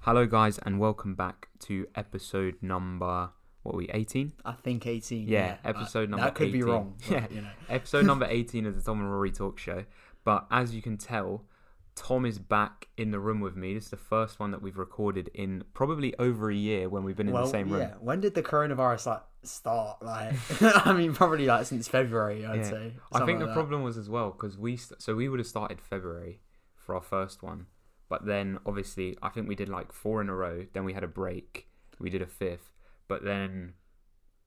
Hello, guys, and welcome back to episode number what are we 18? I think 18. Yeah, episode Uh, number That could 18. be wrong. but, Yeah. You know. Episode number 18 of the Tom and Rory Talk Show. But as you can tell, Tom is back in the room with me. This is the first one that we've recorded in probably over a year when we've been in well, the same room. yeah. When did the coronavirus like start? Like, I mean, probably like since February. I'd Yeah. say. I think the that. problem was as well because we st- so we would have started February for our first one, but then obviously I think we did like four in a row. Then we had a break. We did a fifth, but then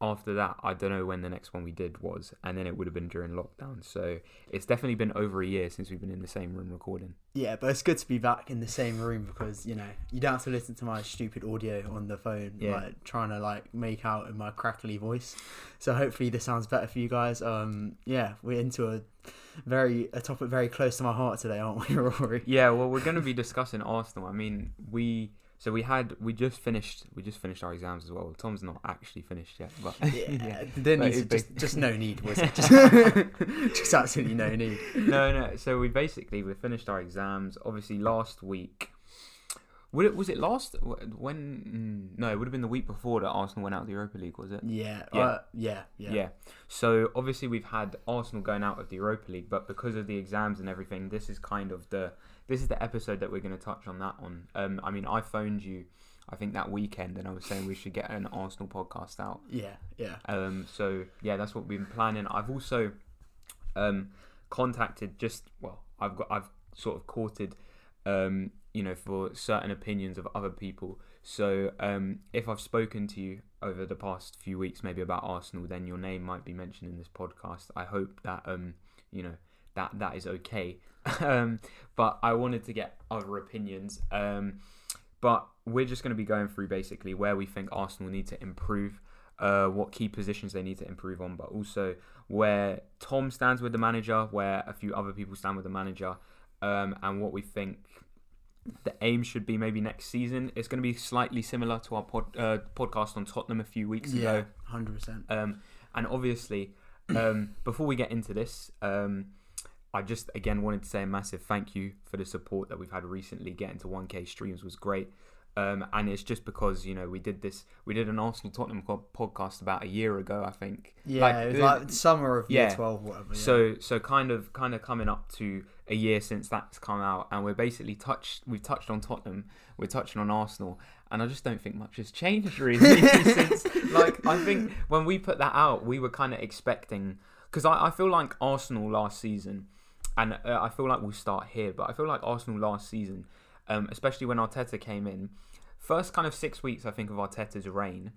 after that, I don't know when the next one we did was, and then it would have been during lockdown. So it's definitely been over a year since we've been in the same room recording. Yeah, but it's good to be back in the same room because you know you don't have to listen to my stupid audio on the phone, Yeah. like trying to like make out in my crackly voice. So hopefully this sounds better for you guys. Um, yeah, we're into a very a topic very close to my heart today, aren't we, Rory? Yeah, well, we're going to be discussing Arsenal. I mean, we so we had we just finished we just finished our exams as well. Tom's not actually finished yet, but Yeah, there But needs to, just, just no need, was it? Just, just absolutely no need. no, no. So we basically we finished our exams. Obviously, last week. Would it was it last when? mm, No, it would have been the week before that Arsenal went out of the Europa League, was it? Yeah, Yeah. Uh, yeah, yeah, Yeah. So obviously we've had Arsenal going out of the Europa League, but because of the exams and everything, this is kind of the this is the episode that we're going to touch on that on. Um, I mean, I phoned you, I think that weekend, and I was saying we should get an Arsenal podcast out. yeah, yeah. Um, so yeah, that's what we've been planning. I've also um, contacted just well, I've got I've sort of courted, um, you know, for certain opinions of other people. So um, if I've spoken to you over the past few weeks, maybe about Arsenal, then your name might be mentioned in this podcast. I hope that um, you know that that is okay. Um, but I wanted to get other opinions. Um, but we're just going to be going through basically where we think Arsenal need to improve, uh, what key positions they need to improve on, but also where Tom stands with the manager, where a few other people stand with the manager, um, and what we think the aim should be maybe next season. It's going to be slightly similar to our pod, uh, podcast on Tottenham a few weeks Yeah, ago. hundred percent. Um, and obviously, um, before we get into this, um, I just again wanted to say a massive thank you for the support that we've had recently. Getting to 1K streams was great. Um, and it's just because you know we did this, we did an Arsenal Tottenham podcast about a year ago, I think. Yeah, it was like summer of year twelve, whatever. Yeah. So so kind of kind of coming up to a year since that's come out, and we're basically touched. We've touched on Tottenham, we're touching on Arsenal, and I just don't think much has changed really since. Like I think when we put that out, we were kind of expecting because I, I feel like Arsenal last season, and uh, I feel like we'll start here, but I feel like Arsenal last season, um, especially when Arteta came in, first kind of six weeks I think of Arteta's reign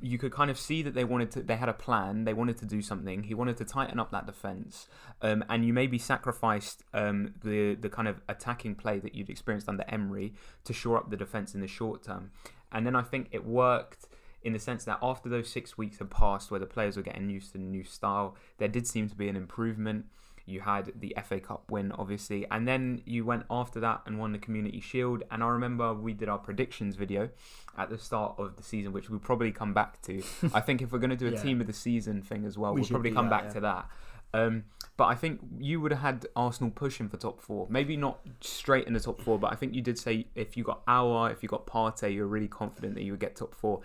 you could kind of see that they wanted to they had a plan they wanted to do something he wanted to tighten up that defense um, and you maybe sacrificed um, the the kind of attacking play that you'd experienced under Emery to shore up the defense in the short term. And then I think it worked in the sense that after those six weeks had passed where the players were getting used to the new style there did seem to be an improvement you had the FA Cup win, obviously, and then you went after that and won the Community Shield. And I remember we did our predictions video at the start of the season, which we'll probably come back to. I think if we're going to do a Yeah. team of the season thing as well, We will probably come that, back yeah. to that. Um, but I think you would have had Arsenal pushing for top four. Maybe not straight in the top four, but I think you did say if you got Aouar, if you got Partey, you're really confident that you would get top four.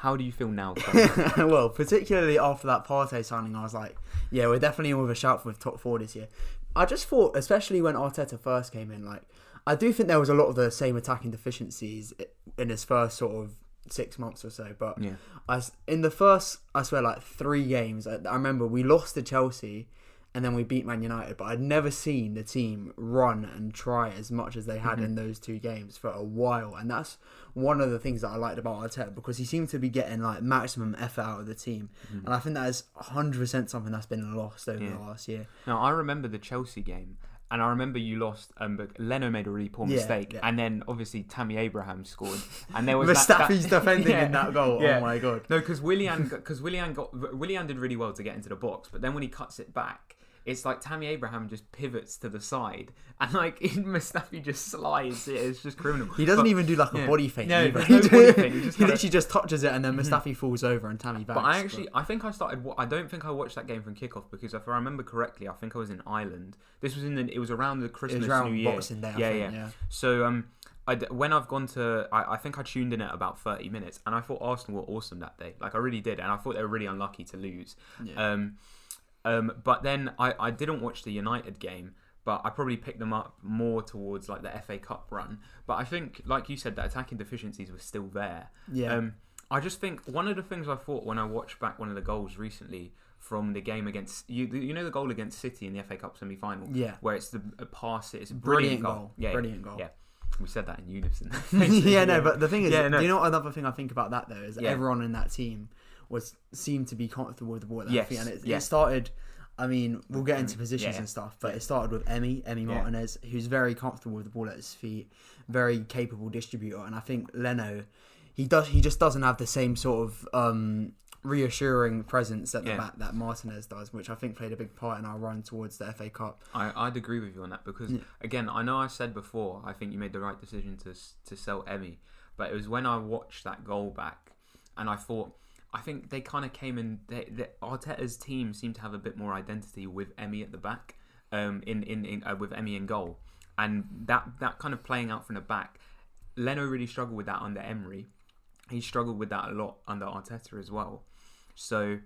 How do you feel now? Well, particularly after that Partey signing, I was like, yeah, we're definitely in with a shout for top four this year. I just thought, especially when Arteta first came in, like I do think there was a lot of the same attacking deficiencies in his first sort of six months or so. But yeah. I in the first, I swear, like three games, I, I remember we lost to Chelsea and then we beat Man United, but I'd never seen the team run and try as much as they had Mhm. in those two games for a while. And that's one of the things that I liked about Arteta because he seemed to be getting like maximum effort out of the team. Mhm. And I think that is 100% something that's been lost over Yeah. the last year. Now I remember the Chelsea game, and I remember you lost. Um, but Leno made a really poor Yeah, mistake, yeah. and then obviously Tammy Abraham scored, and there was that- that- defending Yeah, in that goal. Oh my god. No, because Willian, because Willian got Willian did really well to get into the box, but then when he cuts it back, it's like Tammy Abraham just pivots to the side, and like Mustafi just slides. It. It's just criminal. He doesn't But- even do like a yeah. body feint. No, no body feint, he just he literally just touches it and then Mustafi falls over and Tammy backs. But I actually, I think I started. I don't think I watched that game from kickoff because if I remember correctly, I think I was in Ireland. This was in the. It was around the it Christmas was around New Year. Boxing Day. I yeah, think, yeah. yeah. So um, I when I've gone to, I, I think I tuned in at about 30 minutes, and I thought Arsenal were awesome that day. Like I really did, and I thought they were really unlucky to lose. Yeah. Um, um, but then I, I didn't watch the United game, but I probably picked them up more towards like the FA Cup run. But I think, like you said, that attacking deficiencies were still there. Yeah. Um, I just think one of the things I thought when I watched back one of the goals recently from the game against you, you know the goal against City in the FA Cup semi final, Yeah. where it's the a pass, it's a Brilliant brilliant, goal. Yeah, Brilliant goal. Yeah, we said that in unison. yeah, no, but the thing is, Yeah, no. you know another thing I think about that though is Yeah. everyone in that team was seemed to be comfortable with the ball at Yes, feet, and it, yeah. it started. I mean, we'll get into positions yeah, and stuff, but it started with Emi, Emi Yeah. Martinez, who's very comfortable with the ball at his feet, very capable distributor, and I think Leno, he does, he just doesn't have the same sort of um, reassuring presence at the Yeah. back that Martinez does, which I think played a big part in our run towards the FA Cup. I, I'd agree with you on that because Yeah. again, I know I said before, I think you made the right decision to to sell Emi, but it was when I watched that goal back, and I thought, I think they kind of came in. They, they, Arteta's team seemed to have a bit more identity with Emi at the back, um, in in, in uh, with Emi in goal, and that that kind of playing out from the back. Leno really struggled with that under Emery. He struggled with that a lot under Arteta as well. So,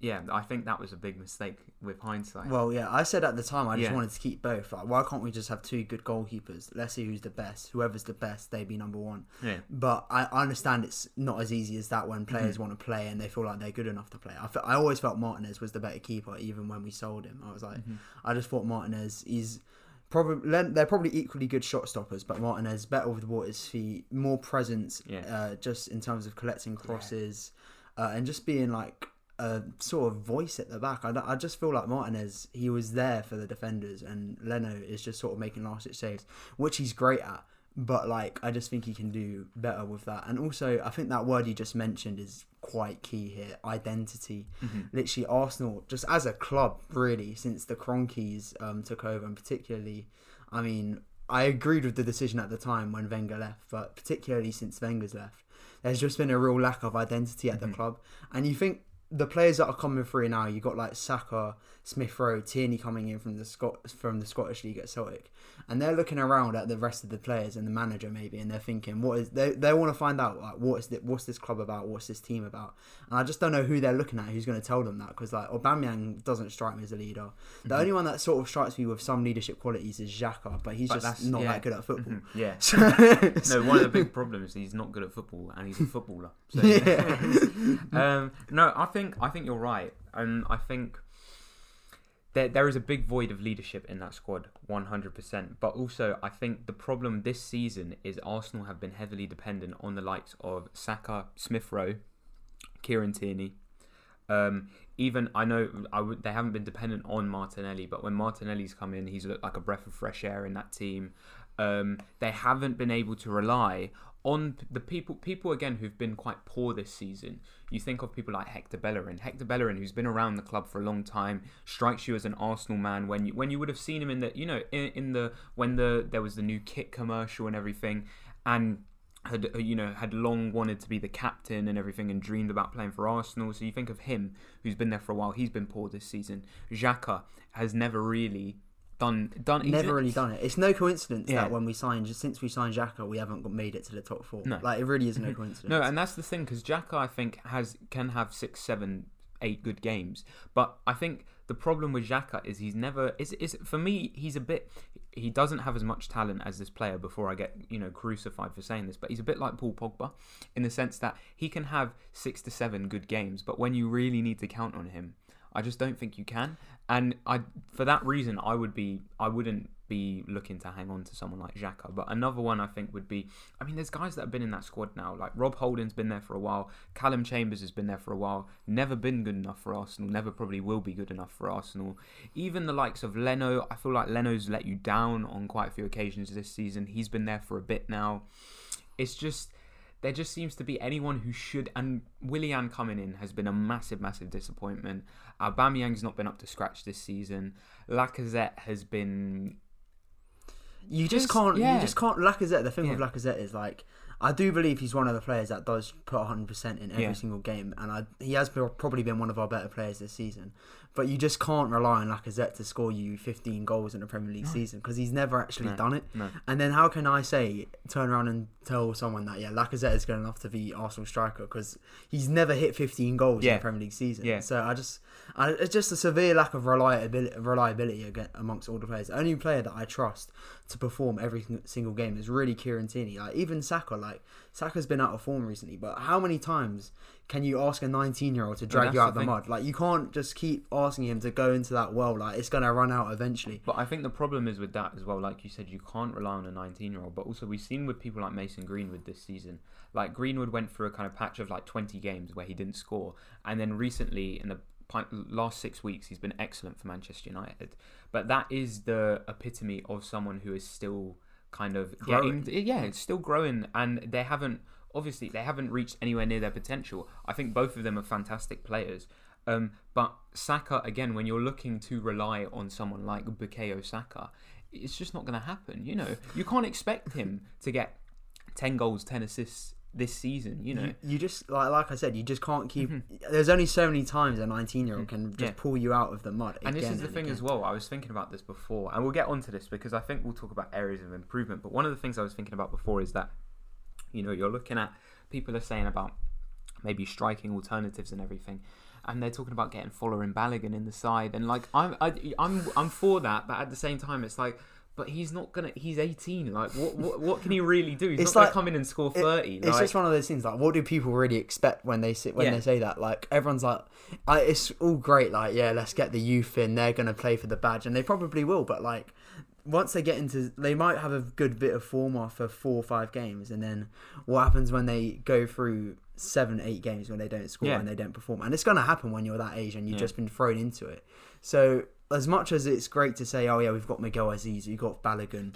yeah, I think that was a big mistake with hindsight. Well, yeah, I said at the time I just Yeah. wanted to keep both. Like, why can't we just have two good goalkeepers? Let's see who's the best. Whoever's the best, they be number one. yeah. But I, I understand it's not as easy as that when players want to play and they feel like they're good enough to play. I, fe- I always felt Martinez was the better keeper, even when we sold him. I was like, I just thought Martinez is probably they're probably equally good shot stoppers, but Martinez better with the ball at his feet, more presence, Yeah. uh, just in terms of collecting crosses, uh, and just being like a sort of voice at the back. I, I just feel like Martinez, he was there for the defenders, and Leno is just sort of making last ditch saves, which he's great at. But like, I just think he can do better with that. And also, I think that word you just mentioned is quite key here: identity. Literally, Arsenal, just as a club, really, since the Kroenkes um, took over, and particularly, I mean, I agreed with the decision at the time when Wenger left, but particularly since Wenger's left, there's just been a real lack of identity at the club. And you think the players that are coming through now, you got like Saka, Smith Rowe, Tierney coming in from the Scot from the Scottish League at Celtic, and they're looking around at the rest of the players and the manager maybe, and they're thinking, what is they they want to find out like what is it, what's this club about, what's this team about, and I just don't know who they're looking at, who's going to tell them that because like Aubameyang doesn't strike me as a leader. The only one that sort of strikes me with some leadership qualities is Xhaka, but he's But just not yeah. that good at football. Mhm, Yeah. So- no, one of the big problems is he's not good at football, and he's a footballer. So, Yeah. um, no, I think I think you're right, and I think there there is a big void of leadership in that squad, 100. percent But also, I think the problem this season is Arsenal have been heavily dependent on the likes of Saka, Smith Rowe, Kieran Tierney. Um, even I know I would, they haven't been dependent on Martinelli, but when Martinelli's come in, he's looked like a breath of fresh air in that team. Um, they haven't been able to rely on the people people again who've been quite poor this season. You think of people like Hector Bellerin. Hector Bellerin, who's been around the club for a long time, strikes you as an Arsenal man when you when you would have seen him in the you know in, in the when the there was the new kit commercial and everything, and had you know had long wanted to be the captain and everything and dreamed about playing for Arsenal. So you think of him who's been there for a while. He's been poor this season. Xhaka has never really done done. Never really done it. It's no coincidence Yeah. that when we signed, since we signed Xhaka, we haven't got made it to the top four. No. Like it really is no coincidence. No, and that's the thing because Xhaka, I think, has can have six, seven, eight good games, but I think the problem with Xhaka is he's never is is for me he's a bit he doesn't have as much talent as this player. Before I get you know crucified for saying this, but he's a bit like Paul Pogba in the sense that he can have six to seven good games, but when you really need to count on him, I just don't think you can. And I, for that reason, I would be, I wouldn't be looking to hang on to someone like Xhaka. But another one I think would be, I mean, there's guys that have been in that squad now. Like Rob Holding's been there for a while. Callum Chambers has been there for a while. Never been good enough for Arsenal. Never probably will be good enough for Arsenal. Even the likes of Leno, I feel like Leno's let you down on quite a few occasions this season. He's been there for a bit now. It's just there just seems to be anyone who should and Willian coming in has been a massive, massive disappointment. Aubameyang's not been up to scratch this season. Lacazette has been You just Just- can't. yeah. You just can't. Lacazette. The thing with Lacazette is like, I do believe he's one of the players that does put 100% in every Yeah. single game, and I, he has pro- probably been one of our better players this season. But you just can't rely on Lacazette to score you 15 goals in a Premier League season because he's never actually No. done it. No. And then how can I say turn around and tell someone that yeah Lacazette is good enough to be Arsenal striker because he's never hit 15 goals in Yeah. a Premier League season. Yeah. So I just I, it's just a severe lack of reliability reliability again amongst all the players. The only player that I trust to perform every single game is really Kieran Tierney. Like even Saka, like Saka's been out of form recently, but how many times can you ask a 19 year old to drag you out the the thing. mud? Like you can't just keep asking him to go into that well. Like it's gonna run out eventually. But I think the problem is with that as well. Like you said, you can't rely on a 19 year old. But also, we've seen with people like Mason Greenwood this season. Like Greenwood went through a kind of patch of like 20 games where he didn't score, and then recently in the last six weeks he's been excellent for Manchester United. But that is the epitome of someone who is still kind of Growing. getting, yeah, it's still growing, and they haven't obviously they haven't reached anywhere near their potential. I think both of them are fantastic players. Um, but Saka again, when you're looking to rely on someone like Bukayo Saka, it's just not going to happen. You know, you can't expect him to get ten goals, ten assists this season. You know, You, you just like like I said, you just can't keep. There's only so many times a 19 year old can just Mm-hmm. Yeah. pull you out of the mud. and this is the thing again. as well. I was thinking about this before, and we'll get onto this because I think we'll talk about areas of improvement. But one of the things I was thinking about before is that, you know, you're looking at people are saying about maybe striking alternatives and everything, and they're talking about getting Fuller and Balogun in the side, and like I'm I, I'm I'm for that, but at the same time, it's like. But he's not gonna. He's 18. Like, what? What, what can he really do? He's It's not like- gonna come in and score It- 30. It's like, just one of those things. Like, what do people really expect when they sit when Yeah. they say that? Like, everyone's like, I, it's all great. Like, yeah, let's get the youth in. They're gonna play for the badge, and they probably will. But like, once they get into, they might have a good bit of form after four or five games, and then what happens when they go through seven, eight games when they don't score Yeah. and they don't perform? And it's gonna happen when you're that age and you've Yeah. just been thrown into it. So as much as it's great to say, oh yeah, we've got Miguel Azeez, we've got Balogun.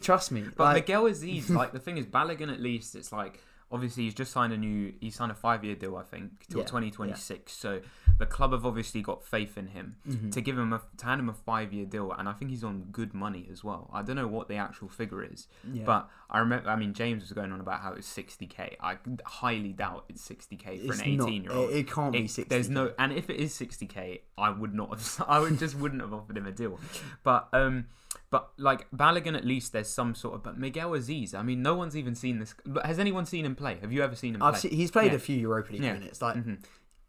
Trust me, But like, Miguel Azeez, like the thing is, Balogun at least, it's like obviously he's just signed a new, he signed a five-year deal, I think, till Yeah, 2026. So the club have obviously got faith in him Mhm. to give him a to hand him a five-year deal, and I think he's on good money as well. I don't know what the actual figure is, yeah. but I remember, I mean, James was going on about how it's 60k. I highly doubt it's 60k for It's an not- 18-year-old. It, it can't be It- 60. There's no, and if it is 60k, I would not have. I would just wouldn't have offered him a deal. But um, but like Balogun, at least there's some sort of. But Miguel Azeez, I mean, no one's even seen this. Has anyone seen him play? Have you ever seen him I've play? seen, he's played Yeah. a few Europa League Yeah. minutes. Like Mhm.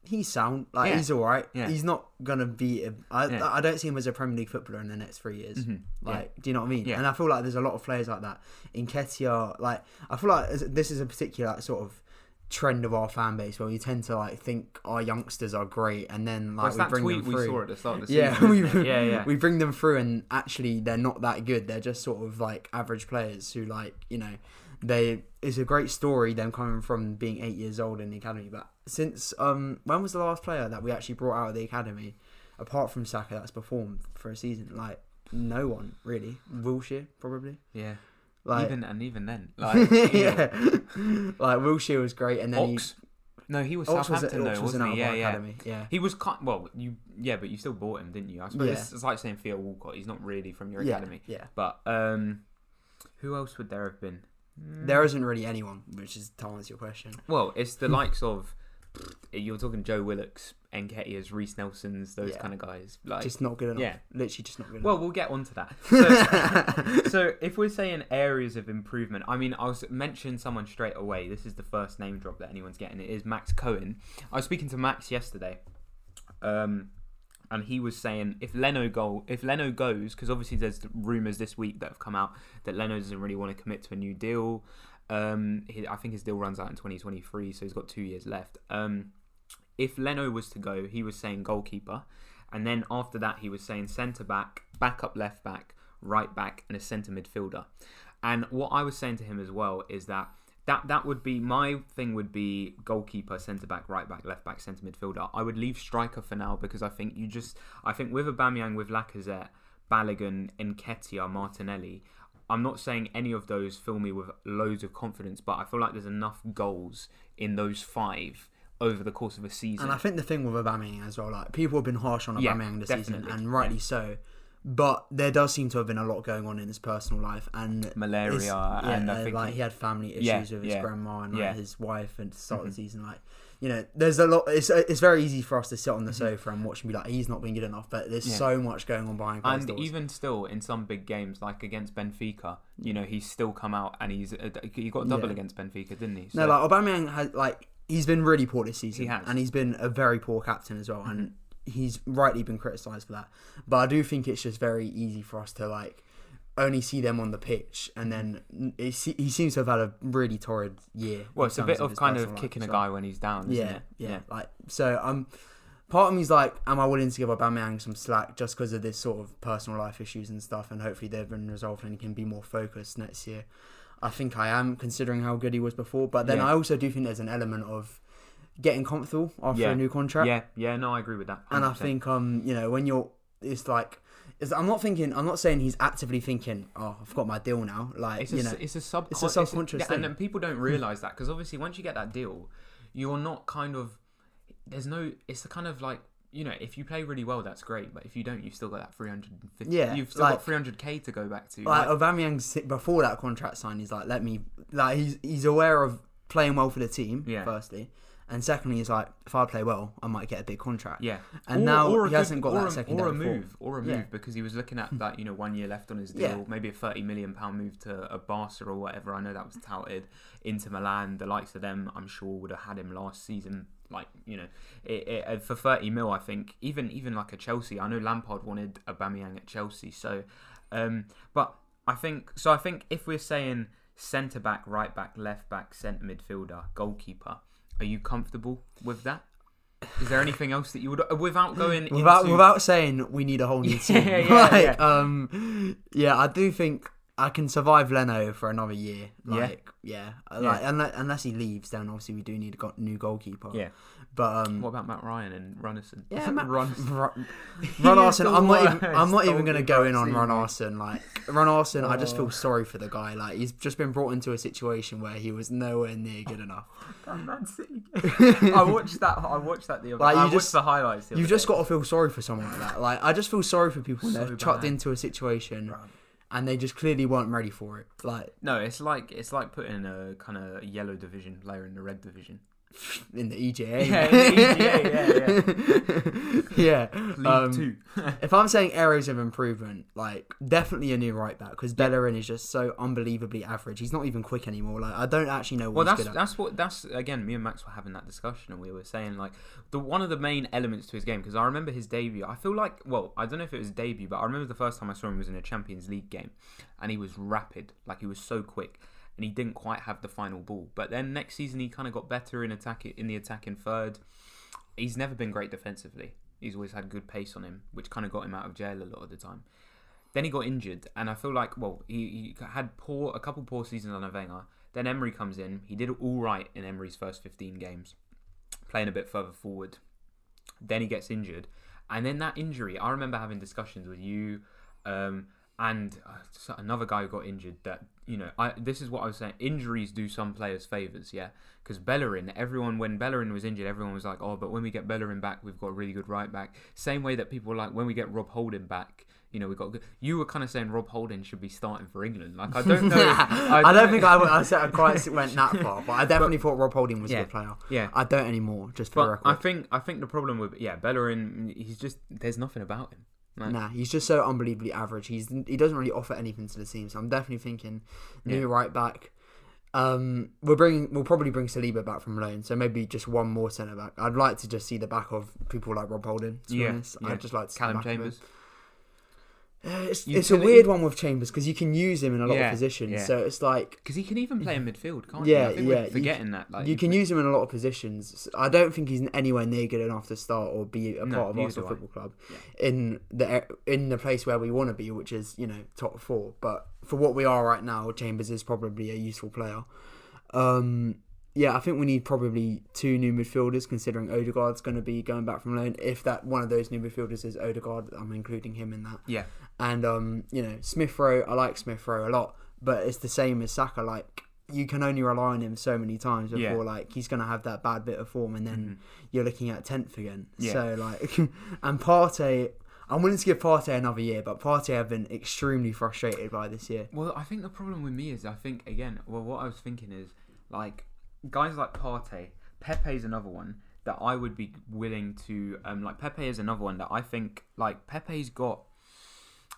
he's sound. Like Yeah. he's all right. He's not gonna be. A, I, don't see him as a Premier League footballer in the next three years. Mhm. Yeah. Like, do you know what I mean? And I feel like there's a lot of players like that. Nketiah, like I feel like this is a particular like, sort of trend of our fan base where we tend to like think our youngsters are great and then like we bring them we through. saw at the start of the yeah, we, yeah, yeah. we bring them through and actually they're not that good. They're just sort of like average players who like, you know, they it's a great story them coming from being 8 years old in the academy, but since um when was the last player that we actually brought out of the academy apart from Saka that's performed for a season? Like no one really. Wilshere probably. yeah. Like even and even then, like yeah. like Wilshere was great and then Ox. No, he was he Ox was, Southampton Ox though, was wasn't he? Yeah, yeah. academy. Yeah. He was kind. Well, you yeah, but you still bought him, didn't you? I suppose Yeah. it's, it's like saying Theo Walcott. He's not really from your Yeah, academy. yeah. But um, who else would there have been? There isn't really anyone, which is to answer your question. Well, it's the likes of you're talking Joe Willock's, Nketiah's, Reiss Nelson's, those Yeah. kind of guys. Like, Just not good enough. yeah. Literally just not good well, we'll get onto that. So, so if we're saying areas of improvement, I mean, I'll mention someone straight away. This is the first name drop that anyone's getting. It is Max Cohen. I was speaking to Max yesterday, um, and he was saying if Leno go, if Leno goes, because obviously there's rumors this week that have come out that Leno doesn't really want to commit to a new deal. Um, he, I think his deal runs out in 2023, so he's got two years left. Um, if Leno was to go, he was saying goalkeeper, and then after that he was saying centre back, backup left back, right back, and a centre midfielder. And what I was saying to him as well is that that that would be my thing. Would be goalkeeper, centre back, right back, left back, centre midfielder. I would leave striker for now because I think you just I think with Aubameyang, with Lacazette, Balogun, Nketiah, Martinelli. I'm not saying any of those fill me with loads of confidence, but I feel like there's enough goals in those five over the course of a season. And I think the thing with Aubameyang as well, like people have been harsh on Yeah, Aubameyang this definitely. season, and rightly so. But there does seem to have been a lot going on in his personal life and Malaria, yeah, and I uh, think like he- had family issues Yeah, with his yeah, grandma and like, his wife and start Mhm. of the season. Like, you know, there's a lot. It's it's very easy for us to sit on the Mhm. sofa and watch and be like, he's not been good enough. But there's Yeah. so much going on behind and doors. even still, in some big games like against Benfica, you know, he's still come out and he's uh, he got a double Yeah. against Benfica, didn't he? no, like Aubameyang has like he's been really poor this season, He has. Mm-hmm. and he's been a very poor captain as well, and he's rightly been criticised for that. But I do think it's just very easy for us to like only see them on the pitch, and then it, he seems to have had a really torrid year. well, it's a bit of his kind of personal life kicking a guy when he's down, isn't yeah, it? yeah, Like so, um, part of me's like, am I willing to give Aubameyang some slack just because of this sort of personal life issues and stuff, and hopefully they've been resolved and he can be more focused next year. I think I am considering how good he was before, but then Yeah. I also do think there's an element of getting comfortable after Yeah. a new contract, Yeah, yeah, no, I agree with that. and I 100%. think um, you know, when you're, it's like. It's, I'm not thinking. I'm not saying he's actively thinking. Oh, I've got my deal now. Like it's a, you know, it's a sub it's a subconscious yeah, thing. and then people don't realize that because obviously once you get that deal, you're not kind of there's no it's the kind of like you know if you play really well that's great, but if you don't, you've still got that 350. Yeah, you've still like- got 300k to go back to. like Like, before that contract sign, he's like, let me like he's he's aware of playing well for the team. Yeah. Firstly, and secondly, he's like, if I play well, I might get a big contract. yeah, And Or- now or he hasn't got that a, secondary or a form. move, or a Yeah. move because he was looking at that you know one year left on his deal, Yeah. maybe a 30 million pound move to a Barca or whatever. I know that was touted into Milan. The likes of them, I'm sure, would have had him last season. Like you know, it, it, uh, for 30 mil, I think even even like a Chelsea. I know Lampard wanted a Aubameyang at Chelsea, so um, but I think so. I think if we're saying centre back, right back, left back, centre midfielder, goalkeeper, are you comfortable with that? Is there anything else that you would without going Without into, without saying we need a whole new Yeah, team. yeah, like, yeah. um, yeah, I do think I can survive Leno for another year. Yeah. Like, yeah, like unless, unless he leaves, then obviously we do need a new goalkeeper. Yeah. But um, What about Mat Ryan and Rúnarsson? Yeah, Matt- He Ron is Arson. I'm not even. I'm not even going to go in on I've Arson. Like Ron Arson, I just Oh. feel sorry for the guy. Like he's just been brought into a situation where he was nowhere near good enough. Man City. I watched that. I watched that the other. Like, I you watched just- the highlights. The You've just got to feel sorry for someone like that. Like I just feel sorry for people So they're chucked into a situation Bruv. and they just clearly weren't ready for it. Like No, it's like it's like putting a kind of yellow division player in the red division. In the EJA. Yeah, the EJA, yeah. League Um, two. If I'm saying areas of improvement, like definitely a new right back because Bellerin is just so unbelievably average. He's not even quick anymore. Like I don't actually know what Well, he's that's that's what that's again. Me and Max were having that discussion, and we were saying like the one of the main elements to his game because I remember his debut. I feel like well, I don't know if it was debut, but I remember the first time I saw him was in a Champions League game, and he was rapid, like he was so quick, and he didn't quite have the final ball. But then next season he kind of got better in attack in the attacking third. He's never been great defensively. He's always had good pace on him, which kind of got him out of jail a lot of the time. Then he got injured, and I feel like well, he, he had poor a couple poor seasons under Wenger. Then Emery comes in. He did all right in Emery's first 15 games, playing a bit further forward. Then he gets injured, and then that injury. I remember having discussions with you, um, and uh, another guy who got injured. That you know, I this is what I was saying. Injuries do some players favors, yeah. Because Bellerin, everyone when Bellerin was injured, everyone was like, oh, but when we get Bellerin back, we've got a really good right back. Same way that people were like when we get Rob Holding back. You know, we got. Good. You were kind of saying Rob Holding should be starting for England. Like I don't know. I, don't think I, went- I, said I quite went that far, but I definitely thought Rob Holding was Yeah. a good player. Yeah, I don't anymore, just for the But record. I think I think the problem with yeah Bellerin, he's just there's nothing about him. Nah, he's just so unbelievably average. He's he doesn't really offer anything to the team. So I'm definitely thinking new Yeah. right back. Um, we're bringing we'll probably bring Saliba back from loan, so maybe just one more centre back. I'd like to just see the back of people like Rob Holding. To be Yeah, honest, yeah. I'd just like to see Callum. Chambers. Uh, It's, it's a weird one with Chambers because you can use him in a lot Yeah, of positions. yeah. So it's like Because he can even play in midfield, can't Yeah, he? I think yeah, We're you forgetting that. Like you can use him in a lot of positions. I don't think he's anywhere near good enough to start or be a No, part of neither Arsenal do I. Football Club Yeah. in the in the place where we want to be, which is you know top four. But for what we are right now, Chambers is probably a useful player. Um, yeah, I think we need probably two new midfielders, considering Odegaard's going to be going back from loan. If that one of those new midfielders is Odegaard, I'm including him in that. Yeah, And um, you know, Smith Rowe, I like Smith Rowe a lot, but it's the same as Saka. Like you can only rely on him so many times before Yeah. like he's gonna have that bad bit of form, and then Mhm. you're looking at tenth again. Yeah. So like, and Partey, I'm willing to give Partey another year, but Partey I've been extremely frustrated by this year. Well, I think the problem with me is I think again. Well, what I was thinking is like guys like Partey, Pepe's another one that I would be willing to um like Pepe is another one that I think like Pepe's got.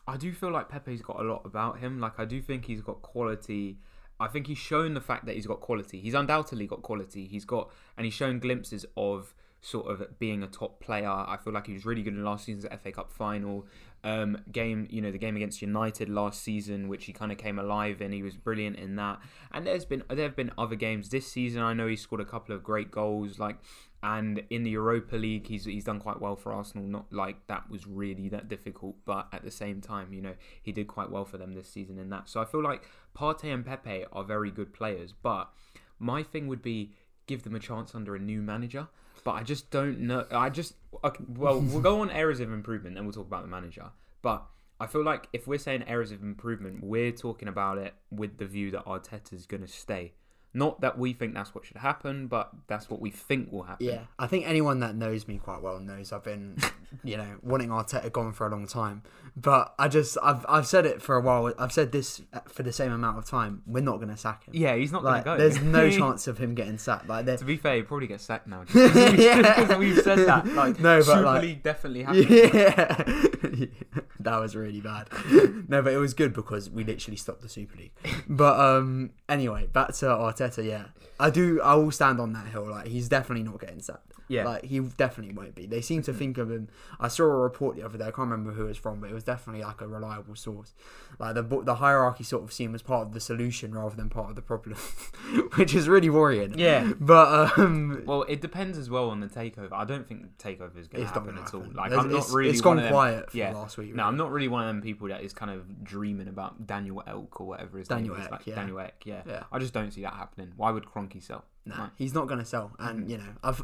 I do feel like Pepe's got a lot about him. Like I do think he's got quality. I think he's shown the fact that he's got quality. He's undoubtedly got quality. He's got and he's shown glimpses of sort of being a top player. I feel like he was really good in last season's FA Cup final um, game. You know, the game against United last season, which he kind of came alive in. He was brilliant in that. And there's been there have been other games this season. I know he scored a couple of great goals. Like and in the Europa League, he's he's done quite well for Arsenal. Not like that was really that difficult, but at the same time, you know, he did quite well for them this season in that. So I feel like Partey and Pepe are very good players, but my thing would be give them a chance under a new manager. But I just don't know. I just well, we'll go on areas of improvement, and we'll talk about the manager. But I feel like if we're saying areas of improvement, we're talking about it with the view that Arteta's going to stay. Not that we think that's what should happen, but that's what we think will happen. Yeah, I think anyone that knows me quite well knows I've been, you know, wanting Arteta gone for a long time. But I just, I've, I've said it for a while. I've said this for the same amount of time. We're not going to sack him. Yeah, he's not Like, going to go. there's no chance of him getting sacked. Like, to be fair, he probably gets sacked now. Just because we've said that. Like, No, but, Super like- League definitely happened. yeah, that was really bad. No, but it was good because we literally stopped the Super League. But um, anyway, back to Arteta. Yeah, I do. I will stand on that hill. Like he's definitely not getting sacked. Yeah. like he definitely won't be. They seem to think of him. I saw a report the other day. I can't remember who it was from, but it was definitely like a reliable source. Like the the hierarchy sort of seem as part of the solution rather than part of the problem, which is really worrying. Yeah. but um, Well, it depends as well on the takeover. I don't think the takeover is going to happen at all. Like, There's- I'm not really. It's gone them- quiet for yeah. last week. No, I'm not really one of them people that is kind of dreaming about Daniel Elk or whatever his Daniel name is. Like yeah. Daniel Ek, yeah. Yeah. I just don't see that happening. Why would Kroenke sell? No, Right. he's not going to sell. Mm-hmm. And you know, I've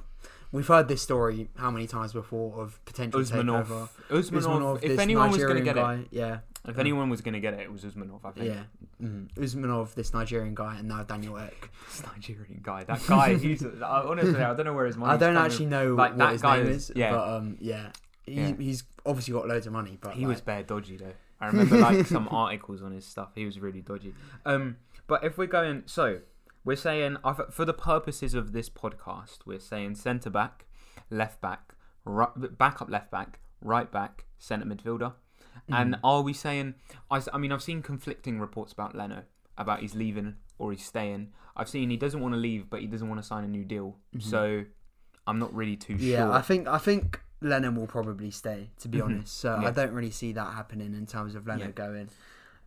we've heard this story how many times before of potential Usmanov. takeover. Usmanov. If this anyone was going to Nigerian get guy, it, yeah, if anyone was going to get it, it was Usmanov. I think. yeah, mm. Usmanov, this Nigerian guy, and now Daniel Ek. This Nigerian guy. That guy. He's honestly. I don't know where his money. Is. I don't actually know like, what that his guy name is- is, yeah. but um, yeah, he, Yeah. he's obviously got loads of money. But He like, was bare dodgy though. I remember like some articles on his stuff. He was really dodgy. Um, but if we're going, so we're saying for the purposes of this podcast, we're saying centre back, left back, right, back up left back, right back, centre midfielder. And are we saying? I mean, I've seen conflicting reports about Leno about he's leaving or he's staying. I've seen he doesn't want to leave, but he doesn't want to sign a new deal. So I'm not really too yeah, sure. Yeah, I think I think Leno will probably stay. To be Mhm. honest, so Yeah. I don't really see that happening in terms of Leno Yeah. going.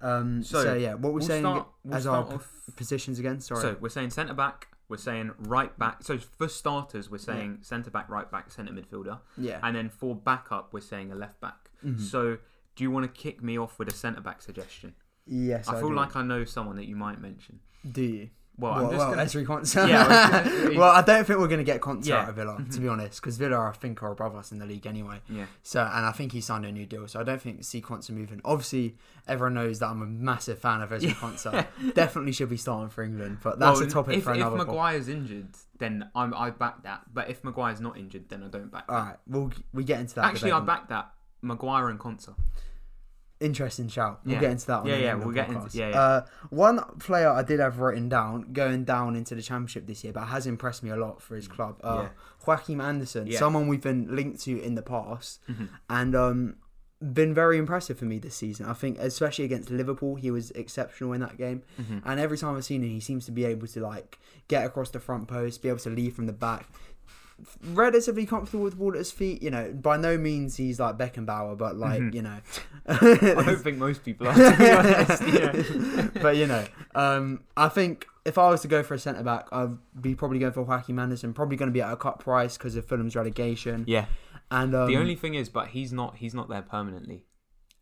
Um, So, so, yeah, what we're we'll saying start, we'll as our off positions again. Sorry. So we're saying centre back, we're saying right back. So for starters, we're saying centre back, right back, centre midfielder, yeah. and then for backup, we're saying a left back. Mhm. So do you want to kick me off with a centre back suggestion? Yes, I feel do. like I know someone that you might mention. Do you? Well, well, I'm just well, gonna, Konsa. Yeah, I was gonna- well, I don't think we're going to get Konsa Yeah. out of Villa, to be mm-hmm. honest, because Villa, I think, are above us in the league anyway. yeah, So, and I think he signed a new deal, so I don't think see Konsa moving. Obviously, everyone knows that I'm a massive fan of Ezri Yeah. Konsa. Definitely should be starting for England, but that's Well, a topic if, for another. If. Maguire's injured, then I'm I back that. But if Maguire's not injured, then I don't back that. All right, we'll we get into that. Actually, I back that. Maguire and Konsa. Interesting shout. We'll Yeah. get into that. On Yeah, yeah, we'll get into- yeah, yeah. Uh, one player I did have written down going down into the championship this year, but has impressed me a lot for his club. Uh, Yeah. Joachim Andersen, someone we've been linked to in the past, Mhm. and um, been very impressive for me this season. I think, especially against Liverpool, he was exceptional in that game. Mhm. And every time I've seen him, he seems to be able to like get across the front post, be able to leave from the back. Relatively comfortable with the ball at his feet, you know. By no means he's like Beckenbauer, but like Mhm. you know, I don't think most people are. Honest, yeah. but you know, um, I think if I was to go for a centre back, I'd be probably going for Joaquin Andersen. Probably going to be at a cut price because of Fulham's relegation. yeah. And um, The only thing is, but he's not. He's not there permanently.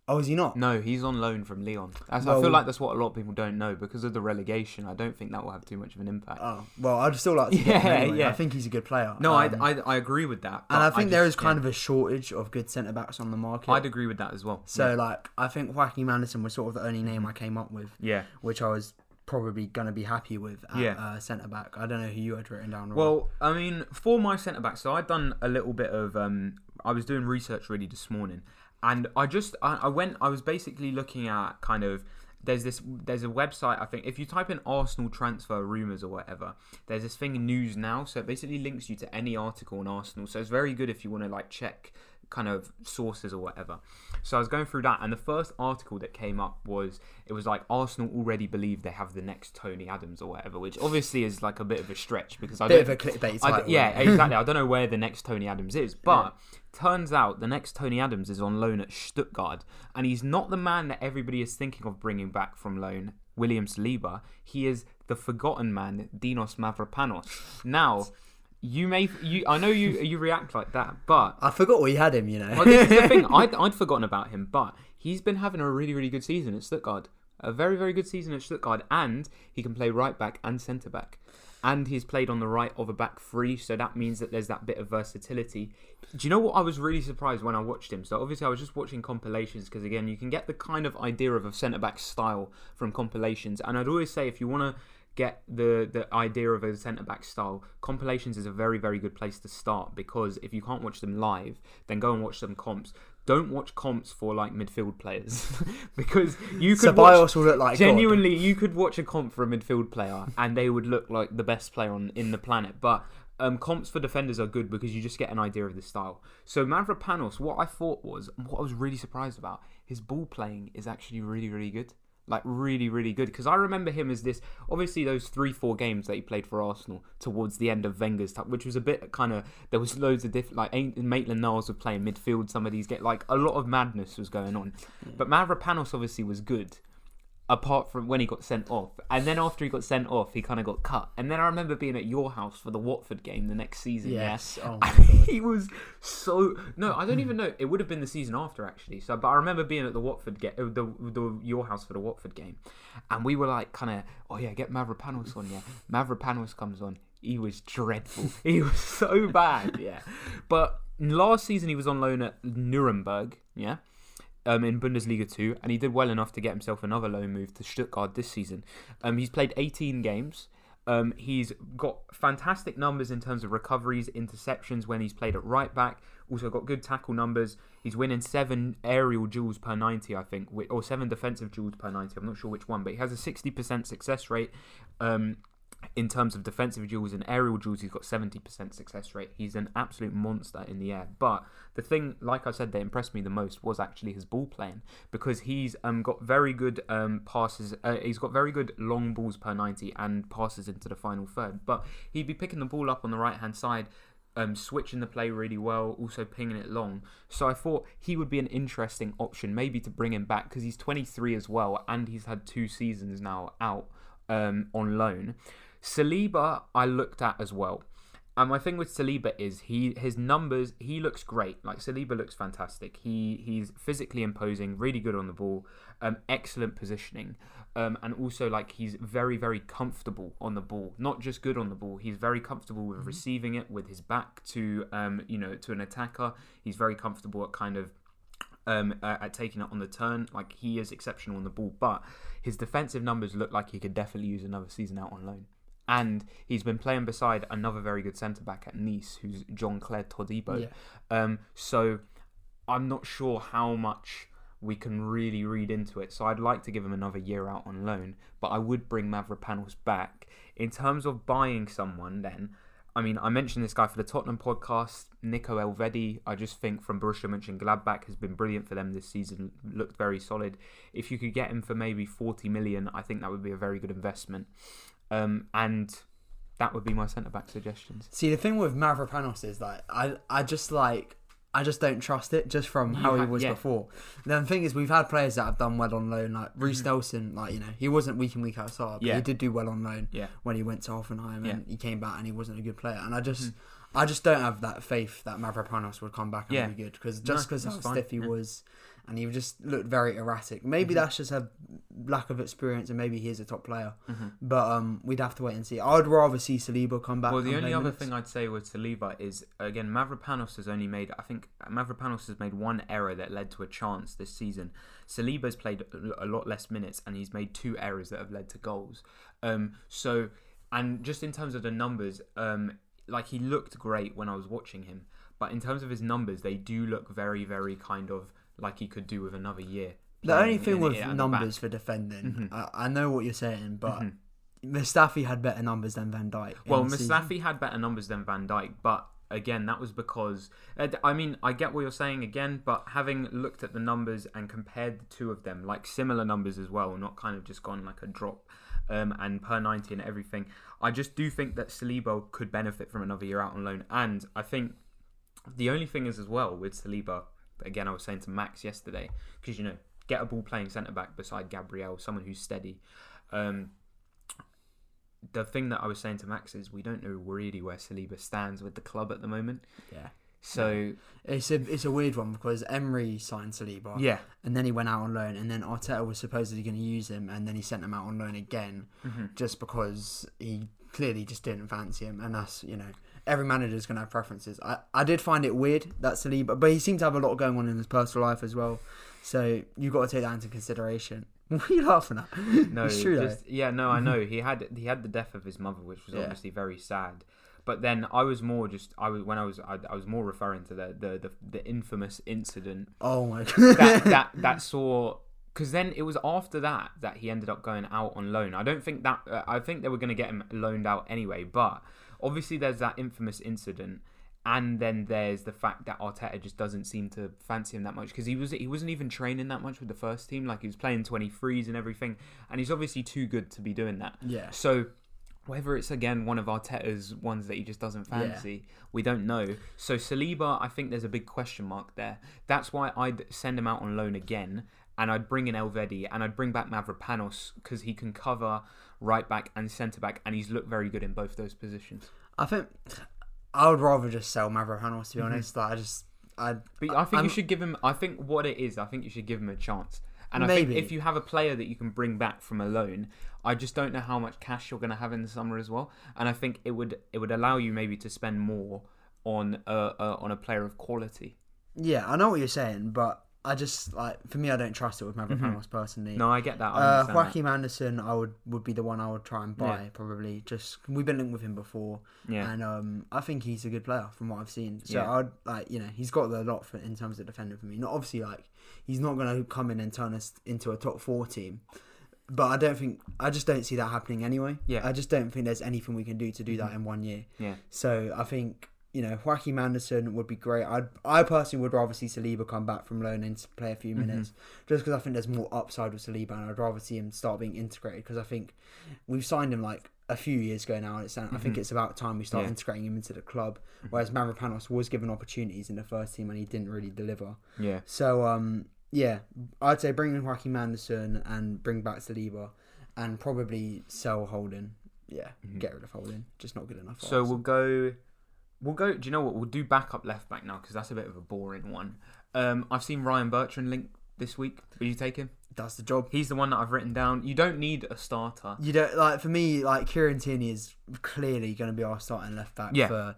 Oh, is he not? No, he's on loan from Lyon. That's, I Well- feel like that's what a lot of people don't know because of the relegation. I don't think that will have too much of an impact. Oh, well, I'd still like to. get him Yeah, anyway. yeah. I think he's a good player. no, Um, I, I I agree with that. and I think there is kind of a shortage of good centre backs on the market. I'd agree with that as well. so like, I think Joaquin Andersen was sort of the only name I came up with, yeah. which I was probably going to be happy with at Yeah. uh, centre back. I don't know who you had written down. Rob. Well, I mean, for my centre back, so I'd done a little bit of. Um, I was doing research really this morning, and I just I, I went I was basically looking at kind of there's this there's a website I think if you type in Arsenal transfer rumors or whatever there's this thing news now so it basically links you to any article on Arsenal. So it's very good if you want to like check kind of sources or whatever. So I was going through that and the first article that came up was it was like Arsenal already believe they have the next Tony Adams or whatever which obviously is like a bit of a stretch because I Bit don't of a clickbait I yeah, exactly. I don't know where the next Tony Adams is, but turns out the next Tony Adams is on loan at Stuttgart, and he's not the man that everybody is thinking of bringing back from loan, William Saliba. He is the forgotten man, Dinos Mavropanos. Now, you may, you, I know you, you react like that, but I forgot we had him. You know. well, this is the thing. I'd, I'd forgotten about him, but he's been having a really, really good season at Stuttgart. A very, very good season at Stuttgart, and he can play right back and centre back. And he's played on the right of a back three, so that means that there's that bit of versatility. Do you know what I was really surprised when I watched him? So obviously I was just watching compilations because again you can get the kind of idea of a centre back style from compilations, and I'd always say if you want to get the the idea of a centre back style, compilations is a very very good place to start because if you can't watch them live, then go and watch some comps. Don't watch comps for like midfield players because you could watch, Ceballos will look like God. genuinely you could watch a comp for a midfield player and they would look like the best player on in the planet, but. Um, comps for defenders are good because you just get an idea of the style. So Mavropanos, what I thought was, what I was really surprised about, his ball playing is actually really, really good like really really good. Because I remember him as this obviously those three four games that he played for Arsenal towards the end of Wenger's time which was a bit kind of there was loads of different like Maitland Niles were playing midfield some of these get like a lot of madness was going on. But Mavropanos obviously was good apart from when he got sent off and then after he got sent off he kind of got cut and then I remember being at your house for the Watford game the next season yeah? Yes. Oh he was so no. I don't even know. It would have been the season after actually. So, but I remember being at the Watford game, uh, the, the your house for the Watford game, and we were like, kind of, oh yeah, get Mavropanos on. Yeah, Mavropanos comes on. He was dreadful. he was so bad. Yeah, but last season he was on loan at Nuremberg. Yeah. Um, in Bundesliga 2, and he did well enough to get himself another loan move to Stuttgart this season. Um, he's played 18 games. Um, he's got fantastic numbers in terms of recoveries, interceptions when he's played at right back. Also got good tackle numbers. He's winning seven aerial duels per 90, I think, or seven defensive duels per 90. I'm not sure which one, but he has a 60% success rate. Um, in terms of defensive duels and aerial duels, he's got 70% success rate. He's an absolute monster in the air. But the thing, like I said, that impressed me the most was actually his ball playing because he's um, got very good um, passes. Uh, he's got very good long balls per 90 and passes into the final third. But he'd be picking the ball up on the right hand side. Um, switching the play really well, also pinging it long. So I thought he would be an interesting option, maybe to bring him back because he's 23 as well, and he's had two seasons now out um, on loan. Saliba, I looked at as well. And my thing with Saliba is he his numbers he looks great. Like Saliba looks fantastic. He he's physically imposing, really good on the ball, um, excellent positioning, um, and also like he's very very comfortable on the ball. Not just good on the ball. He's very comfortable with receiving it with his back to um, you know to an attacker. He's very comfortable at kind of um, uh, at taking it on the turn. Like he is exceptional on the ball, but his defensive numbers look like he could definitely use another season out on loan. And he's been playing beside another very good centre back at Nice, who's Jean-Clair Todibo. Yeah. Um, so I'm not sure how much we can really read into it. So I'd like to give him another year out on loan, but I would bring Mavropanos back. In terms of buying someone, then I mean, I mentioned this guy for the Tottenham podcast, Nico Elvedi. I just think from Borussia Mönchengladbach has been brilliant for them this season. Looked very solid. If you could get him for maybe 40 million, I think that would be a very good investment. Um, and that would be my centre back suggestions. See, the thing with Mavropanos is like I, I just like I just don't trust it just from how he was yeah. before. The thing is, we've had players that have done well on loan, like Reiss Nelson. Like you know, he wasn't week in week out starter, but Mm-hmm. Yeah. he did do well on loan Yeah. when he went to Hoffenheim Yeah. and he came back and he wasn't a good player. And I just, Mm-hmm. I just don't have that faith that Mavropanos would come back and Yeah. be good because just because that's how stiff he was. And he just looked very erratic. Maybe Mm-hmm. that's just a lack of experience, and maybe he is a top player. Mm-hmm. But um, we'd have to wait and see. I'd rather see Saliba come back. Well, the only other minutes. thing I'd say with Saliba is again Mavropanos has only made I think Mavropanos has made one error that led to a chance this season. Saliba's played a lot less minutes and he's made two errors that have led to goals. Um, so and just in terms of the numbers, um, like he looked great when I was watching him, but in terms of his numbers, they do look very very kind of like he could do with another year. The only thing with in- at the numbers for defending, Mhm. I, I know what you're saying, but Mhm. Mustafi had better numbers than Van Dijk. Well, season. Mustafi had better numbers than Van Dijk, but again, that was because uh, I mean, I get what you're saying again, but having looked at the numbers and compared the two of them, like similar numbers as well, not kind of just gone like a drop. Um, and per 90 and everything, I just do think that Saliba could benefit from another year out on loan. And I think the only thing is as well with Saliba, again, I was saying to Max yesterday, because you know, get a ball playing centre back beside Gabriel, someone who's steady. Um, the thing that I was saying to Max is we don't know really where Saliba stands with the club at the moment. yeah, So it's a it's a weird one because Emery signed Saliba, yeah, and then he went out on loan, and then Arteta was supposedly going to use him, and then he sent him out on loan again, Mhm. just because he clearly just didn't fancy him, and that's you know every manager is going to have preferences. I I did find it weird that Saliba, but he seemed to have a lot going on in his personal life as well, so you've got to take that into consideration. What are you laughing at? no, it's true just, yeah, no, I know he had he had the death of his mother, which was Yeah. obviously very sad. But then I was more just I was when I was I, I was more referring to the the the, the infamous incident. Oh my god. that that that saw because then it was after that that he ended up going out on loan. I don't think that uh, I think they were going to get him loaned out anyway, but obviously there's that infamous incident. And then there's the fact that Arteta just doesn't seem to fancy him that much because he was he wasn't even training that much with the first team. Like he was playing 23s and everything, and he's obviously too good to be doing that. yeah. So whether it's again one of Arteta's ones that he just doesn't fancy, we don't know. So Saliba, I think there's a big question mark there. That's why I'd send him out on loan again, and I'd bring in Elvedi and I'd bring back Mavropanos because he can cover right back and centre back, and he's looked very good in both those positions. I think I would rather just sell Mavropanos to be Mhm. honest. Like I just I But I think I'm- you should give him. I think what it is, I think you should give him a chance. And I Maybe. think if you have a player that you can bring back from a loan, I just don't know how much cash you're going to have in the summer as well. And I think it would it would allow you maybe to spend more on a, a on a player of quality. yeah I know what you're saying, but I just like for me I don't trust it with personally. Mm-hmm. No, I get that. I Uh, understand that. Joachim Andersen, I would would be the one I would try and buy Yeah. probably. Just we've been linked with him before, Yeah, and um, I think he's a good player from what I've seen. So Yeah. I'd like you know he's got a lot for, in terms of defending for me. Not obviously like he's not going to come in and turn us into a top four team, but I don't think I just don't see that happening anyway. Yeah. I just don't think there's anything we can do to do that Mhm. in one year. yeah, So I think you know Joachim Andersen would be great. I I personally would rather see Saliba come back from loan and play a few Mhm. minutes, just because I think there's more upside with Saliba, and I'd rather see him start being integrated. Because I think we've signed him like a few years ago now, and it's I think Mhm. it's about time we start Yeah. integrating him into the club. Mhm. Whereas Mavropanos was given opportunities in the first team and he didn't really deliver. yeah. So um yeah, I'd say bring in Joachim Andersen and bring back Saliba, and probably sell Holding. Yeah, Mhm. get rid of Holding. Just not good enough. So us. we'll go. We'll go. Do you know what? We'll do backup left back now because that's a bit of a boring one. Um, I've seen Ryan Bertrand linked this week. Will you take him? does the job. He's the one that I've written down. You don't need a starter. You don't like for me like Kieran Tierney is clearly going to be our starting left back Yeah. for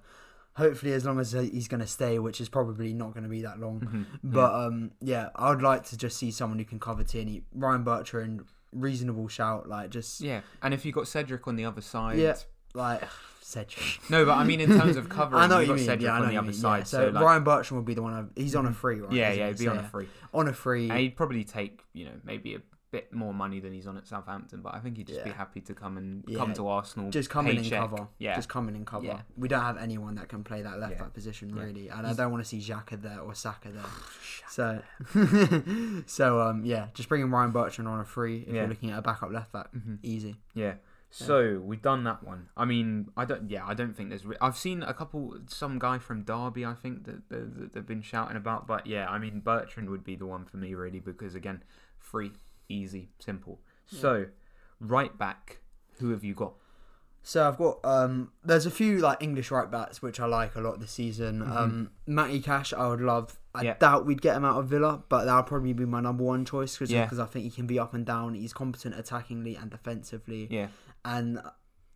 hopefully as long as he's going to stay, which is probably not going to be that long. Mhm. But um yeah, I would like to just see someone who can cover Tierney. Ryan Bertrand, reasonable shout, like just yeah, and if you've got Cedric on the other side, Yeah. like Cedric. No, but I mean in terms of covering, I know you what got you mean. Cedric Yeah, on the other mean. side. Yeah. So, like, Ryan Bertrand would be the one. Of, he's on a Mhm. free, right? yeah, yeah, he? he'd be So, on a yeah. free, on a free. and he'd probably take you know maybe a bit more money than he's on at Southampton. But I think he'd just be happy to come and Yeah. come to Arsenal. just come in and cover. Yeah, Just come in and cover. Yeah. We don't have anyone that can play that left Yeah. back position Yeah. really, and He's- I don't want to see Xhaka there or Saka there. So, so um, yeah, just bringing Ryan Bertrand on a free if Yeah. you're looking at a backup left back, Mhm. easy. Yeah. So we've done that one. I mean, I don't. Yeah, I don't think there's. Re- I've seen a couple. Some guy from Derby, I think that, that, that they've been shouting about. But yeah, I mean, Bertrand would be the one for me really because again, free, easy, simple. So, right back. Who have you got? So I've got um, there's a few like English right backs which I like a lot this season. Mhm. Um, Matty Cash, I would love. I Yeah. doubt we'd get him out of Villa, but that'll probably be my number one choice because Yeah. I think he can be up and down. He's competent attackingly and defensively, Yeah. And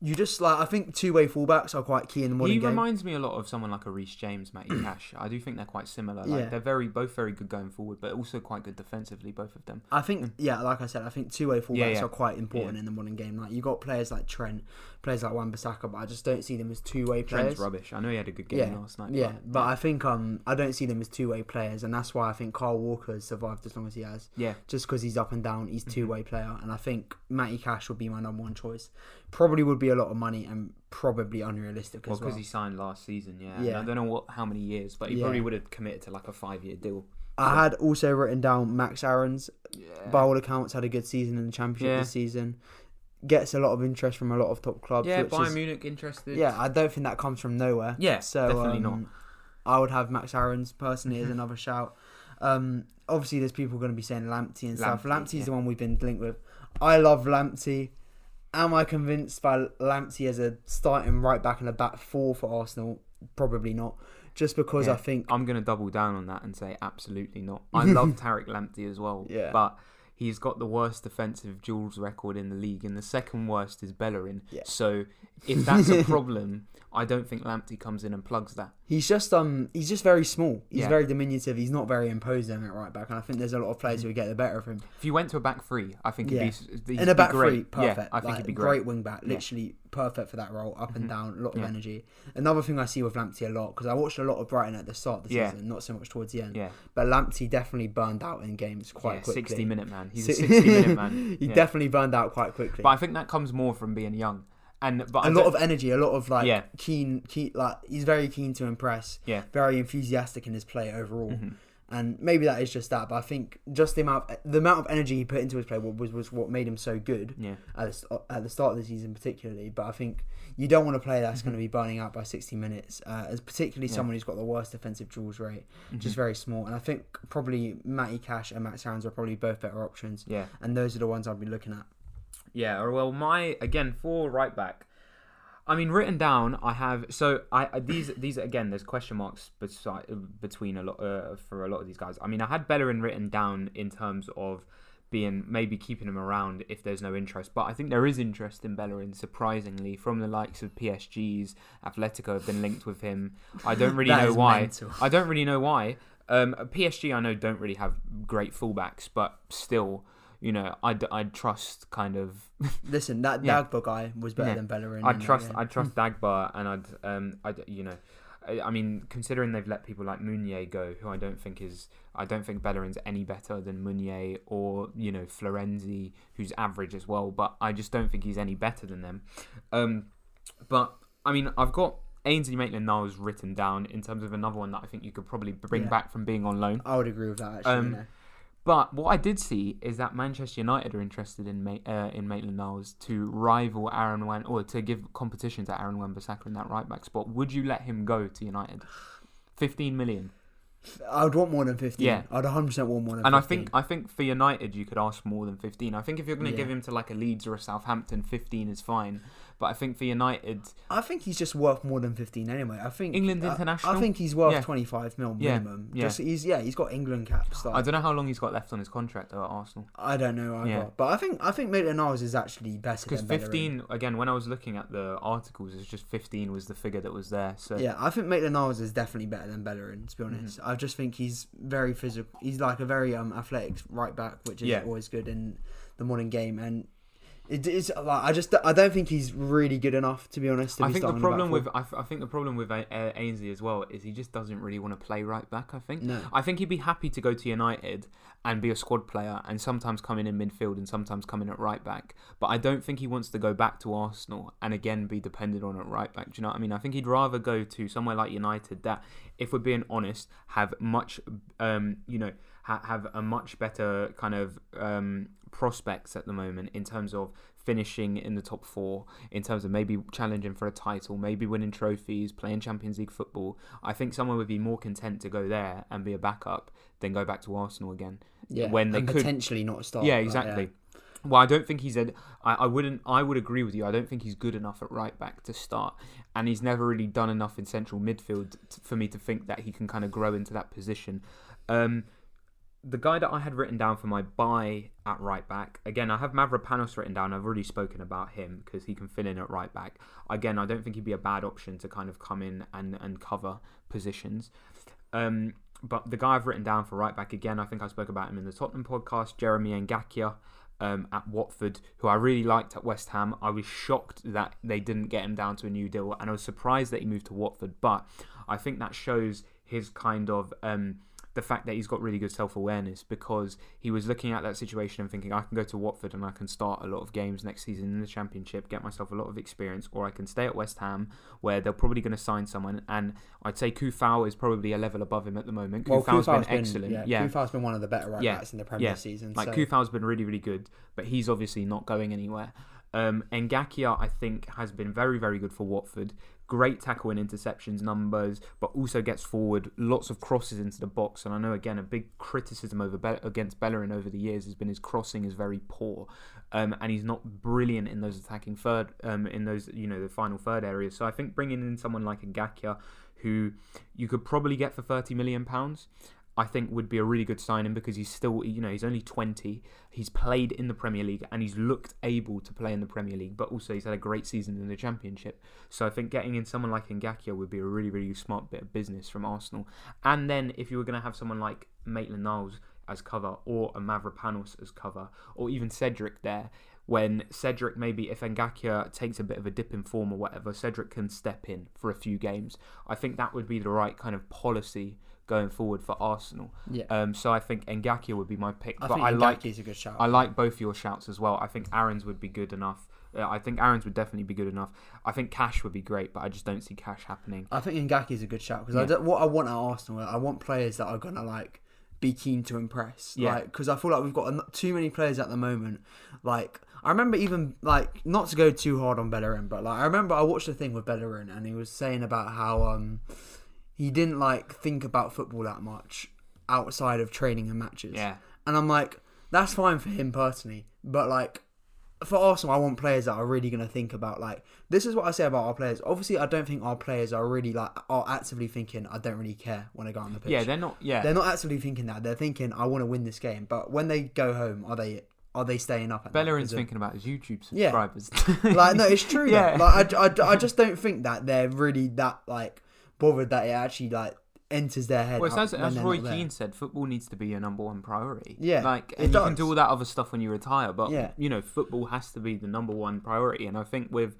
you just like I think two way fullbacks are quite key in the modern game. He game. reminds me a lot of someone like a Reece James, Matty Cash. I do think they're quite similar. Like Yeah. they're very both very good going forward, but also quite good defensively, both of them. I think, yeah, like I said, I think two way fullbacks Yeah, yeah. are quite important in the modern game. Like you got players like Trent, players like Wan-Bissaka, but I just don't see them as two way players. Trent's rubbish. I know he had a good game Yeah, last night. Yeah, but I think um I don't see them as two way players, and that's why I think Kyle Walker has survived as long as he has. yeah, Just because he's up and down, Mm-hmm. he's two way player, and I think Matty Cash would be my number one choice. Probably would be a lot of money and probably unrealistic well because well. he signed last season. Yeah, and I don't know what how many years, but he Yeah. probably would have committed to like a five year deal. I had also written down Max Aarons. Yeah. By all accounts, had a good season in the championship Yeah. this season. Gets a lot of interest from a lot of top clubs. yeah, Bayern is, Munich interested. Yeah, I don't think that comes from nowhere. Yeah, so definitely um, not. I would have Max Aarons personally Mm-hmm. as another shout. Um, obviously, there's people going to be saying Lamptey and stuff. Lamptey, Lamptey's yeah. the one we've been linked with. I love Lamptey. Am I convinced by Lamptey as a starting right back in a back four for Arsenal? Probably not. Just because Yeah. I think I'm going to double down on that and say absolutely not. I love Tariq Lamptey as well, Yeah. but he's got the worst defensive duels record in the league, and the second worst is Bellerin. Yeah. So if that's a problem, I don't think Lamptey comes in and plugs that. he's just um he's just very small. He's Yeah. very diminutive. He's not very imposing at right back, and I think there's a lot of players who would get the better of him. If you went to a back three, I think Yeah. he'd be he'd in a back great. three, perfect. Yeah, I think like, he'd be great. wing back, Yeah. literally perfect for that role, up and Mhm. down, a lot of Yeah. energy. Another thing I see with Lamptey a lot because I watched a lot of Brighton at the start of the Yeah. season, not so much towards the end. Yeah, But Lamptey definitely burned out in games quite yeah, quickly. sixty minute man. He's a sixty minute man. he Yeah. definitely burned out quite quickly. But I think that comes more from being young, and but a lot of energy, a lot of like Yeah. keen, keen, like he's very keen to impress. Yeah. Very enthusiastic in his play overall. Mhm. and maybe that is just that. But I think just the amount, the amount of energy he put into his play was was what made him so good yeah. at the, at the start of the season, particularly. But I think you don't want to play that's Mm-hmm. going to be burning out by 60 minutes, uh, as particularly Yeah. someone who's got the worst defensive draws rate, Mhm. just very small. And I think probably Matty Cash and Max Aarons are probably both better options, yeah. and those are the ones I'd be looking at. Yeah, or well, my again for right back. I mean, written down, I have so I, I these these again. There's question marks beside between a lot uh, for a lot of these guys. I mean, I had Bellerin written down in terms of being maybe keeping him around if there's no interest, but I think there is interest in Bellerin. Surprisingly, from the likes of PSG's, Atletico have been linked with him. I don't really know why. mental. I don't really know why. Um, PSG, I know, don't really have great fullbacks, but still, you know, I'd, I'd trust kind of. Listen, that Yeah. Dagba guy was better Yeah. than Bellerin. I'd that trust. I'd trust Dagba, and I'd, um, I'd, you know, I, I mean, considering they've let people like Meunier go, who I don't think is, I don't think Bellerin's any better than Meunier or you know Florenzi, who's average as well, but I just don't think he's any better than them. Um, but I mean, I've got Ainsley Maitland-Niles written down in terms of another one that I think you could probably bring Yeah. back from being on loan. I would agree with that. Actually, Um, know. But what I did see is that Manchester United are interested in Ma- uh, in Maitland Niles to rival Aaron Wan or to give competition to Aaron Wan-Bissaka in that right back spot. Would you let him go to United? Fifteen million, I would want more than 15. Yeah. I'd 100 percent want more than. and I 15. think I think for United you could ask more than fifteen. I think if you're going to Yeah. give him to like a Leeds or a Southampton, fifteen is fine. But I think for United, I think he's just worth more than 15 anyway. I think England I- international? I, think he's worth Yeah. 25 mil minimum. yeah. Just he's yeah, he's got England caps. Like, I don't know how long he's got left on his contract though at Arsenal. I don't know either. Yeah. But I think I think Maitland Niles is actually better Because than Bellerin. fifteen again, when I was looking at the articles, it's just fifteen was the figure that was there. So Yeah, I think Maitland Niles is definitely better than Bellerin. To be Mm-hmm. honest, I just think he's very physical. He's like a very um athletic right back, which is Yeah. always good in the modern game. And it is like I just I don't think he's really good enough to be honest. To I be think the problem with I, I think the problem with uh, Ainsley as well is he just doesn't really want to play right back. I think no. I think he'd be happy to go to United and be a squad player and sometimes come in in midfield and sometimes come in at right back. But I don't think he wants to go back to Arsenal and again be dependent on at right back. Do you know what I mean? I think he'd rather go to somewhere like United that, if we're being honest, have much, um, you know, ha- have a much better kind of um, prospects at the moment in terms of finishing in the top four, in terms of maybe challenging for a title, maybe winning trophies, playing Champions League football. I think someone would be more content to go there and be a backup than go back to Arsenal again. Yeah, when they and could- potentially not start. yeah, like, exactly. Well, I don't think he's a. I, I wouldn't. I would agree with you. I don't think he's good enough at right back to start, and he's never really done enough in central midfield t- for me to think that he can kind of grow into that position. Um, the guy that I had written down for my buy at right back, again, I have Mavropanos written down. I've already spoken about him because he can fill in at right back. Again, I don't think he'd be a bad option to kind of come in and, and cover positions. Um, but the guy I've written down for right back, again, I think I spoke about him in the Tottenham podcast, Jeremy Ngakia. Um, at Watford, who I really liked at West Ham. I was shocked that they didn't get him down to a new deal, and I was surprised that he moved to Watford. But I think that shows his kind of um, the fact that he's got really good self awareness because he was looking at that situation and thinking, I can go to Watford and I can start a lot of games next season in the Championship, get myself a lot of experience, or I can stay at West Ham where they're probably going to sign someone. And I'd say Coufal is probably a level above him at the moment. Well, Coufal's Coufal's been excellent. Yeah, yeah. Coufal's been one of the better right Yeah, backs in the Premier yeah. season. Like so. Coufal's been really, really good, but he's obviously not going anywhere. Um, Ngakia, I think, has been very, very good for Watford. Great tackle and interceptions numbers, but also gets forward, lots of crosses into the box. And I know, again, a big criticism over Be- against Bellerin over the years has been his crossing is very poor, um, and he's not brilliant in those attacking third, um, in those you know the final third areas. So I think bringing in someone like Ngakia, who you could probably get for thirty million pounds. I think would be a really good signing because he's still, you know, he's only 20. He's played in the Premier League and he's looked able to play in the Premier League, but also he's had a great season in the Championship. So I think getting in someone like Ngakia would be a really, really smart bit of business from Arsenal. And then if you were going to have someone like Maitland Niles as cover or a Mavropanos as cover or even Cedric there, when Cedric maybe if Ngakia takes a bit of a dip in form or whatever, Cedric can step in for a few games. I think that would be the right kind of policy going forward for Arsenal. Yeah. Um, so I think Ngakia would be my pick, I but I like Ngakia's a good shout. I like both your shouts as well. I think Aarons would be good enough. Uh, I think Aarons would definitely be good enough. I think Cash would be great, but I just don't see Cash happening. I think Ngakia's a good shout because Yeah. I what I want at Arsenal, I want players that are gonna like be keen to impress. Yeah. Like because I feel like we've got too many players at the moment. Like I remember even like not to go too hard on Bellerin, but like I remember I watched a thing with Bellerin and he was saying about how um he didn't like think about football that much outside of training and matches. Yeah. And I'm like, that's fine for him personally, but like for Arsenal, I want players that are really going to think about like this is what I say about our players. Obviously, I don't think our players are really like are actively thinking. I don't really care when I go on the pitch. Yeah, they're not. Yeah, they're not actively thinking that. They're thinking I want to win this game. But when they go home, are they are they staying up? At? Bellerin's thinking about his YouTube subscribers. Yeah. like no, it's true. Yeah. yeah. Like I, I, I just don't think that they're really that like bothered that it actually like enters their head. Well, it's up as, as Roy. Keane said, football needs to be your number one priority. Yeah, like, it and you can does. do all that other stuff when you retire, but Yeah. you know, football has to be the number one priority. And I think with,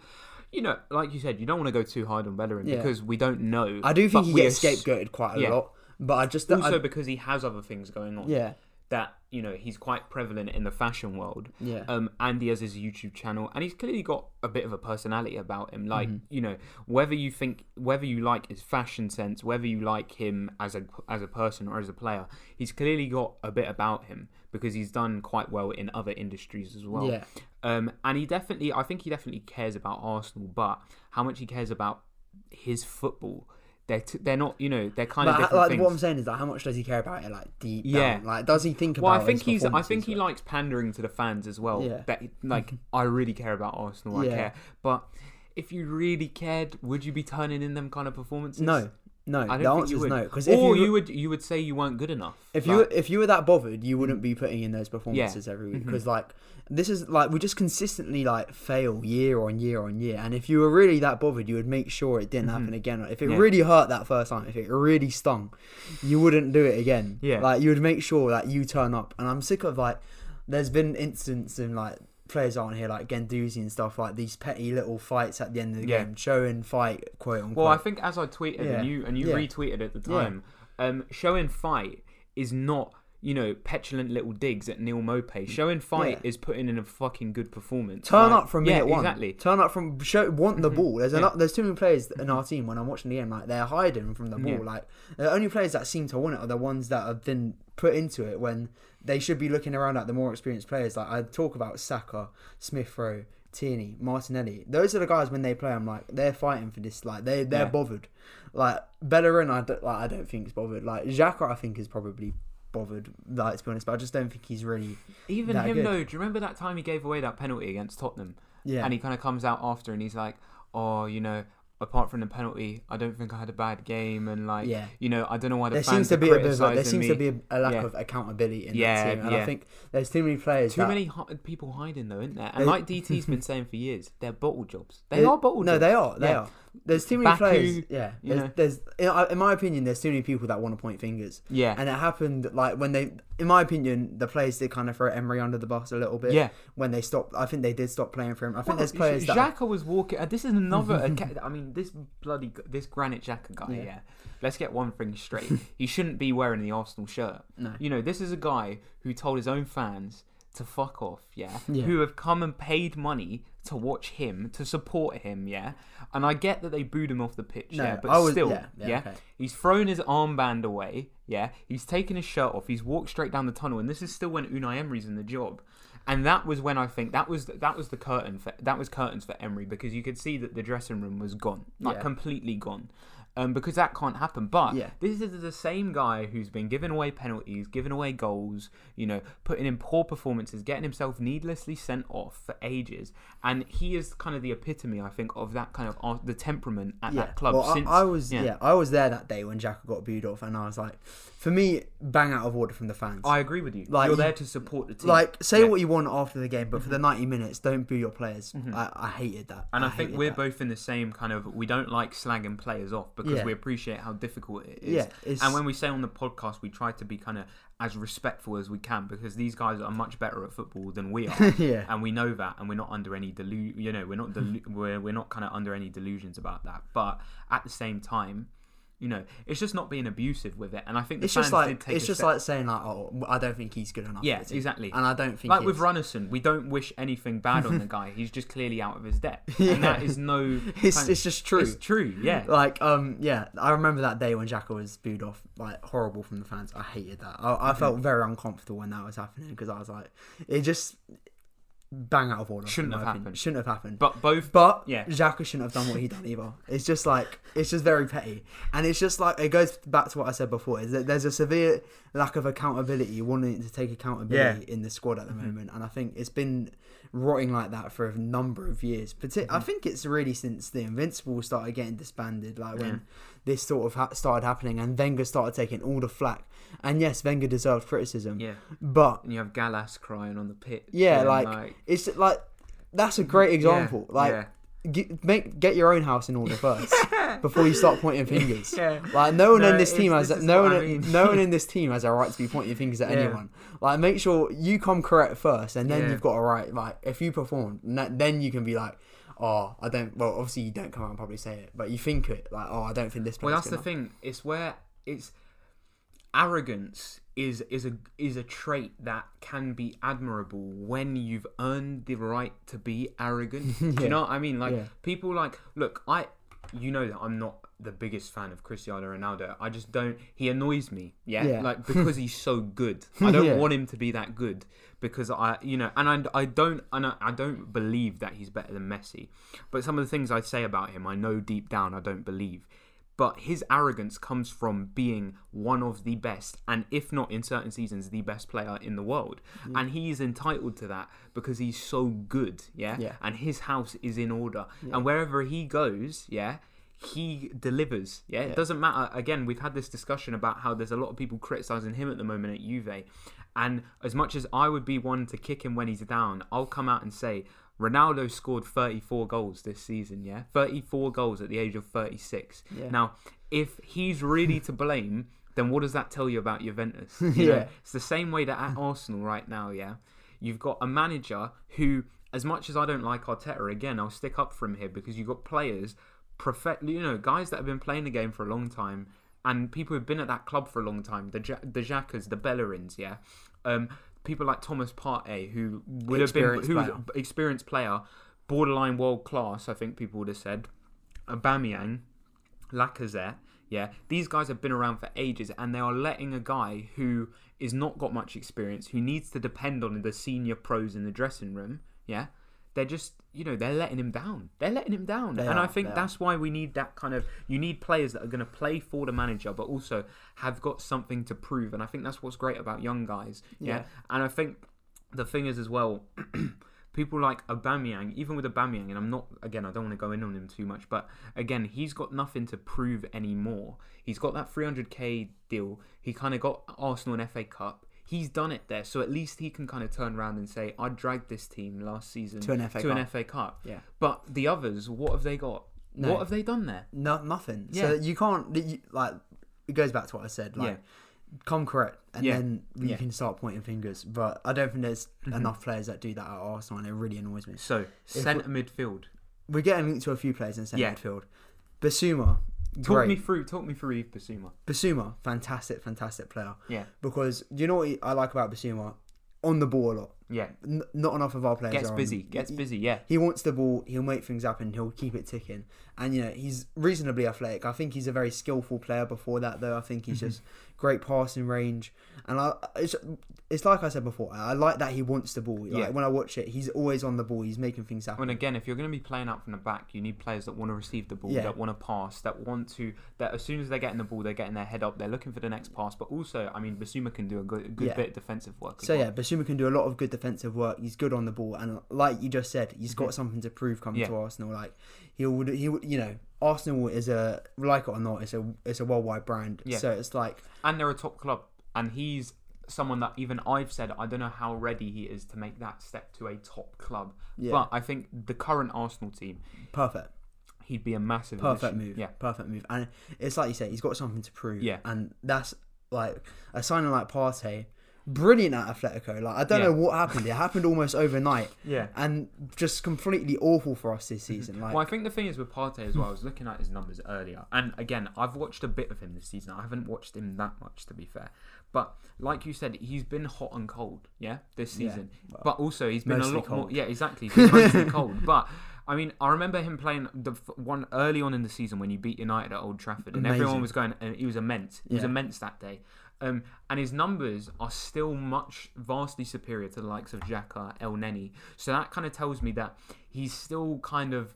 you know, like you said, you don't want to go too hard on Bellerin Yeah. because we don't know. I do think he gets ass- scapegoated quite a yeah. lot, but I just Also, I, because he has other things going on. yeah, That you know he's quite prevalent in the fashion world. yeah. Um, and he has his YouTube channel, and he's clearly got a bit of a personality about him. Like Mm-hmm. you know, whether you think whether you like his fashion sense, whether you like him as a as a person or as a player, he's clearly got a bit about him because he's done quite well in other industries as well. Yeah. Um, and he definitely, I think he definitely cares about Arsenal, but how much he cares about his football, they're t- they're not, you know, they're kind But of different like things. what I'm saying is that how much does he care about it? Like deep Yeah. down, like does he think about? Well, I think he's. I think he likes pandering to the fans as well. Yeah. That like I really care about Arsenal. I Yeah. care, but if you really cared, would you be turning in them kind of performances? no, no. The answer is would. no. Because if or you, you would, you would say you weren't good enough. if you if you were that bothered, you wouldn't be putting in those performances every week. Because like this is like we just consistently like fail year on year on year. And if you were really that bothered, you would make sure it didn't happen again. If it Mm-hmm. Yeah. really hurt that first time, if it really stung, you wouldn't do it again. Yeah. Like you would make sure that you turn up. And I'm sick of like there's been instances in like players aren't here like Guendouzi and stuff like these petty little fights at the end of the Yeah. game, showing fight quote unquote. well, I think as I tweeted Yeah. and you and you Yeah. retweeted at the Yeah. time, um, showing fight is not. You know, petulant little digs at Neal Maupay. Showing fight Yeah. is putting in a fucking good performance. Turn Like- up from yeah, minute one. Exactly. Turn up from show want the ball. There's Yeah. enough, there's too many players in our team when I'm watching the game. Like they're hiding from the ball. Yeah. Like the only players that seem to want it are the ones that have been put into it when they should be looking around at the more experienced players. Like I talk about Saka, Smith Rowe, Tierney, Martinelli. Those are the guys when they play. I'm like they're fighting for this. Like they they're Yeah. bothered. Like Bellerin, I don't like. I don't think is bothered. Like Xhaka, I think is probably bothered. Like to be honest, but I just don't think he's really. Even him good. though, do you remember that time he gave away that penalty against Tottenham? Yeah. And he kind of comes out after and he's like, "Oh, you know, apart from the penalty, I don't think I had a bad game, and like, Yeah. you know, I don't know why the There fans seems to be a bit of a, there seems to be a, lack Yeah. of accountability in Yeah, that team, and yeah. I think there's too many players. Too that, many people hiding though, isn't there? And They- like DT's been saying for years, they're bottle jobs. They are bottle No, jobs. they are. They are. There's too many Baku, players. Yeah. There's, know. there's in my opinion, there's too many people that want to point fingers, Yeah, and it happened like when they, in my opinion, the players did kind of throw Emery under the bus a little bit. yeah. When they stopped, I think they did stop playing for him. I think Well, there's players that. Xhaka was walking. Uh, this is another. I mean, this bloody this Granit Xhaka guy. Yeah. Yeah. Let's get one thing straight. he shouldn't be wearing the Arsenal shirt. No. You know, this is a guy who told his own fans to fuck off. Yeah. Yeah. Who have come and paid money to watch him to support him. Yeah. And I get that they booed him off the pitch. No, yeah. But oh, I was- still. yeah, Yeah. yeah, okay. He's thrown his armband away. Yeah. He's taken his shirt off. He's walked straight down the tunnel. And this is still when Unai Emery's in the job. And that was when I think that was that was the curtain for that was curtains for Emery because you could see that the dressing room was gone, like Yeah. completely gone. Um, because that can't happen. But Yeah. this is the same guy who's been giving away penalties, giving away goals, you know, putting in poor performances, getting himself needlessly sent off for ages, and he is kind of the epitome, I think, of that kind of uh, the temperament at yeah. that club. Well, I- since I, was yeah. yeah. I was there that day when Jack got booed off, and I was like, for me, bang out of order from the fans. I agree with you. Like, You're there to support the team. like say Yeah. Mm-hmm. what you want after the game, but for the 90 minutes, don't boo your players. I, I hated that. And I, think we're that. both in the same kind of. We don't like slagging players off because Yeah. we appreciate how difficult it is. Yeah, And when we say on the podcast, we try to be kind of as respectful as we can because these guys are much better at football than we are. yeah. and we know that, and we're not under any delu- You know, we're not delu- we're we're not kind of under any delusions about that. But at the same time, you know, it's just not being abusive with it. And I think the It's fans just like did take it's just step- like saying like, oh, I don't think he's good enough. Yeah, exactly. And I don't think like with Rúnarsson, we don't wish anything bad on the guy. He's just clearly out of his depth, Yeah. and that is no. It's, kind- it's just true. It's true. Yeah. Like um yeah, I remember that day when Xhaka was booed off, like horrible from the fans. I hated that. I, Mm-hmm. I felt very uncomfortable when that was happening because I was like, it just bang out of order. Shouldn't have opinion. happened. Shouldn't have happened. But both. But Yeah. Xhaka shouldn't have done what he done either. It's just like it's just very petty, and it's just like it goes back to what I said before. Is that there's a severe lack of accountability, wanting to take accountability in the squad at the Mm-hmm. moment, and I think it's been rotting like that for a number of years. Partic- Mm-hmm. I think it's really since the Invincibles started getting disbanded, like when Yeah. this sort of ha- started happening, and Wenger started taking all the flack. And yes, Wenger deserved criticism, Yeah. but And you have Gallas crying on the pitch. yeah, and, like, it's like that's a great example. yeah, like yeah. get, make get your own house in order first before you start pointing fingers. Yeah. Like no one No, in this team has this no one I mean. no one in this team has a right to be pointing fingers at Yeah. anyone. Like make sure you come correct first, and then Yeah. you've got a right. Like if you perform, then you can be like, oh, I don't. Well, obviously you don't come out and probably say it, but you think it like, oh, I don't think this. Well, that's the good thing. It's where it's arrogance is is a is a trait that can be admirable when you've earned the right to be arrogant. Do Yeah. you know what I mean? Like Yeah. people like look, I you know that I'm not the biggest fan of Cristiano Ronaldo. I just don't he annoys me. Yeah. Yeah. Like because he's so good. I don't want him to be that good because I you know and I, I don't and I, I don't believe that he's better than Messi. But some of the things I say about him I know deep down I don't believe but his arrogance comes from being one of the best and if not in certain seasons the best player in the world. Mm. And he's entitled to that because he's so good yeah, Yeah. and his house is in order. And wherever he goes yeah he delivers yeah? it doesn't matter. Again we've had this discussion about how there's a lot of people criticizing him at the moment at Juve. And as much as I would be one to kick him when he's down I'll come out and say Ronaldo scored 34 goals this season, yeah? 34 goals at the age of 36. Yeah. Now, if he's really to blame, then what does that tell you about Juventus? You Yeah. know, it's the same way that at Arsenal right now, yeah? You've got a manager who, as much as I don't like Arteta, again, I'll stick up for him here because you've got players, perfect, you know, guys that have been playing the game for a long time and people who've been at that club for a long time, the ja- the Xhakas, the Bellerins, yeah? Um, people like Thomas Partey, who would have been who was experienced player, borderline world class. I think people would have said. Aubameyang, Lacazette, yeah, these guys have been around for ages, and they are letting a guy who is not got much experience, who needs to depend on the senior pros in the dressing room, yeah. They're just, you know, they're letting him down. They're letting him down, They and I think are. that's why we need that kind of. You need players that are going to play for the manager, but also have got something to prove, and I think that's what's great about young guys. Yeah, Yeah. and I think the thing is as well. people like Aubameyang, even with Aubameyang, and I'm not again, I don't want to go in on him too much, but again, he's got nothing to prove anymore. He's got that 300k deal. He kind of got Arsenal and FA Cup. He's done it there, so at least he can kind of turn around and say, "I dragged this team last season To an FA to Cup. an FA Cup." Yeah. But the others, what have they got? No. What have they done there? No, nothing. Yeah. So you can't you, like. It goes back to what I said. Like, come correct, and Yeah. then you Yeah. can start pointing fingers. But I don't think there's mm-hmm. enough players that do that at Arsenal, and it really annoys me. So centre midfield. We're getting linked to a few players in centre Yeah. midfield. Bissouma, Talk great. me through. Talk me through Yves Bissouma. Bissouma, fantastic, fantastic player. Yeah, Because do you know what I like about Bissouma? On the ball a lot. yeah. N- not enough of our players Gets are on- busy. Gets he- busy. Yeah. He wants the ball. He'll make things happen. He'll keep it ticking. And you know he's reasonably athletic. I think he's a very skillful player. Before that, though, I think he's Mm-hmm. just great passing range. And I, it's, it's like I said before. I like that he wants the ball. Like, Yeah. When I watch it, he's always on the ball. He's making things happen. And again, if you're going to be playing out from the back, you need players that want to receive the ball, Yeah. that want to pass, that want to. That as soon as they're getting the ball, they're getting their head up, they're looking for the next pass. But also, I mean, Bissouma can do a good, a good Yeah. bit of defensive work. So well. yeah, Bissouma can do a lot of good defensive work. He's good on the ball, and like you just said, he's got something to prove coming Mm-hmm. To Arsenal. Like he would, he would, you know, Arsenal is a like it or not, it's a it's a worldwide brand. Yeah. So it's like and they're a top club, and he's someone that even I've said I don't know how ready he is to make that step to a top club. Yeah. But I think the current Arsenal team, perfect. he'd be a massive perfect addition. move. Yeah, perfect move. And it's like you say, he's got something to prove. Yeah. and that's like a signing like Partey, brilliant at Atletico. Like I don't Yeah. know what happened. It happened almost overnight, yeah. and just completely awful for us this season. Like Well, I think the thing is with Partey as well. I was looking at his numbers earlier, and again, I've watched a bit of him this season. I haven't watched him that much, to be fair. But like you said, he's been hot and cold, yeah, this Yeah, season. well, but also, he's been a lot more. cold. Yeah, exactly. He's mostly cold, but. I mean, I remember him playing the f- one early on in the season when you beat United at Old Trafford, and everyone was going, and he was immense. He was immense that day, um, and his numbers are still much vastly superior to the likes of Xhaka, Elneny. So that kind of tells me that he's still kind of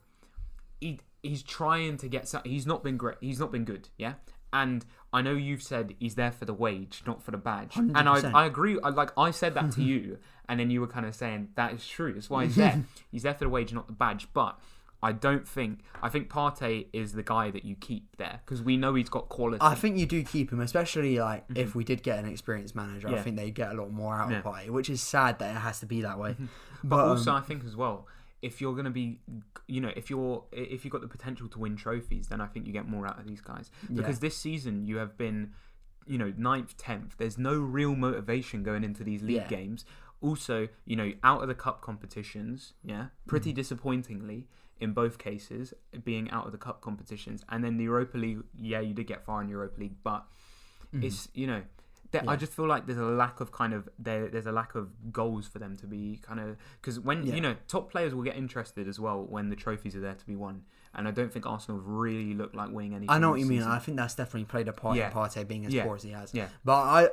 he he's trying to get he's not been great he's not been good yeah? And i know you've said he's there for the wage not for the badge. And I, I agree I, like i said that to you and then you were kind of saying that is true that's why he's there. He's there for the wage not the badge. But I don't think. I think Partey is the guy that you keep there because we know he's got quality. I think you do keep him, especially like if we did get an experienced manager. I Mm-hmm. Think they get a lot more out Yeah. of Partey, which is sad that it has to be that way. But, But, also, um, I think as well, if you're going to be, you know, if you're if you've got the potential to win trophies, then I think you get more out of these guys. Because Yeah. this season you have been, you know, ninth, tenth. There's no real motivation going into these league Yeah. games. Also, you know, out of the cup competitions, yeah, pretty Mm. disappointingly in both cases, being out of the cup competitions, and then the Europa League. Yeah, you did get far in Europa League, but it's you know. That I Mm-hmm. Just feel like there's a lack of kind of there. There's a lack of goals for them to be kind of because when Yeah. you know top players will get interested as well when the trophies are there to be won, and I don't think Arsenal really looked like winning anything. I know what you mean. I think that's definitely played a part Yeah. in Partey being as Yeah. poor as he has. Yeah. But I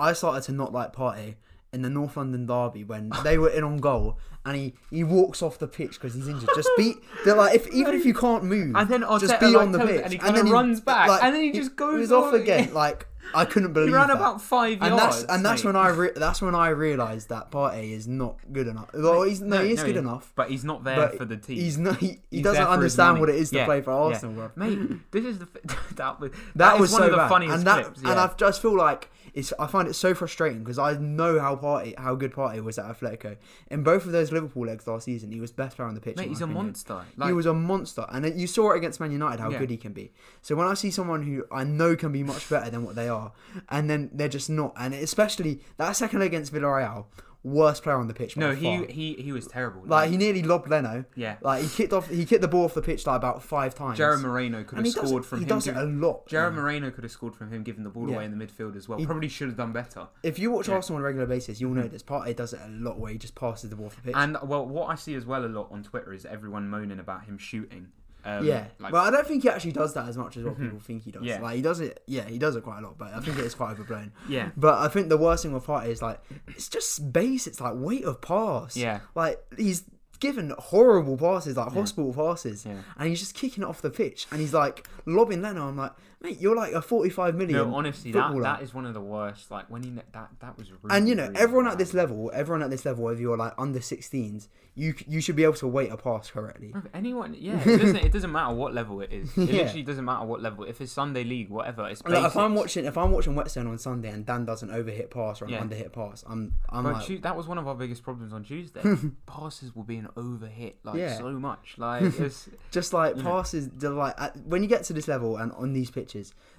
I started to not like Partey in the North London derby when they were in on goal and he, he walks off the pitch because he's injured. Just be they're like if even if you can't move, And then just be like, on the pitch and he then kinda runs back, and then he just goes he's off again. Like I couldn't believe he ran that. about five and yards. that's and that's mate. when I re- that's when I realised that Partey is not good enough. Well, he's no, he is good enough. but he's not there for the team. He's not. He, he He's doesn't there for his understand what it is to Yeah, play for yeah. Arsenal, bro. Mate, this is the that was That, that was is one so of the bad. funniest and that, clips. and. I just feel like it's. I find it so frustrating because I know how Partey, how good Partey was at Atletico. In both of those Liverpool legs last season, he was best player on the pitch. Mate, he's a opinion. monster. he was a monster, and you saw it against Man United how Yeah. good he can be. So when I see someone who I know can be much better than what they are, and then they're just not, and especially that second leg against Villarreal, worst player on the pitch. by no, he he he was terrible. like he nearly lobbed Leno. yeah. Like he kicked off, he kicked the ball off the pitch like about five times. Gerard Moreno could and have he does, scored from he him. does it a lot. Gerard Yeah. Moreno could have scored from him giving the ball Yeah. away in the midfield as well. He- Probably should have done better. If you watch Yeah. Arsenal on a regular basis, you'll know hmm. this. Partey does it a lot where he just passes the ball off the pitch. And well, what I see as well a lot on Twitter is everyone moaning about him shooting. Um, yeah, like, well, I don't think he actually does that as much as what people think he does. Yeah. Like he does it, yeah, he does it quite a lot, but I think it is quite overblown. yeah, But I think the worst thing with Hart is like it's just base. It's like weight of pass. yeah. like he's given horrible passes, like hospital passes, Yeah. and he's just kicking it off the pitch, and he's like lobbing Leno. I'm like, mate, you're like a 45 million. No, honestly, that, footballer. that is one of the worst. Like when he that that was really, and you know, really everyone at this level, everyone at this level, whether you're like under 16s, you you should be able to wait a pass correctly. Anyone, yeah, it doesn't, it doesn't matter what level it is. It Yeah. literally doesn't matter what level. If it's Sunday league, whatever, it's Like, if I'm watching, if I'm watching Whetstone on Sunday and Dan does an overhit pass or an Yeah. underhit pass, I'm I'm Bro, like, Tu- that was one of our biggest problems on Tuesday. Passes were being overhit like Yeah. so much. Like just like know. passes. they're like at, when you get to this level and on these pitches,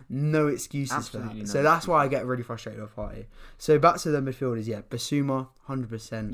no excuses Absolutely for no that. so that's why I get really frustrated with Partey. So back to the midfielders, yeah, Bissouma, hundred percent.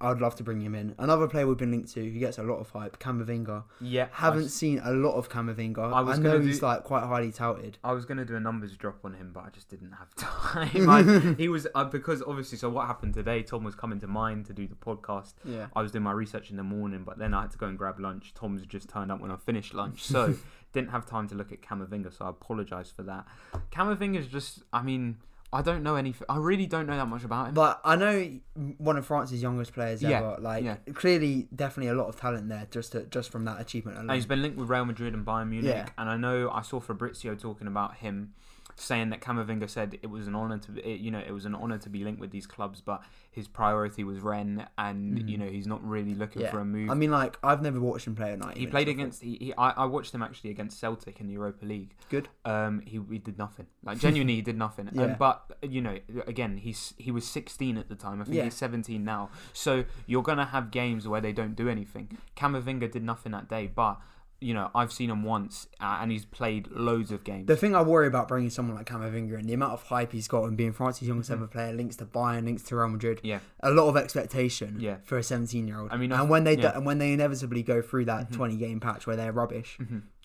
Yep. I'd love to bring him in. Another player we've been linked to who gets a lot of hype, Camavinga. yeah. Haven't I, seen a lot of Camavinga. I I, know gonna he's do- like quite highly touted. I was gonna do a numbers drop on him, but I just didn't have time. I, he was uh, because obviously. So what happened today? Tom was coming to mine to do the podcast. Yeah. I was doing my research in the morning, but then I had to go and grab lunch. Tom's just turned up when I finished lunch, so didn't have time to look at Camavinga. So I apologise for that. Camavinga's just, I mean, I don't know any. I really don't know that much about him. But I know one of France's youngest players Yeah, ever. Like yeah. clearly, definitely a lot of talent there, just to, just from that achievement alone. And he's been linked with Real Madrid and Bayern Munich. Yeah. And I know I saw Fabrizio talking about him saying that Camavinga said it was an honor to be, it- you know it was an honor to be linked with these clubs, but his priority was Rennes, and you know he's not really looking Mm. yeah. for a move. I mean, like I've never watched him play at night. he played against. He, he I, I watched him actually against Celtic in the Europa League. Good. Um, he, he did nothing. Like genuinely, he did nothing. Yeah. Um, but you know, again, he's he was 16 at the time. I think Yeah. he's 17 now. So you're gonna have games where they don't do anything. Camavinga did nothing that day, but you know, I've seen him once, uh, and he's played loads of games. The thing I worry about bringing someone like Camavinga and the amount of hype he's got and being France's youngest ever player, links to Bayern, links to Real Madrid, Mm-hmm. yeah, a lot of expectation Yeah. for a 17 year old. I mean, and th- when they yeah. Mm-hmm. and when they inevitably go through that 20 game patch where they're rubbish,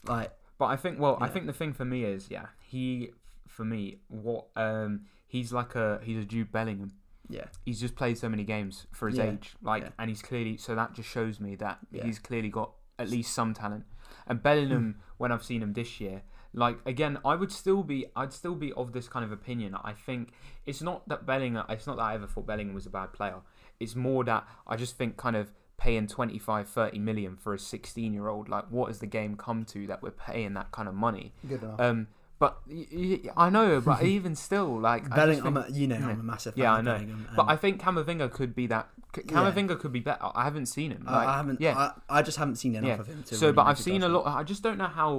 like but I think well, I think the thing for me is yeah, he for me what um he's like a he's a Jude Bellingham. yeah, he's just played so many games for his Yeah, age, like, yeah. and he's clearly so that just shows me that Yeah. he's clearly got at least some talent. And Bellingham, when I've seen him this year, like again, I would still be, I'd still be of this kind of opinion. I think it's not that Bellingham, it's not that I ever thought Bellingham was a bad player. It's more that I just think kind of paying 25 30 million for a 16 year old like what has the game come to that we're paying that kind of money good enough. um but y- y- I know but even still like I just Bellingham, think- I'm a, you know. I'm a massive fan yeah, of I know. Bellingham. But and I think Camavinga could be that. C- Yeah. Camavinga could be better. I haven't seen him. I- Like, I haven't, Yeah. I, I just haven't seen enough yeah. of him. To So, really but make I've seen a judgment. lot. I just don't know how,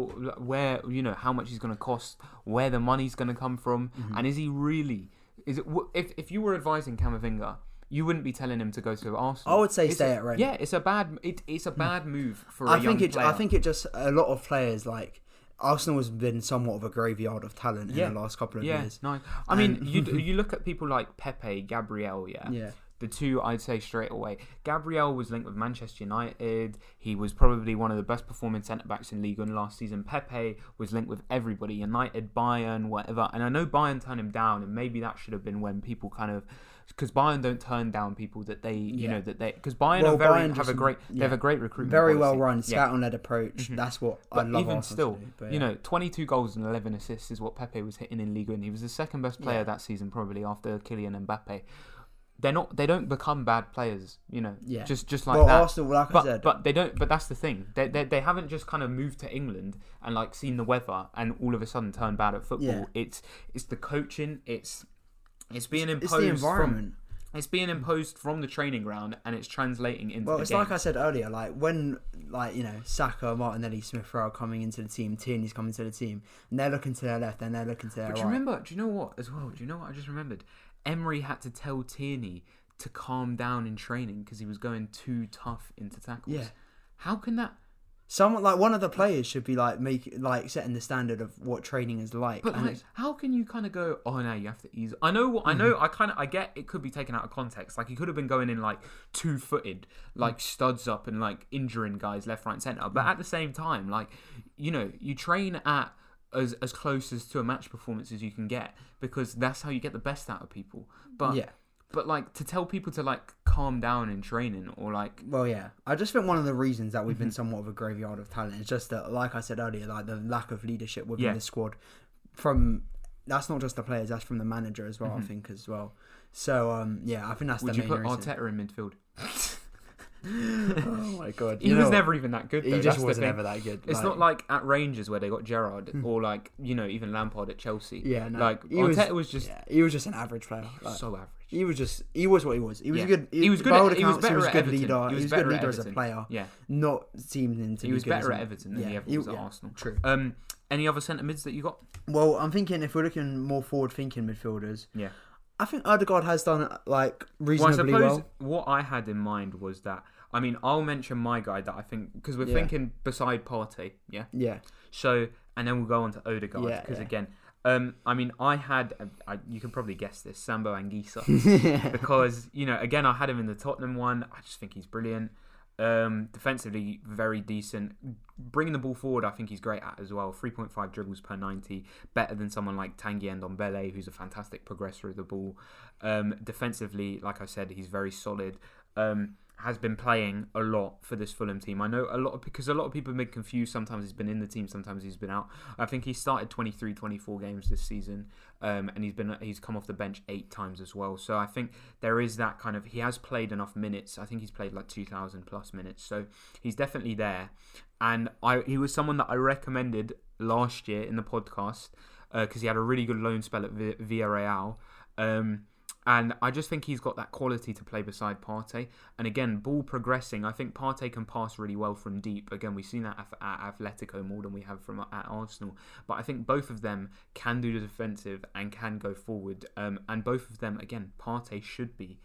where you know, how much he's going to cost, where the money's going to come from, Mm-hmm. and is he really? Is it? w- If if you were advising Camavinga, you wouldn't be telling him to go to Arsenal. I would say It's stay a- at Rennes. Yeah, it's a bad. It, it's a bad move for a I young think it. player. I think it just a lot of players like Arsenal has been somewhat of a graveyard of talent Yeah. in the last couple of Yeah, years. nice. I mean, And- you you look at people like Pepe, Gabriel, yeah. Yeah. The two I'd say straight away. Gabriel was linked with Manchester United. He was probably one of the best performing centre backs in Ligue 1 last season. Pepe was linked with everybody, United, Bayern, whatever. And I know Bayern turned him down, and maybe that should have been when people kind of because Bayern don't turn down people that they you Yeah. know that they because Bayern Well, are very Bayern have a just- great they have a great recruitment Very well run, Yeah. scout led approach. Mm-hmm. That's what I love. even still, do, but you know, 22 goals and 11 assists is what Pepe was hitting in Ligue 1. He was the second best player Yeah. that season, probably after Kylian Mbappe. They're not. They don't become bad players, you know. Yeah. Just, just like well, that. Arsenal, like I but, said, but they don't. But that's the thing. They, they, they haven't just kind of moved to England and like seen the weather and all of a sudden turned bad at football. Yeah. It's it's the coaching. It's it's being it's imposed the from it's being imposed from the training ground and it's translating into Well, it's game. like I said earlier, like when, like you know, Saka, Martinelli, Smith Rowe coming into the team, Tierney's coming to the team, and they're looking to their left, and they're looking to their But do you remember? Do you know what as well? Do you know what I just remembered? Emery had to tell Tierney to calm down in training because he was going too tough into tackles. Yeah. How can that? Someone like one of the players should be like make like setting the standard of what training is like. But and like, how can you kind of go? Oh no, you have to ease. I know. what I know. Mm-hmm. I kind of. I get it. Could be taken out of context. Like he could have been going in like two footed, like mm. studs up and like injuring guys left, right, and center. But mm. at the same time, like you know, you train at as as close as to a match performance as you can get because that's how you get the best out of people. But yeah. But like to tell people to like calm down in training or like Well, yeah. I just think one of the reasons that we've Mm-hmm. been somewhat of a graveyard of talent is just that, like I said earlier, like the lack of leadership within Yeah. the squad. From that's not just the players, that's from the manager as well. I think as well. So um, yeah, I think that's would the you main put reason. Arteta in midfield? oh my god, He You was know, never even that good. Though. He just the wasn't ever that good. It's not like at Rangers where they got Gerrard, or like you know even Lampard at Chelsea. yeah, no, like he was, was, just yeah, he was just an average player. Like, so average. He was just he was what he was. He was Yeah. a good. He was good at- he was better he was good Everton. leader. He He was was, better good leader as a player. Yeah, Not seeming to he be was good better at Everton than yeah, he ever he- was at yeah, Arsenal. True. Um, any other centre mids that you got? Well, I'm thinking if we're looking more forward thinking midfielders, Yeah. I think Odegaard has done like reasonably Well, I suppose well. what I had in mind was that I mean I'll mention my guy that I think because we're Yeah. thinking beside Partey, yeah. Yeah, So and then we'll go on to Odegaard Yeah, because yeah. again, um, I mean I had I, you can probably guess this Zambo Anguissa because you know again I had him in the Tottenham one. I just think he's brilliant. Um, defensively, very decent. Bringing the ball forward, I think he's great at as well. 3.5 dribbles per 90, better than someone like Tanguy Ndombele, who's a fantastic progressor of the ball. Um, defensively, like I said, he's very solid. Um, has been playing a lot for this Fulham team. I know a lot of, because a lot of people have been confused. Sometimes he's been in the team, sometimes he's been out. I think he started 23, 24 games this season, um, and he's been he's come off the bench eight times as well. So I think there is that kind of he has played enough minutes. I think he's played like 2,000 plus minutes, so he's definitely there. And I he was someone that I recommended last year in the podcast because he had a really good loan spell at Vi- Villarreal. Um, and I just think he's got that quality to play beside Partey. And again, ball progressing. I think Partey can pass really well from deep. Again, we've seen that at, at Atletico more than we have from at Arsenal. But I think both of them can do the defensive and can go forward. Um, and both of them, again, Partey should be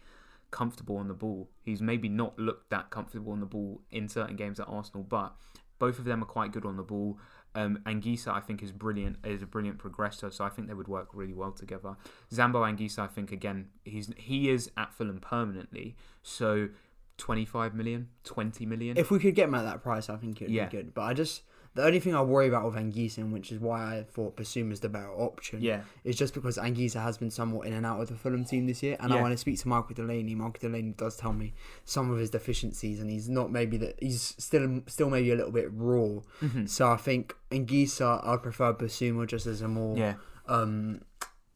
comfortable on the ball. He's maybe not looked that comfortable on the ball in certain games at Arsenal, but both of them are quite good on the ball. Um, Anguissa, I think, is brilliant. Is a brilliant progressor, so I think they would work really well together. Zambo Anguissa, I think, again, he's he is at Fulham permanently, so 25 million, 20 million. if we could get him at that price, I think it would Yeah. be good. But I just the only thing I worry about with Anguissa, which is why I thought Bissouma's the better option, yeah, is just because Anguissa has been somewhat in and out of the Fulham team this year. And I want to speak to Michael Delaney. Michael Delaney does tell me some of his deficiencies, and he's not maybe that he's still still maybe a little bit raw. Mhm. So I think Anguissa, I'd prefer Bissouma just as a more yeah, um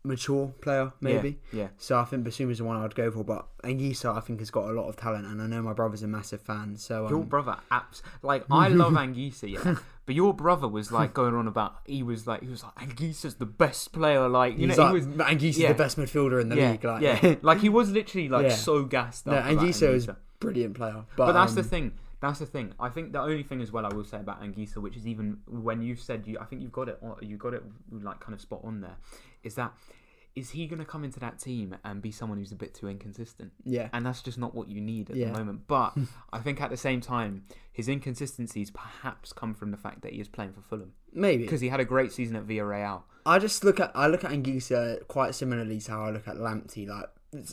mature player, maybe. yeah, So I think Bissouma's the one I'd go for, but Anguissa I think has got a lot of talent, and I know my brother's a massive fan. So Your um, brother, apps like I love Anguissa, yeah. But your brother was like going on about he was like he was like Anguissa's the best player, like you he's know like, he was Anguissa's yeah. the best midfielder in the yeah, league. Like, yeah, like he was literally like Yeah. so gassed up. no, Anguissa is brilliant player, but, But that's the um, thing. That's the thing. I think the only thing as well I will say about Anguissa, which is even when you said you, I think you've got it, you got it like kind of spot on there, is that is he going to come into that team and be someone who's a bit too inconsistent? Yeah, And that's just not what you need at Yeah. the moment. But I think at the same time, his inconsistencies perhaps come from the fact that he is playing for Fulham maybe. because he had a great season at Villarreal. I just look at I look at Anguissa quite similarly to how I look at Lamptey. Like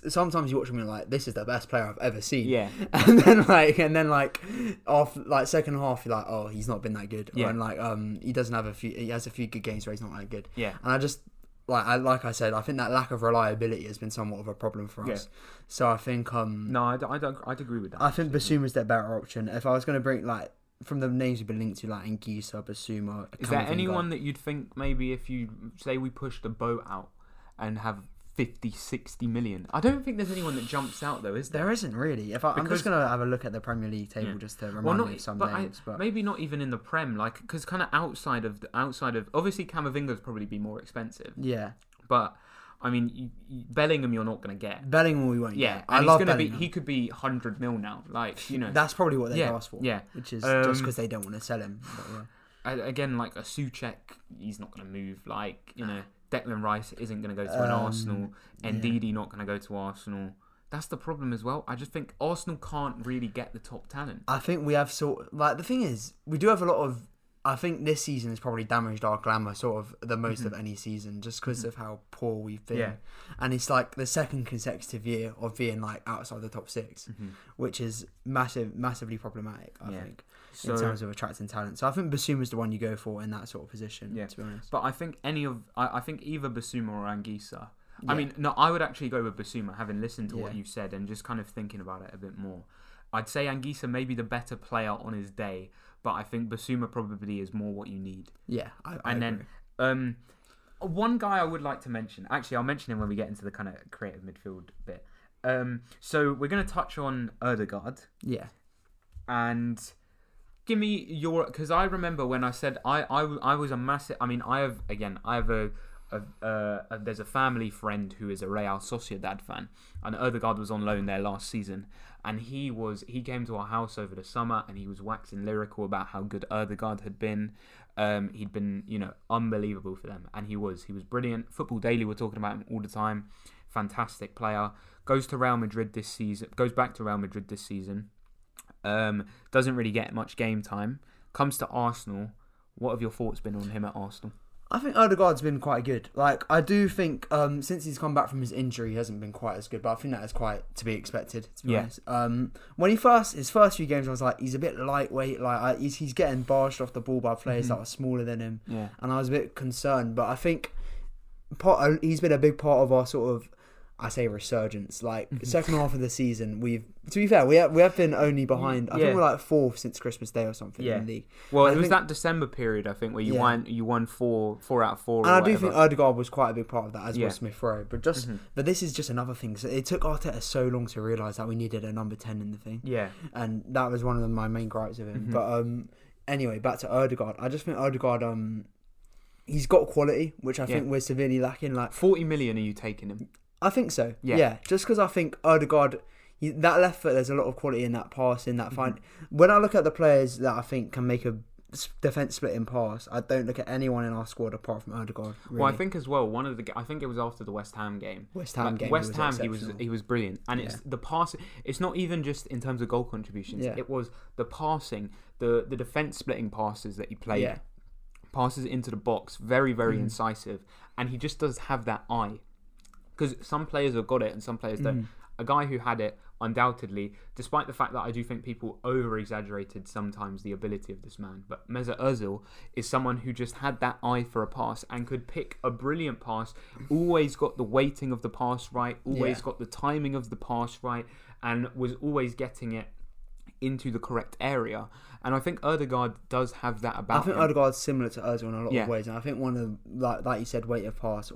sometimes you watch him and like, this is the best player I've ever seen. Yeah, and then like and then like off like second half you're like oh he's not been that good Yeah. and like um he doesn't have a few he has a few good games where he's not that good yeah, and I just like I like I said I think that lack of reliability has been somewhat of a problem for us. Yeah. so I think um no, I don't, I don't, I'd agree with that. I think actually. Bissouma's the better option if I was going to bring like from the names we've been linked to like Anguissa Bissouma Is there anyone that you'd think maybe if you say we push the boat out and have 50, 60 million? I don't think there's anyone that jumps out though, is there? there isn't really if I, I'm just going to have a look at the Premier League table Yeah. just to remind Well, me not of some but I- names but maybe not even in the Prem, like because kind of outside of the, outside of obviously Camavinga's probably be more expensive, yeah but I mean you, you, Bellingham you're not gonna get. Bellingham we won't Yeah, get. I love gonna Bellingham. be he could be hundred mil now, like you know. That's probably what they yeah, asked for. yeah. Which is Um, just because they don't want to sell him. But yeah. Again, like a Soucek, he's not going to move. Like you know, Declan Rice isn't going to go to an Um, Arsenal. yeah. Ndidi not going to go to Arsenal. That's the problem as well. I just think Arsenal can't really get the top talent. I think we have sort like the thing is we do have a lot of. I think this season has probably damaged our glamour sort of the most of any season just because of how poor we've been. Mm-hmm. Yeah. And it's like the second consecutive year of being like outside the top 6 which is massive, massively problematic. I Mm-hmm. Yeah. think So, in terms of attracting talent. So I think Bissouma's the one you go for in that sort of position. Yeah. To be honest. but I think any of I, I think either Bissouma or Anguissa. I mean, no, I would actually go with Bissouma, having listened to what Yeah. you said and just kind of thinking about it a bit more. I'd say Anguissa may be the better player on his day, but I think Bissouma probably is more what you need. Yeah. I, I and agree. then um, one guy I would like to mention. Actually, I'll mention him when we get into the kind of creative midfield bit. Um, so we're going to touch on Odegaard. yeah. and give me your because I remember when I said I, I I was a massive. I mean, I have again. I have a. A, uh, a, there's a family friend who is a Real Sociedad fan, and Odegaard was on loan there last season, and he was he came to our house over the summer, and he was waxing lyrical about how good Odegaard had been. Um, he'd been you know unbelievable for them, and he was he was brilliant. Football Daily were talking about him all the time. Fantastic player. Goes to Real Madrid this season. Goes back to Real Madrid this season. Um, doesn't really get much game time. Comes to Arsenal. What have your thoughts been on him at Arsenal? I think Odegaard's been quite good. Like I do think um, since he's come back from his injury, he hasn't been quite as good. But I think that is quite to be expected. To be Yeah. honest, um, when he first his first few games, I was like, he's a bit lightweight. Like I, he's, he's getting barged off the ball by players Mhm. that are smaller than him, Yeah. and I was a bit concerned. But I think part uh, he's been a big part of our sort of. I say resurgence. Like Mhm. second half of the season, we've to be fair, we have, we have been only behind. I Yeah. think we're like fourth since Christmas Day or something Yeah. in the league. Well, I it was think- that December period, I think, where you Yeah. won you won four four out of four. And I do think Odegaard was quite a big part of that, as Yeah. was Smith Rowe. But just, Mhm. but this is just another thing. So it took Arteta so long to realise that we needed a number ten in the thing, Yeah. and that was one of the, my main gripes of him. Mhm. But um, anyway, back to Odegaard. I just think Odegaard um, he's got quality, which I think we're severely lacking. Like Forty million are you taking him? I think so. Yeah. Yeah, just because I think Odegaard. he- That left foot, there's a lot of quality in that pass, in that find. Mm-hmm. When I look at the players that I think can make a defense splitting pass, I don't look at anyone in our squad apart from Odegaard. Really. Well, I think as well one of the I think it was after the West Ham game. West Ham Like, game. West Ham, he was he was brilliant, and it's Yeah. the pass. It's not even just in terms of goal contributions. Yeah. It was the passing, the the defense splitting passes that he played, passes into the box, very very Mhm. incisive, and he just does have that eye. Because some players have got it and some players don't. Mhm. A guy who had it, undoubtedly, despite the fact that I do think people over exaggerated sometimes the ability of this man, but Mesut Ozil is someone who just had that eye for a pass and could pick a brilliant pass, always got the weighting of the pass right, always Yeah. got the timing of the pass right, and was always getting it into the correct area. And I think Odegaard does have that about. Him. I think him. Odegaard's similar to Ozil in a lot Yeah. of ways, and I think one of the, like like you said, weight of pass,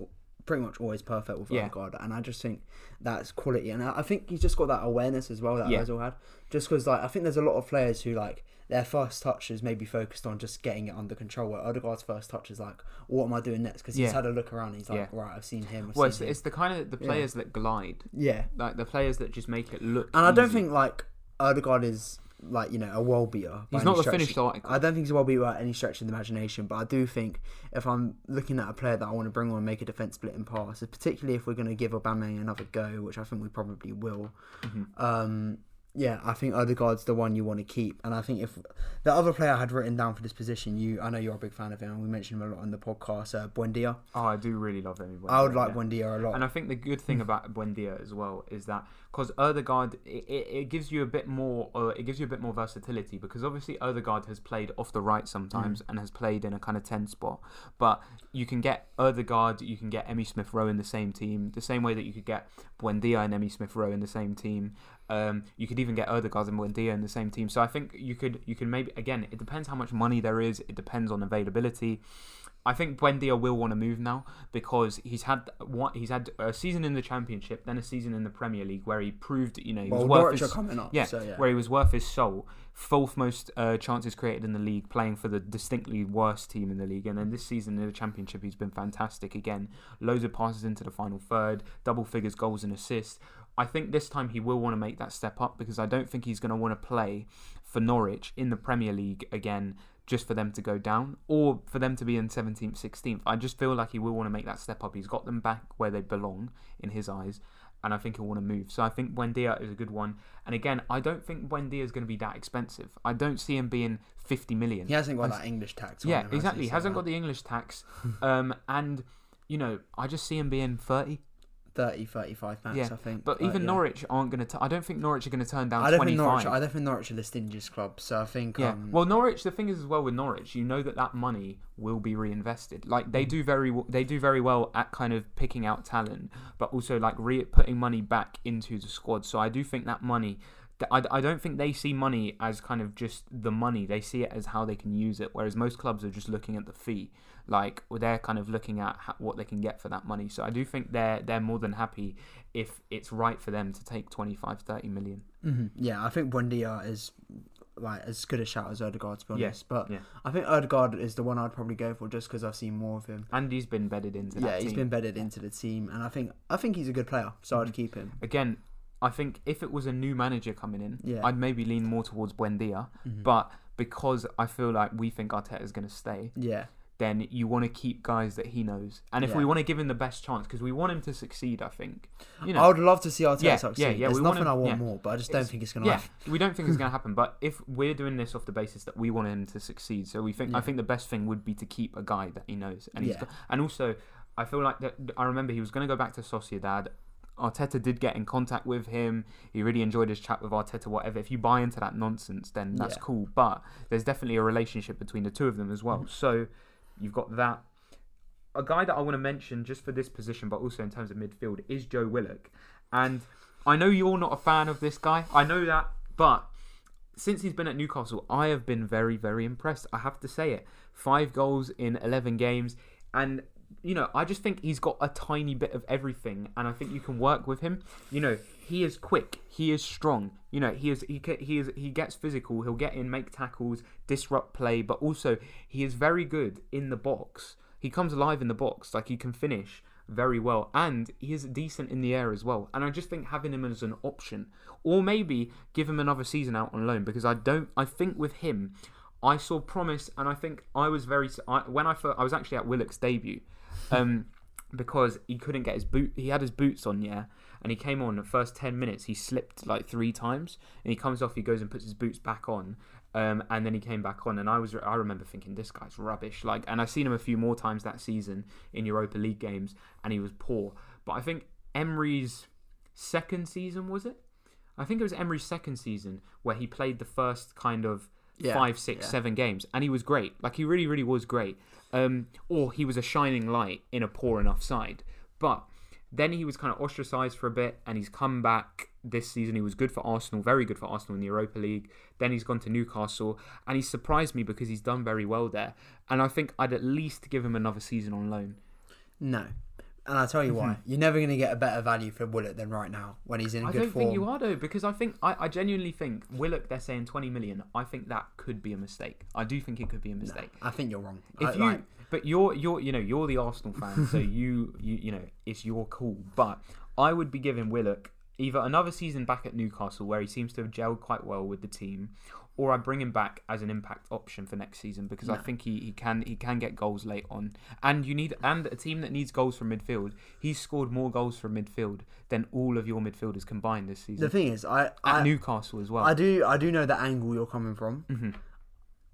pretty much always perfect with Yeah. Odegaard, and I just think that's quality, and I I think he's just got that awareness as well that Yeah. Ozil had. Just because like I think there's a lot of players who like their first touch is maybe focused on just getting it under control, where Odegaard's first touch is like, what am I doing next? Because he's Yeah. had a look around, and he's like, Yeah. right, I've seen him. I've well, it's, him. it's the kind of the players that glide, yeah, like the players that just make it look. and I don't think like Odegaard is like you know a world beater. he's not the finished article. I don't think he's a well beater by any stretch of the imagination, but I do think if I'm looking at a player that I want to bring on and make a defence split and pass, particularly if we're going to give Aubameyang another go, which I think we probably will, Mhm. um, yeah, I think Odegaard's the one you want to keep. And I think if the other player I had written down for this position, you, I know you're a big fan of him, and we mentioned him a lot on the podcast, uh, Buendia. Oh, I do really love him. I would like yeah. Buendia a lot. And I think the good thing about Buendia as well is that because Odegaard, it, it, it gives you a bit more, uh, it gives you a bit more versatility because obviously Odegaard has played off the right sometimes Mm. and has played in a kind of ten spot, but you can get Odegaard, you can get Emile Smith Rowe in the same team, the same way that you could get Buendia and Emile Smith Rowe in the same team. Um, you could even get Odegaard and Buendia in the same team. So I think you could, you can maybe again, it depends how much money there is. It depends on availability. I think Buendia will want to move now because he's had what he's had a season in the Championship, then a season in the Premier League where he proved you know he well, was worth his, coming up, yeah, so yeah. where he was worth his soul. Fourth most uh, chances created in the league, playing for the distinctly worst team in the league, and then this season in the Championship he's been fantastic again. Loads of passes into the final third, double figures goals and assists. I think this time he will want to make that step up because I don't think he's going to want to play for Norwich in the Premier League again just for them to go down or for them to be in 17th, 16th. I just feel like he will want to make that step up. He's got them back where they belong in his eyes, and I think he'll want to move. So I think Buendia is a good one. And again, I don't think Buendia is going to be that expensive. I don't see him being 50 million. He hasn't got that English tax. Yeah, him, exactly. He hasn't got the English tax. um, and, you know, I just see him being 30. 30, 35 max, Yeah, I think. But even yeah. Norwich aren't going to. I don't think Norwich are going to turn down I don't 25. think Norwich. I don't think Norwich are the stingiest club. So I think. Yeah. Um, well, Norwich. The thing is, as well with Norwich, you know that that money will be reinvested. Like they do very, they do very well at kind of picking out talent, but also like re- putting money back into the squad. So I do think that money. I, I don't think they see money as kind of just the money. They see it as how they can use it. Whereas most clubs are just looking at the fee. Like well, they're kind of looking at what they can get for that money. So I do think they're they're more than happy if it's right for them to take 25, 30 million. mhm, Yeah, I think Buendia is like as good a shout as Odegaard to be Yeah, honest. But yeah. I think Odegaard is the one I'd probably go for just because I've seen more of him. And he's been bedded into that yeah, he's team. been bedded into the team, and I think I think he's a good player, so Mm-hmm. I'd keep him. Again, I think if it was a new manager coming in, Yeah. I'd maybe lean more towards Buendia. Mhm. But because I feel like we think Arteta is going to stay, Yeah, then you want to keep guys that he knows. And if Yeah. we want to give him the best chance, because we want him to succeed, I think. You know, I would love to see Arteta Yeah, succeed. yeah, yeah, There's nothing him- I want yeah. more, but I just don't It's- think it's gonna yeah, happen. we don't think it's going to happen. But if we're doing this off the basis that we want him to succeed, so we think I think the best thing would be to keep a guy that he knows, and Yeah. got, and also I feel like that. I remember he was going to go back to Sociedad. Arteta did get in contact with him. He really enjoyed his chat with Arteta. Whatever. If you buy into that nonsense, then that's Yeah. cool. But there's definitely a relationship between the two of them as well. Mm. So you've got that. A guy that I want to mention just for this position, but also in terms of midfield, is Joe Willock. And I know you're not a fan of this guy. I know that, but since he's been at Newcastle, I have been very, very impressed. I have to say it. Five goals in 11 games. And, you know, I just think he's got a tiny bit of everything. And I think you can work with him. You know, he is quick. He is strong. You know, he is he he is he gets physical. He'll get in, make tackles, disrupt play, but also he is very good in the box. He comes alive in the box, like he can finish very well, and he is decent in the air as well. And I just think having him as an option, or maybe give him another season out on loan, because I don't. I think with him, I saw promise, and I think I was very. I, when I first, I was actually at Willock's debut, um, because he couldn't get his boot. He had his boots on, yeah, and he came on the first ten minutes. He slipped like three times, and he comes off. He goes and puts his boots back on, um, and then he came back on. And I was, I remember thinking, this guy's rubbish. Like, and I've seen him a few more times that season in Europa League games, and he was poor. But I think Emery's second season was it? I think it was Emery's second season where he played the first kind of Yeah, five, six, yeah. seven games, and he was great. Like he really, really was great. Um, or he was a shining light in a poor enough side. But then he was kind of ostracized for a bit, and he's come back this season. He was good for Arsenal, very good for Arsenal in the Europa League. Then he's gone to Newcastle, and he's surprised me because he's done very well there. And I think I'd at least give him another season on loan. No. And I'll tell you why. Mm-hmm. You're never going to get a better value for Willock than right now when he's in I good don't form. think you are though, because I think I, I genuinely think Willock. They're saying twenty million. I think that could be a mistake. I do think it could be a mistake. I think you're wrong. If I- you, like, but you're you're you know you're the Arsenal fan, so you you you know it's your call. But I would be giving Willock either another season back at Newcastle where he seems to have gelled quite well with the team, or I bring him back as an impact option for next season because I think he, he can he can get goals late on. And you need and a team that needs goals from midfield. He's scored more goals from midfield than all of your midfielders combined this season the thing is, I at I, Newcastle as well. I do I do know the angle you're coming from. Mm-hmm.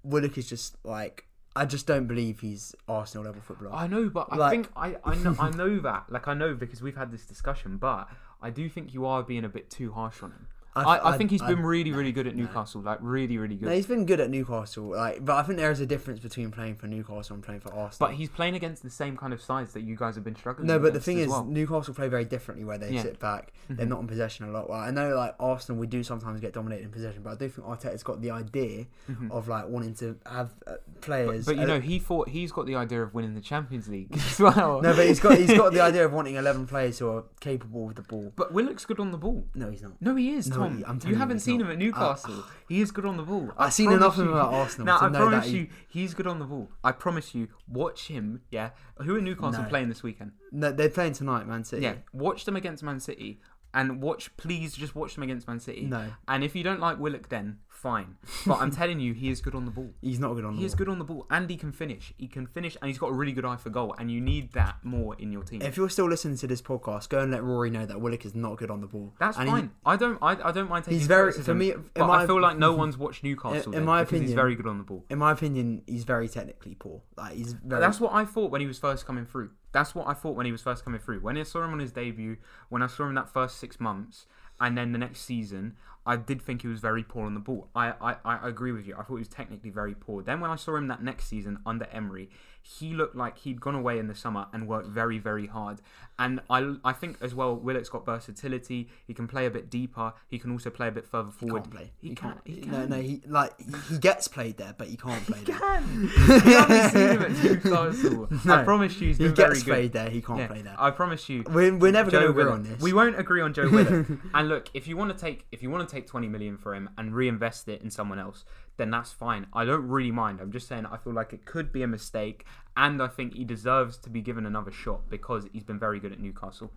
Willock is just like I just don't believe he's Arsenal level footballer. I know, but I think I, I know I know that. Like I know because we've had this discussion, but I do think you are being a bit too harsh on him. I, I, I- think he's I- been really, really good at. Newcastle. Like really, really good. no, he's been good at Newcastle, like, but I think there is a difference between playing for Newcastle and playing for Arsenal. but he's playing against the same kind of sides that you guys have been struggling. no, but the thing is, well. Newcastle play very differently where they Yeah. sit back. They're Mhm. not in possession a lot. Well, I know like Arsenal, we do sometimes get dominated in possession, but I do think Arteta's got the idea Mhm. of like wanting to have uh, players. but you uh, know, he thought he's got the idea of winning the Champions League as well. no, but he's got he's got the idea of wanting eleven players who are capable with the ball. But Willock's good on the ball. No, he's not. No, he is, No, Tom. I'm you haven't seen not. him at Newcastle. Ah, ah. he is good on the ball. I've seen enough of him about Arsenal Now to I know promise that he- you, he's good on the ball. I promise you. Watch him. Yeah. Who are Newcastle No. playing this weekend? No, they're playing tonight, Man City. Yeah, watch them against Man City, and watch. Please, just watch them against Man City. No, And if you don't like Willock, then fine. But I'm telling you, he is good on the ball. he's not good on the He is good on the ball, and he can finish. He can finish, and he's got a really good eye for goal. And you need that more in your team. If you're still listening to this podcast, go and let Rory know that Willock is not good on the ball. That's And he- fine. I don't. I, I don't mind taking. He's very for me. But my, I feel like no one's watched Newcastle. in then, my opinion he's very good on the ball. in my opinion, he's very technically poor. Like he's very. That's what I thought when he was first coming through. That's what I thought when he was first coming through. When I saw him on his debut, when I saw him that first six months, and then the next season, I did think he was very poor on the ball. I, I, I agree with you. I thought he was technically very poor. Then when I saw him that next season under Emery, he looked like he'd gone away in the summer and worked very, very hard. And I, I think as well, Willock's got versatility. He can play a bit deeper. He can also play a bit further forward. he can't play. He, He can. can't. He No, can. no. He like he, he gets played there, but he can't play there. can. you haven't seen him at Newcastle. I promise you, he's He been very gets good. played there. He can't Yeah, play there. I promise you. We're, we're never going to agree Willock. on this. We won't agree on Joe Willock. and look, if you want to take if you want to take 20 million for him and reinvest it in someone else, then that's fine. I don't really mind. I'm just saying I feel like it could be a mistake, and I think he deserves to be given another shot because he's been very good at Newcastle.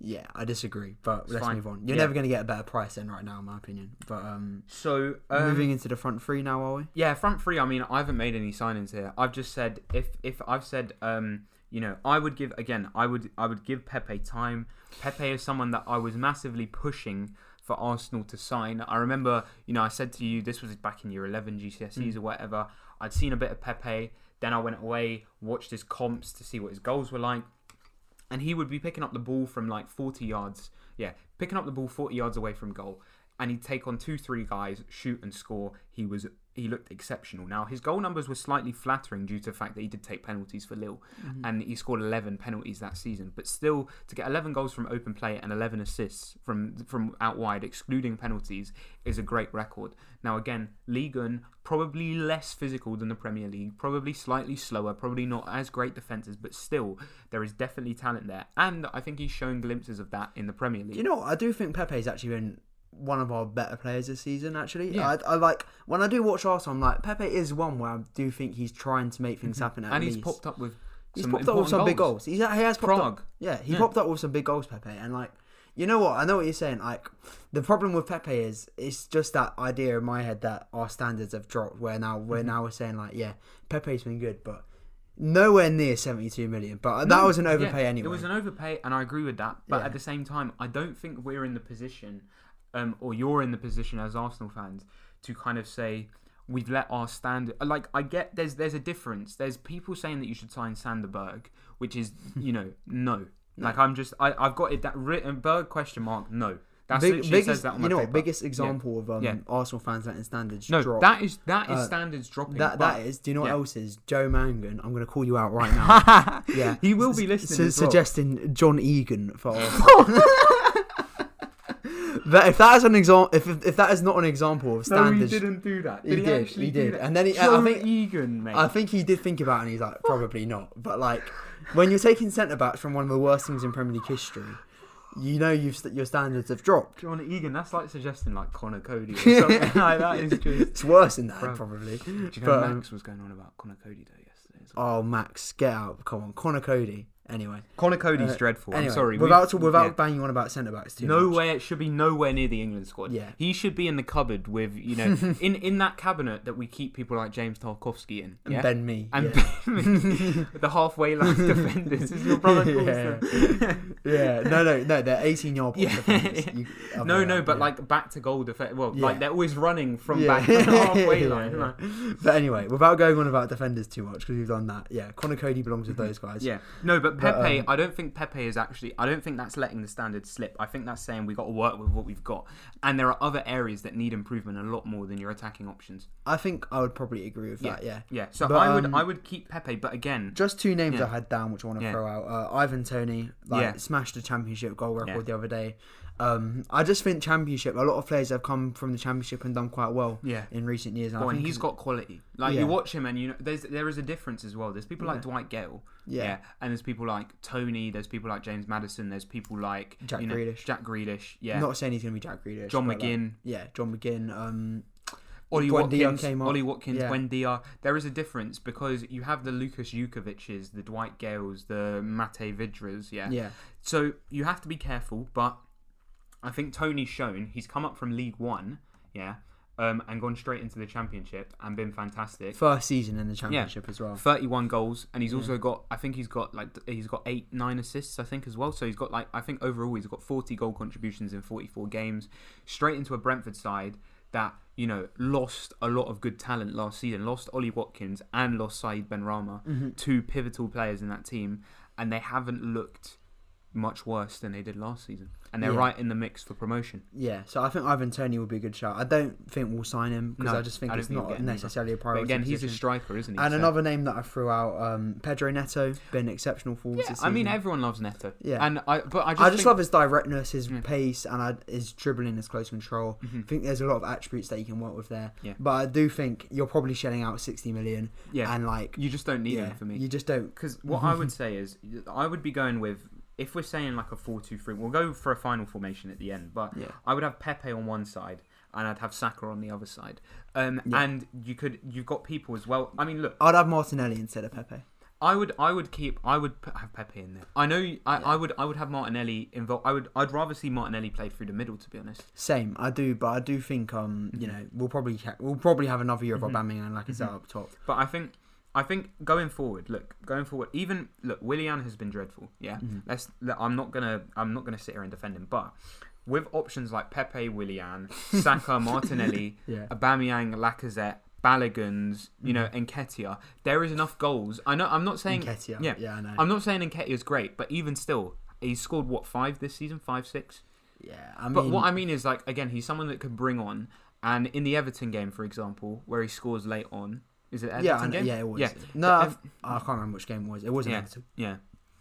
Yeah, I disagree, but It's let's fine. move on. You're Yeah. never going to get a better price than right now, in my opinion. But um, So um, moving into the front three now, are we? Yeah, front three. I mean, I haven't made any signings here. I've just said if if I've said um you know I would give again I would I would give Pepe time. Pepe is someone that I was massively pushing for Arsenal to sign. I remember you know I said to you this was back in year eleven GCSEs or whatever. I'd seen a bit of Pepe. Then I went away, watched his comps to see what his goals were like, and he would be picking up the ball from like forty yards. Yeah, picking up the ball forty yards away from goal and he'd take on two, three guys, shoot and score. He was he looked exceptional. Now his goal numbers were slightly flattering due to the fact that he did take penalties for Lille, mm-hmm. and he scored 11 penalties that season. But still, to get 11 goals from open play and 11 assists from from out wide, excluding penalties, is a great record. Now again, Ligue 1 probably less physical than the Premier League, probably slightly slower, probably not as great defenses, but still there is definitely talent there, and I think he's shown glimpses of that in the Premier League. You know, what? I do think Pepe's actually been one of our better players this season. Actually, Yeah. I, I like when I do watch Arsenal. I'm like Pepe is one where I do think he's trying to make things happen. At Mm-hmm. and he's popped up with He's some popped up with some big goals. He's, he has popped Prague. up. Yeah, he Yeah. popped up with some big goals, Pepe. And like, you know what? I know what you're saying. Like, the problem with Pepe is it's just that idea in my head that our standards have dropped. Where now we're Mm-hmm. now we're saying like, yeah, Pepe's been good, but nowhere near 72 million. But that No, was an yeah, overpay anyway. It was an overpay, and I agree with that. But Yeah. at the same time, I don't think we're in the position, um, or you're in the position as Arsenal fans to kind of say we've let our standard. Like I get there's there's a difference. There's people saying that you should sign Sander Berge, which is you know no. Like I'm just I I've got it that written Berge question mark no. That's Big, literally biggest, says that on my you know, what, paper. biggest example of um, Yeah. Arsenal fans letting standards No, drop. that is that is Uh, standards dropping. that, but- that is. Do you know what yeah. else is? Joe Mangan. I'm going to call you out right now. yeah, he will be listening. as well. suggesting John Egan for Arsenal. But if that is an example, if, if that is not an example of standards, No, he didn't do that. He Did he, did, actually he did. And then he- I think- Egan, mate. I think he did think about it and he's like, probably not. But like, when you're taking centre backs from one of the worst teams in Premier League history, you know you've st- your standards have dropped. John Egan, that's like suggesting like Conor Coady or something like that. Is just. It's worse than that, Bro. probably. Do you know But, Max was going on about Conor Coady though yesterday? Well? Oh, Max, get out! Come on, Conor Coady. Anyway, Conor Coady's uh, dreadful. anyway, I'm sorry. Without without yeah. banging on about centre backs too No much. way. It should be nowhere near the England squad. Yeah. he should be in the cupboard with you know in in that cabinet that we keep people like James Tarkowski in. And Yeah? Ben me. and yeah. the halfway line defenders is your brother Yeah. yeah, no, no, no. They're 18 yard Yeah. defenders. You- No, no, but like back to goal defense. Well, like they're always running from back to the halfway line. right? But anyway, without going on about defenders too much because we've done that. Yeah, Conor Coady belongs with those guys. Yeah, no, but But, Pepe, um, I don't think Pepe is actually. I don't think that's letting the standard slip. I think that's saying we got to work with what we've got, and there are other areas that need improvement a lot more than your attacking options. I think I would probably agree with that. Yeah. Yeah, so But, I would, um, I would keep Pepe, but again, Just two names Yeah. I had down, which I want to Yeah. throw out. Uh, Ivan Toney, like Yeah. smashed the championship goal record Yeah. the other day. Um, I just think championship. A lot of players have come from the championship and done quite well yeah. in recent years. And I Well, and think he's got quality. Like Yeah. you watch him, and you know, there's there is a difference as well. There's people like Dwight Gayle, yeah, and there's people like Toney. There's people like James Maddison. There's people like Jack you know, Grealish. Jack Grealish. Yeah, Not saying he's to be Jack Grealish. John but, like, McGinn. yeah, John McGinn. Um, Ollie Watkins. Ollie Watkins, Yeah. Buendia. There is a difference because you have the Lukas Jutkiewicz's, the Dwight Gayles, the Matej Vydras, yeah. yeah, So you have to be careful, but I think Toney's shown he's come up from League One, yeah, um, and gone straight into the Championship and been fantastic. first season in the championship as well. 31 goals and he's Yeah. also got I think he's got like he's got 8 9 assists I think as well so he's got like I think overall he's got 40 goal contributions in 44 games straight into a Brentford side that you know lost a lot of good talent last season lost Ollie Watkins and lost Saïd Benrahma Mm-hmm. two pivotal players in that team and they haven't looked much worse than they did last season and they're Yeah. right in the mix for promotion Yeah, so I think Ivan Toney would be a good shout. I don't think we'll sign him because No, I just think I it's think not necessarily a but priority. again he's a striker isn't he And So- another name that I threw out, um, Pedro Neto, been exceptional for us yeah, I mean everyone loves Neto Yeah. and I but I just, I just think- love his directness, his Yeah. pace, and I, his dribbling, his close control. Mhm. I think there's a lot of attributes that you can work with there. Yeah. But I do think you're probably shelling out 60 million, yeah and like, you just don't need yeah, him for me you just don't. Because what I would say is, I would be going with if we're saying like a four-two-three, we'll go for a final formation at the end. But Yeah. I would have Pepe on one side and I'd have Saka on the other side. Um, Yeah. and you could you've got people as well. I mean, look, I'd have Martinelli instead of Pepe. I would I would keep I would put, have Pepe in there. I know I, I would I would have Martinelli involved. I would I'd rather see Martinelli play through the middle to be honest. Same, I do, but I do think um, you Mm-hmm. know, we'll probably ha- we'll probably have another year of Aubameyang and Lacazette up top. But I think I think going forward, look, going forward, even look, Willian has been dreadful. Yeah, Mm-hmm. let's. I'm not gonna I'm not gonna sit here and defend him, but with options like Pepe, Willian, Saka, Martinelli, Yeah. Aubameyang, Lacazette, Balogun's, you know, Nketiah, there is enough goals. I know. I'm not saying. Nketiah, Yeah, yeah, I know. I'm not saying Nketiah is great, but even still, he's scored what five this season, five six. Yeah, I mean, But what I mean is like again, he's someone that could bring on. And in the Everton game, for example, where he scores late on, is it yeah, game? yeah, it was. Yeah, No, Ev- I can't remember which game it was. It wasn't Yeah. Everton. yeah.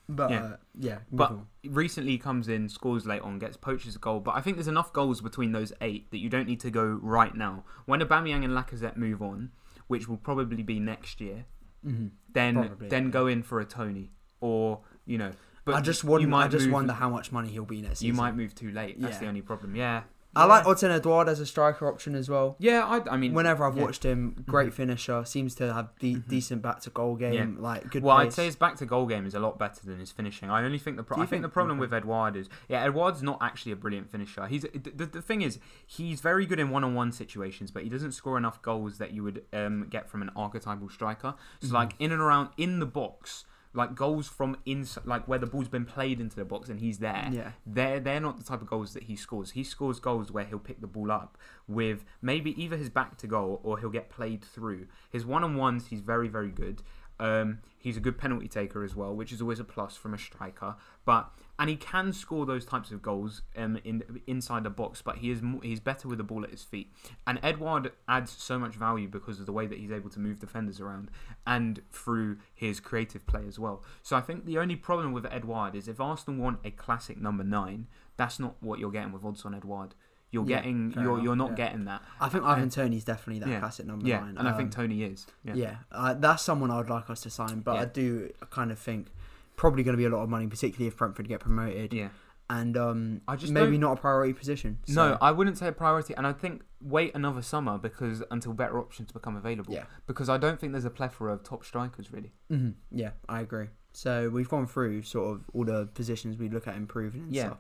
But Yeah. uh, yeah But on. recently comes in, scores late on, gets poaches a goal. But I think there's enough goals between those eight that you don't need to go right now. When Aubameyang and Lacazette move on, which will probably be next year, Mhm. then Probably, then yeah. go in for a Toney or you know. But I just wonder. I might just move- wonder how much money he'll be next You season. might move too late. That's Yeah. the only problem. Yeah. I like Odsonne Edouard as a striker option as well. Yeah, I, I mean, Whenever I've yeah. watched him, great finisher, seems to have de- decent back to goal game, like good. Well, pace. I'd say his back to goal game is a lot better than his finishing. I only think the pro- I you think the problem okay. with Edouard is yeah, Edouard's not actually a brilliant finisher. He's the, the, the thing is he's very good in one-on-one situations, but he doesn't score enough goals that you would um, get from an archetypal striker. So Mm-hmm. like in and around in the box. Like goals from inside, like where the ball's been played into the box and he's there. Yeah. They're they're not the type of goals that he scores. He scores goals where he'll pick the ball up with maybe either his back to goal or he'll get played through. His one on ones, he's very very good. Um, he's a good penalty taker as well, which is always a plus from a striker. But and he can score those types of goals um, in inside the box. But he is he's better with the ball at his feet. And Edouard adds so much value because of the way that he's able to move defenders around and through his creative play as well. So I think the only problem with Edouard is if Arsenal want a classic number nine, that's not what you're getting with Odsonne Edouard. You're Yeah, getting you're enough, you're not yeah. getting that. I think Ivan Toney's definitely that Yeah. classic number Yeah, nine. and I think Um, Toney is. Yeah. Yeah, uh, that's someone I'd like us to sign, but Yeah. I do kind of think probably going to be a lot of money, particularly if Brentford get promoted, Yeah. and um, I just maybe don't- not a priority position. So, No, I wouldn't say a priority, and I think wait another summer because until better options become available. Yeah. Because I don't think there's a plethora of top strikers really. Mhm, yeah, I agree. So we've gone through sort of all the positions we look at improving and Yeah. stuff.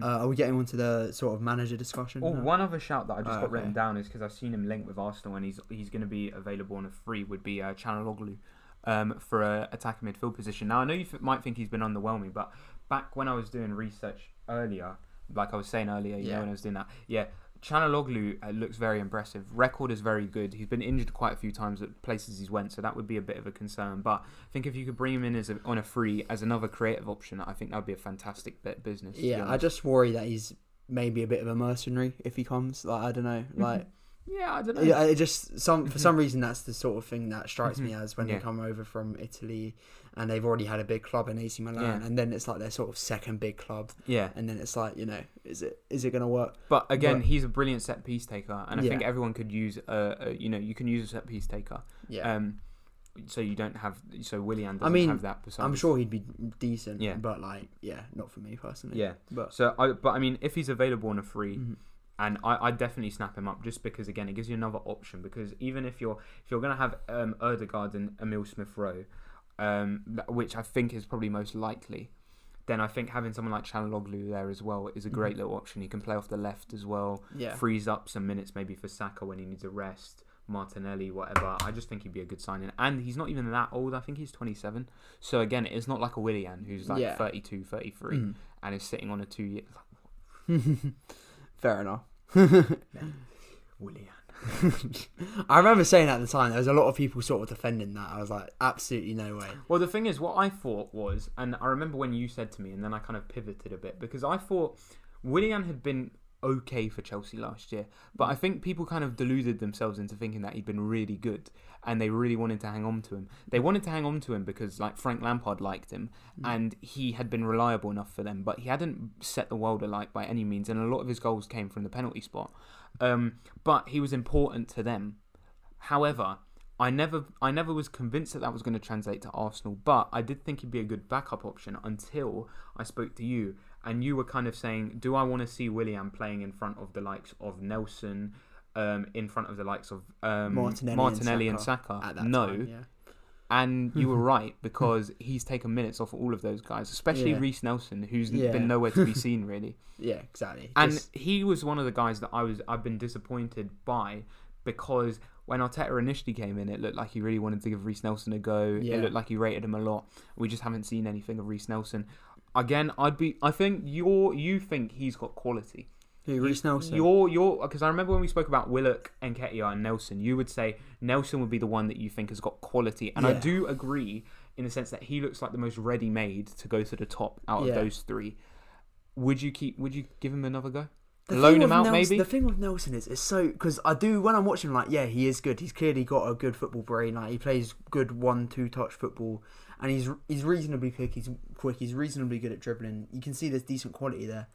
Uh, are we getting onto the sort of manager discussion? Oh, now? one other shout that I just Oh, got written down is because I've seen him linked with Arsenal and he's he's going to be available on a free would be uh, Calhanoglu um, for a attacking midfield position. Now I know you might think he's been underwhelming, but back when I was doing research earlier, like I was saying earlier, you Yeah. know, when I was doing that, yeah. Calhanoglu uh, looks very impressive. Record is very good. He's been injured quite a few times at places he's went, so that would be a bit of a concern. But I think if you could bring him in as a, on a free as another creative option, I think that would be a fantastic bit of business. yeah, I just worry that he's maybe a bit of a mercenary if he comes. Like I don't know, like yeah, I don't know. yeah, it just some for some reason that's the sort of thing that strikes me as when Yeah. they come over from Italy and they've already had a big club in AC Milan, Yeah. and then it's like their sort of second big club, yeah. and then it's like you know, is it is it gonna work? But again, But- he's a brilliant set piece taker, and I Yeah. think everyone could use a, a you know you can use a set piece taker. Yeah, Um, so you don't have so Willian doesn't I mean, have that. Besides. I'm sure he'd be decent. Yeah. but like yeah, not for me personally. Yeah. but So I but I mean, if he's available on a free, Mhm. And I I definitely snap him up just because again it gives you another option because even if you're if you're gonna have um Odegaard and Emile Smith Rowe, um which I think is probably most likely. Then I think having someone like Calhanoglu there as well is a great Mhm. little option. He can play off the left as well. yeah, frees up some minutes maybe for Saka when he needs a rest, Martinelli, whatever. I just think he'd be a good signing. And he's not even that old. I think he's 27. So again, it's not like a Willian who's like Yeah. 32, 33 Mhm. and is sitting on a two year. fair enough. Willian. I remember saying at the time there was a lot of people sort of defending that. I was like, absolutely no way. Well, the thing is, what I thought was, and I remember when you said to me, and then I kind of pivoted a bit because I thought Willian had been okay for Chelsea last year, but I think people kind of deluded themselves into thinking that he'd been really good, and they really wanted to hang on to him. They wanted to hang on to him because, like, Frank Lampard liked him, and he had been reliable enough for them, but he hadn't set the world alight by any means, and a lot of his goals came from the penalty spot. Um, but he was important to them. However, I never, I never was convinced that that was going to translate to Arsenal, but I did think he'd be a good backup option until I spoke to you, and you were kind of saying, "Do I want to see Willian playing in front of the likes of Nelson, um, in front of the likes of um, Martinelli, Martinelli, and and Saka Saka?" At that no, time, yeah. and you were right because he's taken minutes off all of those guys, especially Yeah. Reiss Nelson, who's Yeah. been nowhere to be seen really. Yeah, exactly. And he was one of the guys that I was I've been disappointed by because when Arteta initially came in, it looked like he really wanted to give Reiss Nelson a go. Yeah. It looked like he rated him a lot. We just haven't seen anything of Reiss Nelson. Again, I'd be. I think you're. You think he's got quality. who, Reiss Nelson. You're. You're. Because I remember when we spoke about Willock, Nketiah and Nelson. You would say Nelson would be the one that you think has got quality, and I do agree in the sense that he looks like the most ready-made to go to the top out of Yeah. those three. Would you keep? Would you give him another go? The Loan him out, Nelson, maybe? The thing with Nelson is, it's so because I do when I'm watching, like, yeah, he is good. He's clearly got a good football brain. Like, he plays good one-two touch football, and he's he's reasonably quick. He's quick. He's reasonably good at dribbling. You can see there's decent quality there,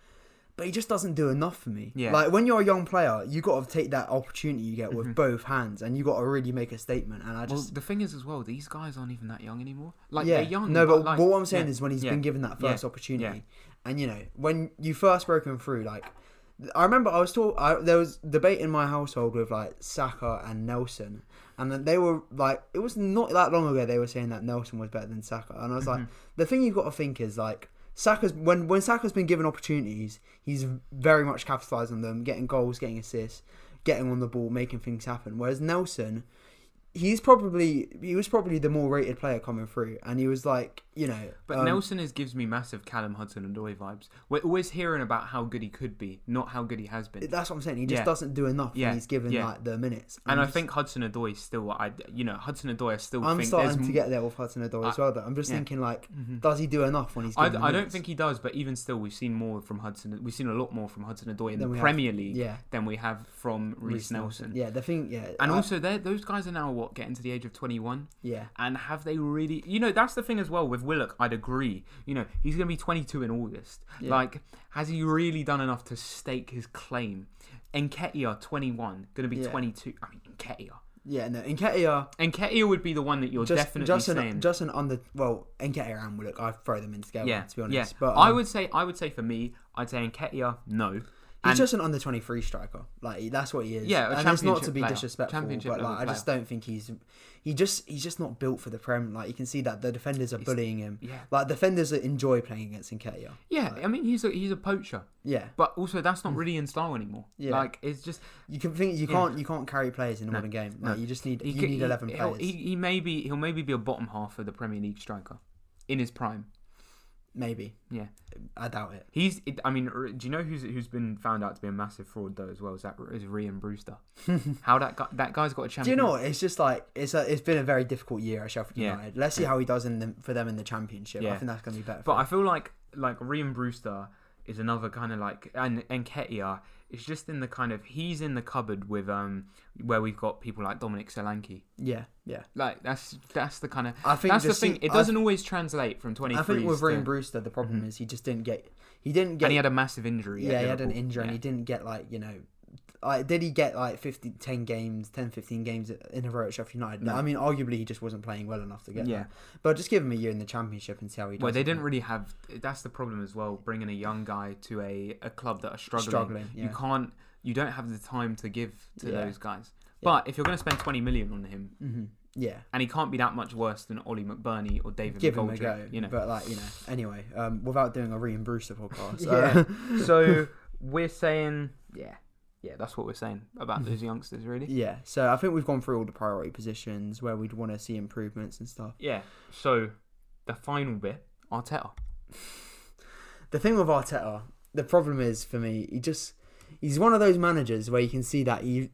but he just doesn't do enough for me. Yeah. Like when you're a young player, you got to take that opportunity you get with Mhm. both hands, and you got to really make a statement. And I Well, just the thing is as well, these guys aren't even that young anymore. Like yeah, they're young. no, but, like, what I'm saying yeah, is when he's yeah, been given that first opportunity, and you know when you first broke him through, like I remember I was talk, I, there was debate in my household with like Saka and Nelson, and then they were like, it was not that long ago they were saying that Nelson was better than Saka, and I was like, Mhm. the thing you've got to think is like. Saka's when when Saka's been given opportunities, he's very much capitalised on them, getting goals, getting assists, getting on the ball, making things happen. Whereas Nelson, he's probably he was probably the more rated player coming through, and he was like, you know, But um, Nelson is gives me massive Callum Hudson-Odoi vibes. We're always hearing about how good he could be, not how good he has been. That's what I'm saying. He just Yeah. doesn't do enough Yeah, when he's given yeah. like the minutes. and I just- think Hudson Odoi still, I you know, Hudson Odoi I still I'm starting to get there with Hudson Odoi as well. Though I'm just thinking like, Mhm. does he do enough when he's? I, I don't think he does, but even still, we've seen more from Hudson. We've seen a lot more from Hudson Odoi in Than the we have- Premier League Yeah, than we have from Reiss Reiss Nelson. Yeah, the thing. Yeah, And I- also, those guys are now what getting to the age of 21. yeah, And have they really? You know, that's the thing as well with Willock. I'd agree. You know, he's going to be 22 in August. Yeah. Like, has he really done enough to stake his claim? Nketiah, 21, going to be Yeah. 22. I mean, Nketiah. yeah. No, Nketiah Enketia would be the one that you're just definitely just saying. an just an under. Well, Nketiah and Willock, I throw them in together. yeah, to be honest. yeah. But I um, would say, I would say for me, I'd say Nketiah, no. He's And- just an under twenty three striker. Like that's what he is. Yeah, and it's not to be player. disrespectful, but like I just don't think he's he just he's just not built for the prem. Like you can see that the defenders are He's- bullying him. Yeah, Like defenders enjoy playing against Nketiah. yeah. Like- I mean, he's a he's a poacher, Yeah, but also that's not really in style anymore. Yeah. Like it's just you can think you can't you can't carry players in a No, modern game. no. You just need he you need he- eleven players. He, he maybe he'll maybe be a bottom half of the Premier League striker in his prime. Maybe. Yeah. I doubt it. He's. It, I mean, do you know who's who's been found out to be a massive fraud though as well? Is that is Rhian Brewster? How that guy, that guy's got a champion. Do you know what? It's just like it's a, it's been a very difficult year at Sheffield Yeah. United. Let's see how he does in the, for them in the championship. I think that's going to be better. But I feel like like Rhian Brewster is another kind of like and and Ketia is just in the kind of he's in the cupboard with um where we've got people like Dominic Solanke. yeah, yeah. Like that's that's the kind of I think that's the thing. It doesn't always translate from twenty I think with Rhian Brewster, the problem Mhm. is he just didn't get. He didn't get. and he had a massive injury. yeah, he had an injury and he didn't get like you know. Like, did he get like 50, 10 games, 10, 15 games in a row at Sheffield United? No. I mean, arguably he just wasn't playing well enough to get Yeah. there. But just give him a year in the championship and see how he does. Well, they didn't really have. That's the problem as well. Bringing a young guy to a, a club that are struggling, struggling. you can't. You don't have the time to give to Yeah. those guys. Yeah. But if you're going to spend twenty million on him, hmm Yeah. and he can't be that much worse than Oli McBurnie or David give him a go. you know. But like you know, anyway, um, without doing a Rhian Brewster podcast, Yeah. uh, so we're saying, yeah, yeah, that's what we're saying about those youngsters, really. yeah. So I think we've gone through all the priority positions where we'd want to see improvements and stuff. Yeah. So the final bit, Arteta. The thing with Arteta, the problem is for me, he just he's one of those managers where you can see that he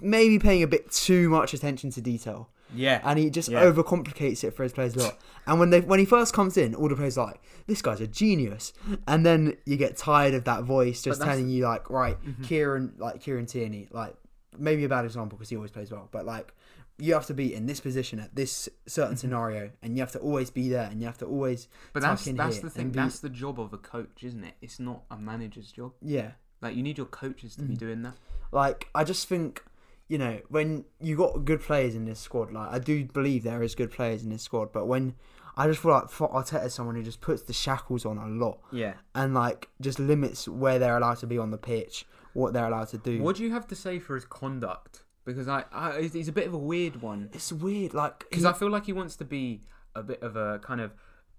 maybe paying a bit too much attention to detail. Yeah. and he just Yeah. overcomplicates it for his players a lot. And when they when he first comes in, all the players are like, "This guy's a genius," and then you get tired of that voice just telling you like, "Right, Mhm. Kieran, like Kieran Tierney, like maybe a bad example because he always plays well, but like." You have to be in this position at this certain Mm-hmm. scenario, and you have to always be there, and you have to always, But that's that's the thing. be- That's the job of a coach, isn't it? It's not a manager's job. yeah. Like you need your coaches to be Mhm. doing that. Like I just think you know, when you got good players in this squad, like I do believe there is good players in this squad, but when I just feel like Arteta is someone who just puts the shackles on a lot Yeah. and like just limits where they're allowed to be on the pitch, what they're allowed to do. What do you have to say for his conduct? Because I, I he's a bit of a weird one. It's weird, like Because I feel like he wants to be a bit of a kind of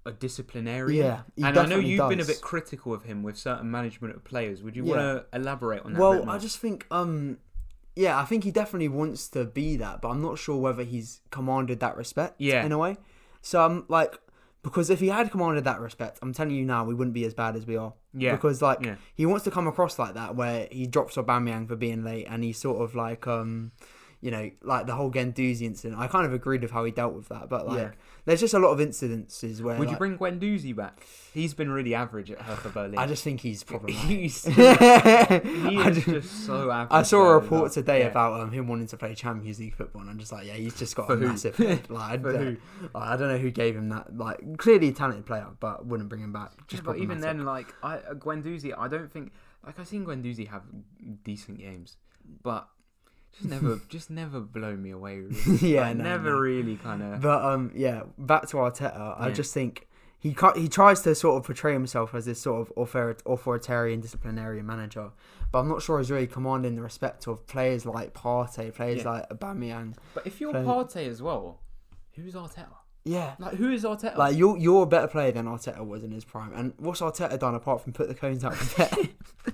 a disciplinarian. Yeah, and I know you've been a bit critical of him with certain management of players. Would you Yeah. want to elaborate on that? well? I just think, um, yeah, I think he definitely wants to be that, but I'm not sure whether he's commanded that respect. Yeah. in a way. So I'm like, because if he had commanded that respect, I'm telling you now, we wouldn't be as bad as we are. Yeah. Because like Yeah. he wants to come across like that, where he drops Aubameyang for being late, and he's sort of like, um, you know, like the whole Guendouzi incident. I kind of agreed with how he dealt with that, but like, Yeah. there's just a lot of incidences where Would you bring Guendouzi back? He's been really average at Hertha Berlin. I just think he's problematic. he's he I is just so average. I saw a report like, today yeah. about um, him wanting to play Champions League football, and I'm just like, yeah, he's just got For a who? massive head. Like, I, For don't, like, I don't know who gave him that. Like, clearly a talented player, but wouldn't bring him back. Just Yeah, but even then, like I uh, Guendouzi, I don't think like I've seen Guendouzi have decent games, but just never, just never blow me away. Really. Yeah, Like, no, never no. really kind of. But um, yeah, back to Arteta. I just think he he tries to sort of portray himself as this sort of author- authoritarian disciplinarian manager, but I'm not sure he's really commanding the respect of players like Partey, players Yeah. like Aubameyang. But if you're Play- Partey as well, who's Arteta? Yeah. Like who is Arteta? Like you're you're a better player than Arteta was in his prime, and what's Arteta done apart from put the cones out the net?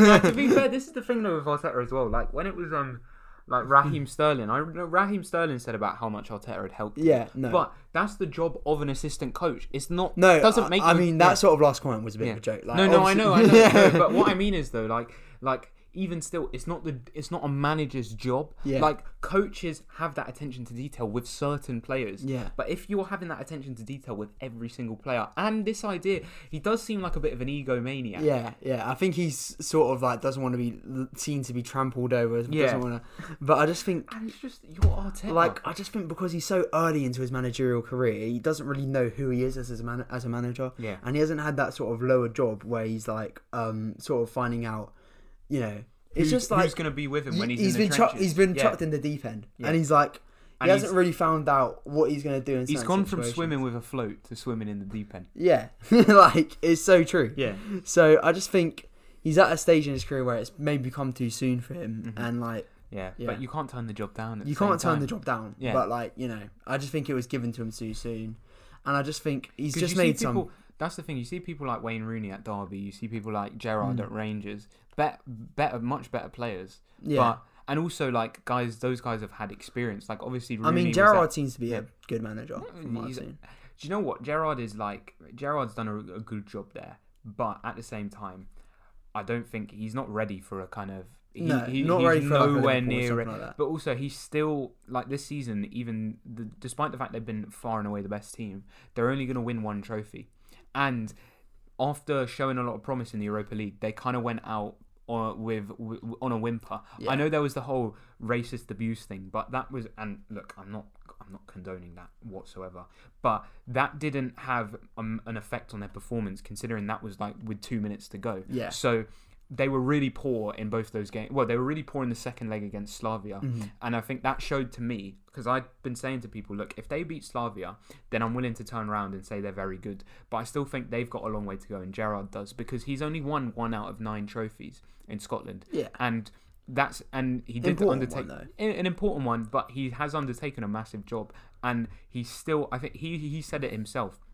Like, to be fair, this is the thing though with Arteta as well. Like when it was um like Raheem Sterling, I know Raheem Sterling said about how much Arteta had helped. him. Yeah, no. But that's the job of an assistant coach. It's not. No, it doesn't I- make. I mean yeah. that sort of last comment was a bit Yeah. of a joke. Like, no, no, I know, I know. obviously- no, but what I mean is though, like, like even still, it's not the, it's not a manager's job. Yeah. Like coaches have that attention to detail with certain players. Yeah. But if you're having that attention to detail with every single player, and this idea, he does seem like a bit of an egomaniac. Yeah, yeah. I think he's sort of like doesn't want to be seen to be trampled over. Yeah. Doesn't want to. But I just think, And it's just you're Arteta. like, I just think because he's so early into his managerial career, he doesn't really know who he is as a man as a manager. Yeah. And he hasn't had that sort of lower job where he's like, um, sort of finding out, you know, it's just like who's going to be with him when he's, in been the chucked. trenches? He's been Yeah. chucked in the deep end, Yeah. and he's like, he And hasn't really found out what he's going to do. In He's certain gone from situations. swimming with a float to swimming in the deep end. Yeah, like it's so true. Yeah. So I just think he's at a stage in his career where it's maybe come too soon for him, Mhm. and like Yeah. Yeah. But you can't turn the job down. At you the same can't turn time. the job down. Yeah. But like you know, I just think it was given to him too soon, and I just think he's 'Cause just you see made some. people, That's the thing. You see people like Wayne Rooney at Derby. You see people like Gerrard Mm. at Rangers. Bet, better, much better players. Yeah. But and also like guys, those guys have had experience. Like obviously, Rooney I mean, was Gerrard seems to be a good manager from what I've seen. Do you know what Gerrard is like? Gerrard's done a, a good job there, but at the same time, I don't think he's not ready for a kind of. He, No, he- not he's ready for nowhere near it. like. But also, he's still like this season. Even the, despite the fact they've been far and away the best team, they're only going to win one trophy. And after showing a lot of promise in the Europa League, they kind of went out on, with, with on a whimper. Yeah. I know there was the whole racist abuse thing, but that was and look, I'm not I'm not condoning that whatsoever. But that didn't have um, an effect on their performance, considering that was like with two minutes to go. Yeah. So they were really poor in both those games. Well, they were really poor in the second leg against Slavia, Mhm. and I think that showed to me because I'd been saying to people, look, if they beat Slavia, then I'm willing to turn around and say they're very good. But I still think they've got a long way to go, and Gerrard does because he's only won one out of nine trophies in Scotland, Yeah. and that's and he did undertake one, an an important one, but he has undertaken a massive job, and he's still. I think he he said it himself.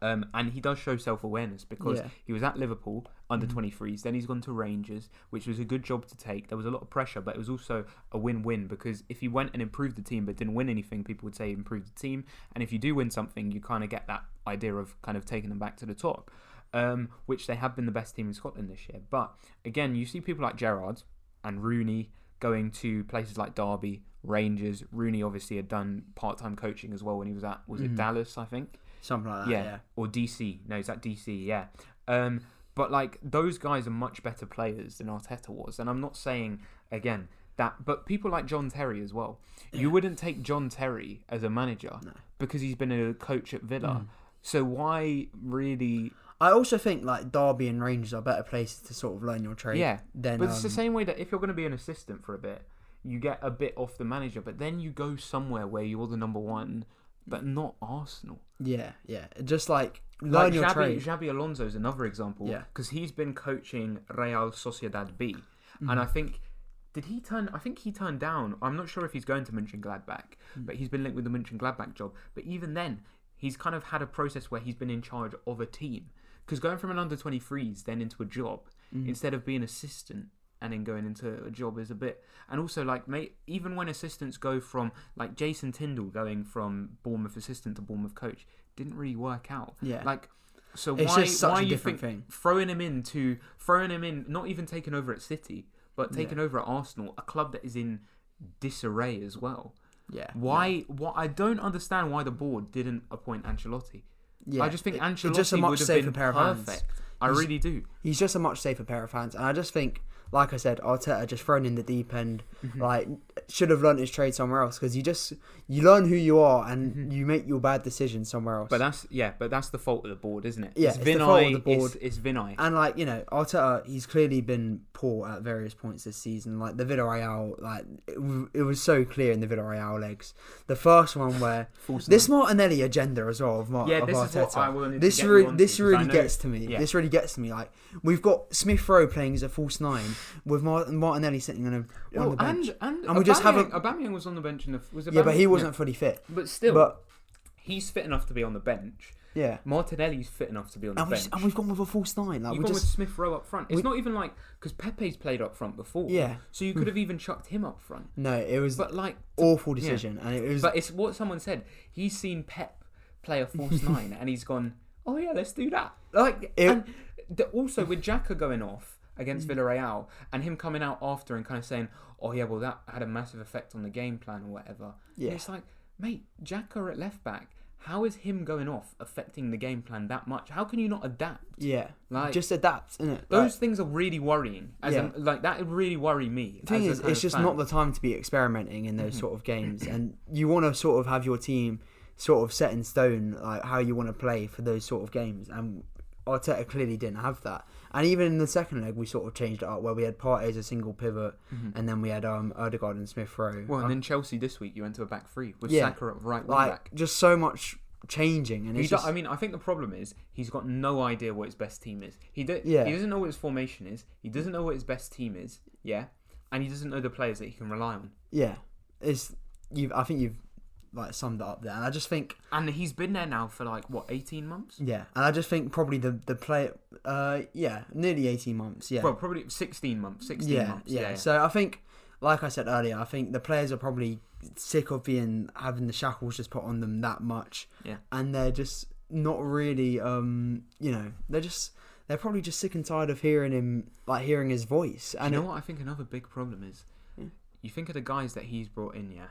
Um, and he does show self awareness because Yeah. he was at Liverpool under Mhm. 23s, then he's gone to Rangers, which was a good job to take. There was a lot of pressure, but it was also a win win because if he went and improved the team but didn't win anything, people would say he improved the team. And if you do win something, you kind of get that idea of kind of taking them back to the top, um, which they have been the best team in Scotland this year. But again, you see people like Gerrard and Rooney going to places like Derby, Rangers. Rooney obviously had done part time coaching as well when he was at, was it Mhm. Dallas, I think? Something like that. yeah. Yeah. or DC. No, he's at DC. Yeah. Um, but like those guys are much better players than Arteta was, and I'm not saying again that, but people like John Terry as well. You wouldn't take John Terry as a manager No. because he's been a coach at Villa. Mm. So why really? I also think like Derby and Rangers are better places to sort of learn your trade. Yeah, Than, but it's the um, same way that if you're going to be an assistant for a bit, you get a bit off the manager, but then you go somewhere where you're the number one, but not Arsenal. Yeah, yeah. Just like learn Like your Xabi, trade. Xabi Alonso is another example. Yeah. because he's been coaching Real Sociedad B, Mm-hmm. and I think did he turn? I think he turned down. I'm not sure if he's going to Mönchengladbach, Mm. but he's been linked with the Mönchengladbach job. But even then, he's kind of had a process where he's been in charge of a team. Because going from an under 23s then into a job Mm. instead of being assistant and then going into a job is a bit. And also, like, mate, even when assistants go from like Jason Tindall going from Bournemouth assistant to Bournemouth coach, didn't really work out. Yeah. Like, so It's why why a you different think thing. throwing him into throwing him in, not even taking over at City, but taking over at Arsenal, a club that is in disarray as well. yeah. Why? What I don't understand why the board didn't appoint Ancelotti. Yeah. I just think It- Ancelotti just a much would have safer been pair of hands. I He's- really do. He's just a much safer pair of hands, and I just think, like I said, Arteta just thrown in the deep end. Mm-hmm. Like should have learned his trade somewhere else because you just you learn who you are and mm-hmm. you make your bad decisions somewhere else. But that's yeah, but that's the fault of the board, isn't it? Yeah, it's it's the fault of the board. It's, it's Vinai. And like you know, Arteta, he's clearly been poor at various points this season. Like the Villarreal, like it, it was so clear in the Villarreal legs. The first one where this Martinelli agenda as well of, Mar- Yeah, of this is Arteta. what I wanted to this re- onto, this really gets to me. yeah. This really gets to me. Like we've got Smith Rowe playing as a false nine with Mar- Martinelli sitting oh, on a on Well, the bench. and and, And we just Aubameyang- haven't- Aubameyang was on the bench in the was yeah, but he wasn't fully fit. But still, But he's fit enough to be on the bench. yeah, Martinelli's fit enough to be on the and, we, bench. and we've gone with a false nine. Like You've gone just with Smith Rowe up front. It's we- not even like because Pepe's played up front before. Yeah. So you could have even chucked him up front. no, it was But like, awful decision, and it was but it's what someone said. He's seen Pep play a false nine, and he's gone, "Oh yeah, let's do that." Like, It- and also with Xhaka going off against Villarreal, and him coming out after and kind of saying, "Oh yeah, well that had a massive effect on the game plan or whatever." And Yeah. it's like, mate, Xhaka at left back. How is him going off affecting the game plan that much? How can you not adapt? yeah, Like just adapt, innit? those things are really worrying. As Yeah. a, like that would really worry me. The thing is, it's just fan. not the time to be experimenting in Mm-hmm. those sort of games, and you want to sort of have your team sort of set in stone, like how you want to play for those sort of games. And Arteta clearly didn't have that. And even in the second leg, we sort of changed it up where we had Partey as a single pivot, and then we had um Odegaard and Smith Rowe. Mm-hmm. Well, and then Chelsea this week you went to a back three with Yeah. Saka at right wing like back. just so much changing, and He just, I mean, I think the problem is he's got no idea what his best team is. He do- Yeah. he doesn't know what his formation is. He doesn't know what his best team is. Yeah, and he doesn't know the players that he can rely on. yeah, it's you. I think you've like summed it up there, and I just think And he's been there now for like what eighteen months. yeah, and I just think probably the the play, uh, yeah, nearly eighteen months, yeah. Well, probably sixteen months. Sixteen yeah, months. yeah, Yeah. So I think, like I said earlier, I think the players are probably sick of being having the shackles just put on them that much. Yeah. And they're just not really, um, you know, they're just they're probably just sick and tired of hearing him, like hearing his voice. And you know it- what I think another big problem is? You think of the guys that he's brought in, yeah.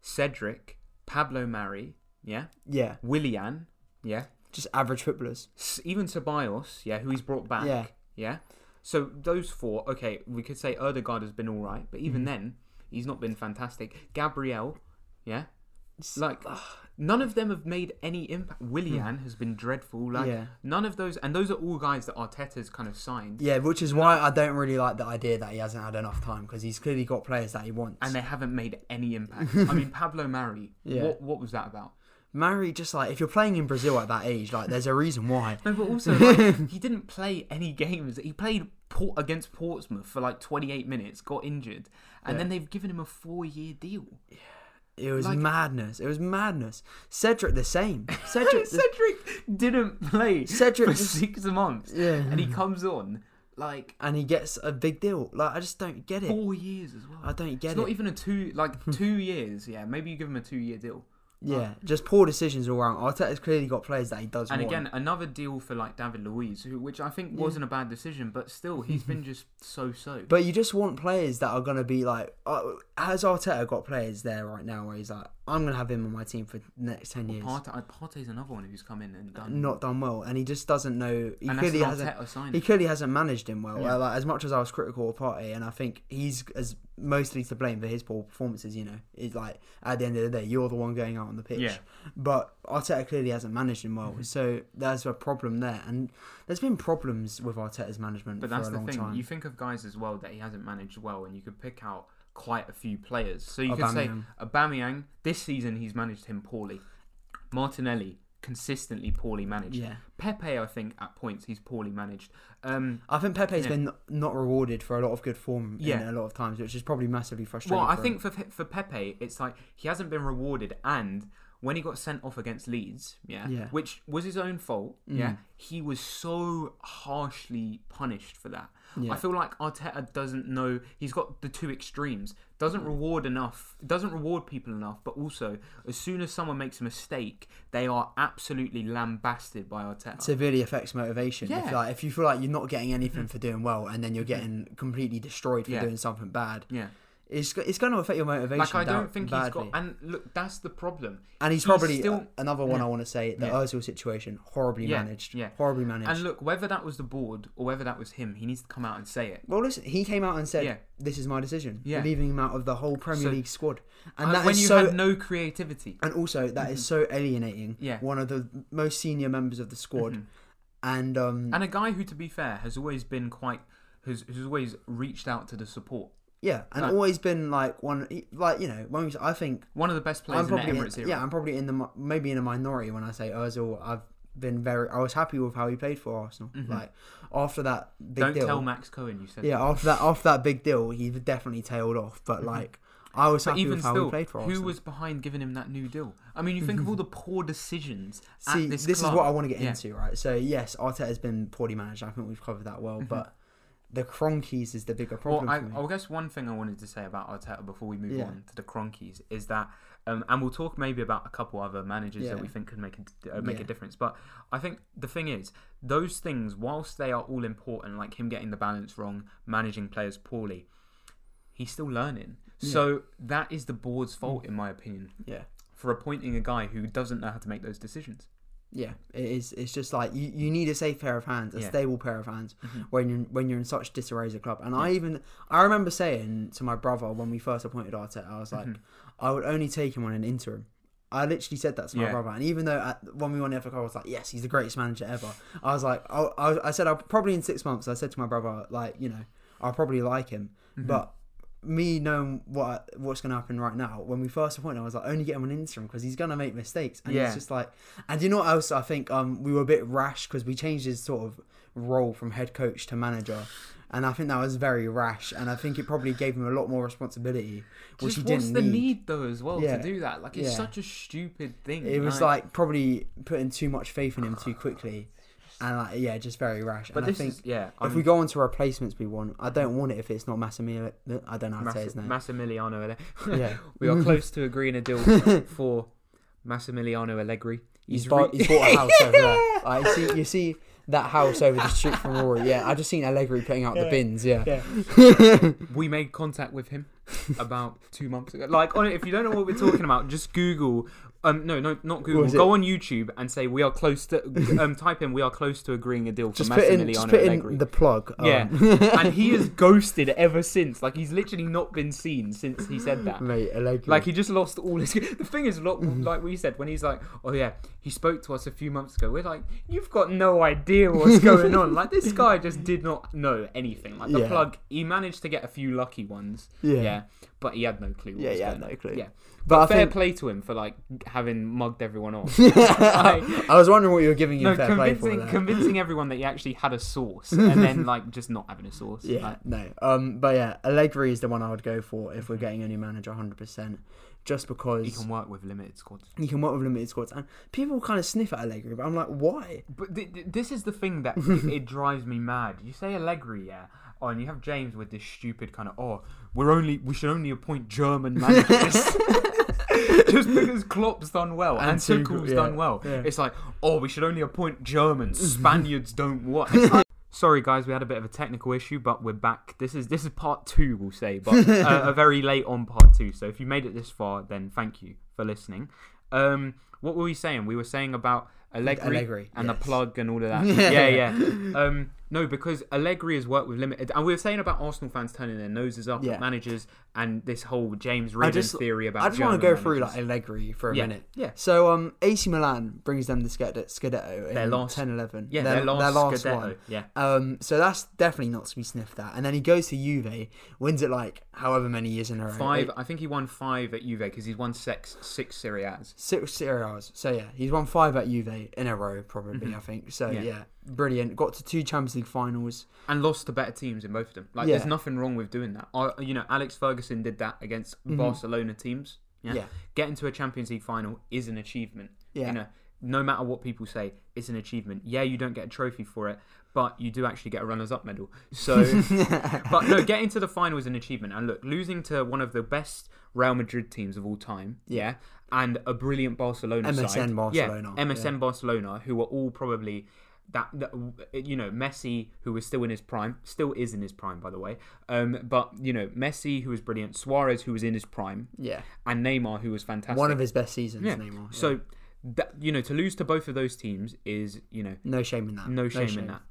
Cedric, Pablo Mari, yeah. yeah, Willian, yeah. just average footballers. S- even Ceballos, yeah, who he's brought back, Yeah. yeah. So those four, okay, we could say Odegaard has been all right, but even Mhm. then, he's not been fantastic. Gabriel, yeah, like none of them have made any impact. Willian has been dreadful. Like Hmm. yeah. none of those, and those are all guys that Arteta's kind of signed, Yeah, which is why I don't really like the idea that he hasn't had enough time because he's clearly got players that he wants. and they haven't made any impact. I mean, Pablo Mari, Yeah. what what was that about? Mari, just like if you're playing in Brazil at that age, like there's a reason why. No, but also like, he didn't play any games. He played Port against Portsmouth for like 28 minutes, got injured, and then they've given him a four-year deal. It was Like- madness. It was madness. Cedric the same. Cedric, the, Cedric didn't play Cedric for just- six months, yeah, and he comes on like and he gets a big deal. Like I just don't get it. four years as well. I don't get it. it's not even a two, like two years. Yeah, maybe you give him a two-year deal. Yeah, just poor decisions all around. Arteta's clearly got players that he does And want. again, another deal for like David Luiz, who, which I think Yeah. wasn't a bad decision, but still, he's been just so-so. but you just want players that are gonna be like. Uh, has Arteta got players there right now where he's like, I'm gonna have him on my team for the next ten years. Partey, uh, Partey's another one who's come in and done. Not done well, and he just doesn't know. He clearly hasn't. He clearly hasn't managed him well. Yeah. Like as much as I was critical of Partey, and I think he's as mostly to blame for his poor performances. You know, it's like at the end of the day, you're the one going out on the pitch. Yeah. But Arteta clearly hasn't managed him Mm-hmm. well, so there's a problem there, and there's been problems with Arteta's management But for that's a the long thing. time. You think of guys as well that he hasn't managed well, and you could pick out quite a few players. So you could say Aubameyang. This season, he's managed him poorly. Martinelli consistently poorly managed. Yeah. Pepe, I think at points he's poorly managed. Um, I think Pepe's Yeah. been not rewarded for a lot of good form Yeah. in a lot of times, which is probably massively frustrating. well, I for think for for Pepe, it's like he hasn't been rewarded, and when he got sent off against Leeds, yeah, Yeah. which was his own fault, Mm. yeah, he was so harshly punished for that. Yeah. I feel like Arteta doesn't know he's got the two extremes. Doesn't mm. reward enough. Doesn't reward people enough. But also, as soon as someone makes a mistake, they are absolutely lambasted by Arteta. it severely affects motivation. If, Yeah. like, if you feel like you're not getting anything mm. for doing well, and then you're getting completely destroyed for Yeah. doing something bad, yeah, it's it's going to affect your motivation. like I don't think badly. he's got. And look, that's the problem. And he's he's probably still- uh, another one Yeah. I want to say the Yeah. Ozil situation horribly Yeah, managed. yeah. horribly managed. And look, whether that was the board or whether that was him, he needs to come out and say it. well, listen, he came out and said, Yeah. "This is my decision." Yeah. leaving him out of the whole Premier So- League squad, and And that when is you so. had no creativity. and also, that is so alienating. Yeah. one of the most senior members of the squad, Mhm. and um, And a guy who, to be fair, has always been quite, has, has always reached out to the support. Yeah, and always been like one, like you know, when we, I think One of the best players I'm in the probably Emirates in, era. yeah, I'm probably in the mi- maybe in a minority when I say Ozil. I've been very, I was happy with how he played for Arsenal. Like after that big Mm-hmm. Don't deal, tell Max Cohen you said yeah, after that after that big deal, he definitely tailed off. But like, I was Mm-hmm. But happy even with how still, he played for Arsenal. who was behind giving him that new deal? I mean, you think of all the poor decisions See, at this this, club. is what I want to get Yeah. into, right? So yes, Arteta has been poorly managed. I think we've covered that well, but the Kroenkes is the bigger problem. Well, I, for me. I guess one thing I wanted to say about Arteta before we move Yeah. on to the Kroenkes is that, um, and we'll talk maybe about a couple other managers that we think could make a, uh, make Yeah. a difference. But I think the thing is, those things, whilst they are all important, like him getting the balance wrong, managing players poorly, he's still learning. So that is the board's fault, in my opinion, yeah, for appointing a guy who doesn't know how to make those decisions. Yeah, it is. It's just like you, you need a safe pair of hands, a Yeah. Mm-hmm. stable pair of hands when you're when you're in such disarray as a club. And I even I remember saying to my brother when we first appointed Arteta, I was like, Mm-hmm. I would only take him on an interim. I literally said that to my Yeah. brother, and even though at, when we won the FA Cup, I was like, "Yes, he's the greatest manager ever." I was like, I, I, I said, "I'll probably in six months." I said to my brother, like, you know, I'll probably like him, Mm-hmm. but me knowing what what's going to happen right now, when we first appointed, I was like, only get him on interim because he's going to make mistakes, and Yeah. it's just like, and you know what else? I think um we were a bit rash because we changed his sort of role from head coach to manager. And I think that was very rash, and I think it probably gave him a lot more responsibility, which Just he what's didn't the need. need though as well Yeah. to do that? Like it's Yeah. such a stupid thing. It was like probably putting too much faith in him too quickly, and like yeah, just very rash. but and I think is yeah. if I'm- we go on to replacements we want, I don't want it if it's not Massimiliano. I don't know how to say his name. Massimiliano Allegri. yeah, we are close to agreeing a deal for Massimiliano Allegri. he's, He's, bought, he's bought a house over there. Like, you see, you see that house over the street from Rory. Yeah, I just seen Allegri putting out the bins. Yeah, we made contact with him about two months ago. Like, on it, if you don't know what we're talking about, just Google. Um, no, no, not Google. Go on YouTube and say we are close to. Um, type in we are close to agreeing a deal for just put in, Massimiliano just put Allegri. in the plug. yeah, um, and he has ghosted ever since. Like he's literally not been seen since he said that. mate, Allegri. Like he just lost all his. The thing is, lot like we said when he's like, "Oh yeah, he spoke to us a few months ago." We're like, "You've got no idea what's going on." Like this guy just did not know anything. Like the Yeah. plug, he managed to get a few lucky ones. Yeah. Yeah, but he had no clue. What Yeah, was he had no clue. Yeah, but fair think play to him for like having mugged everyone off. I was wondering what you were giving him no, fair play for. convincing convincing everyone that he actually had a source, and then like just not having a source. Yeah, Like, no. Um, but yeah, Allegri is the one I would go for if we're getting a new manager, hundred percent. Just because he can work with limited squads. he can work with limited squads, and people kind of sniff at Allegri, but I'm like, why? But th- th- this is the thing that it, it drives me mad. You say Allegri, yeah, oh, and you have James with this stupid kind of, oh, we're only we should only appoint German managers. Just because Klopp's done well and, And Tuchel, Tuchel's yeah, done well, yeah. it's like, oh, we should only appoint Germans. Spaniards don't want. Like- Sorry, guys, we had a bit of a technical issue, but we're back. This is this is part two, we'll say, but uh, a very late on part two. So if you made it this far, then thank you for listening. Um, what were we saying? We were saying about Allegri, Allegri, and the plug and all of that. Yeah. yeah, yeah. Um, no, because Allegri has worked with limited, and we were saying about Arsenal fans turning their noses up Yeah. at managers and this whole James just theory about. I just want to German go through like Allegri for a Yeah, minute. yeah. So um, AC Milan brings them the Scudetto, in Their last- 10-11. yeah, their, their last, their last Scudetto, one. Yeah, Um, so that's definitely not to be sniffed at. And then he goes to Juve, wins it like however many years in a row. five. I think he won five at Juve because he's won six six Serie A's. Six Serie A's. So yeah, he's won five at Juve in a row, probably. I think. So Mm-hmm. Yeah. yeah. Brilliant. Got to two Champions League finals. and lost to better teams in both of them. Like, Yeah. there's nothing wrong with doing that. I, you know, Alex Ferguson did that against Barcelona teams. Yeah? Mm-hmm. Yeah. getting to a Champions League final is an achievement. Yeah. you know, no matter what people say, it's an achievement. Yeah, you don't get a trophy for it, but you do actually get a runners-up medal. So, but no, getting to the final is an achievement. And look, losing to one of the best Real Madrid teams of all time, yeah, and a brilliant Barcelona MSN side, Barcelona, yeah, MSN yeah. Barcelona, who were all probably that, that you know Messi, who was still in his prime, still is in his prime, by the way. Um, but you know Messi, who was brilliant, Suarez, who was in his prime, Yeah, and Neymar, who was fantastic. one of his best seasons. yeah. Neymar. yeah. So that you know to lose to both of those teams is you know no shame in that. no shame, in that.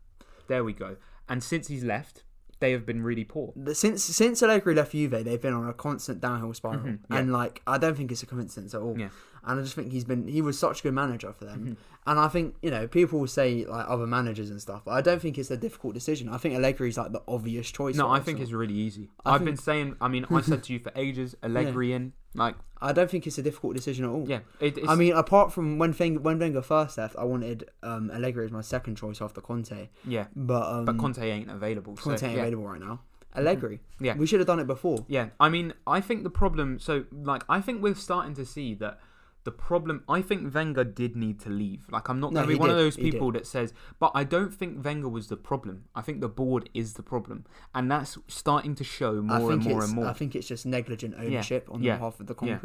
There we go. And since he's left, they have been really poor. Since since Allegri left Juve, they've been on a constant downhill spiral, Mhm, yeah. and like I don't think it's a coincidence at all. Yeah. And I just think he's been he was such a good manager for them, Mm-hmm. and I think you know people will say like other managers and stuff, but I don't think it's a difficult decision. I think Allegri's like the obvious choice. No, I think it's really easy. I I've think- been saying. I mean, I said to you for ages, Allegri in. Like, I don't think it's a difficult decision at all. yeah, it, I mean, apart from when Wenger, when Wenger first left, I wanted um, Allegri as my second choice after Conte, yeah. but um, But Conte ain't available. So, Conte ain't yeah. available right now. Allegri, Yeah. we should have done it before. Yeah, I mean, I think the problem. So, like, I think we're starting to see that the problem. I think Wenger did need to leave. Like, I'm not No, going to be one of those people that says, but I don't think Wenger was the problem. I think the board is the problem, and that's starting to show more and more and more. I think it's just negligent ownership on yeah, behalf of the yeah.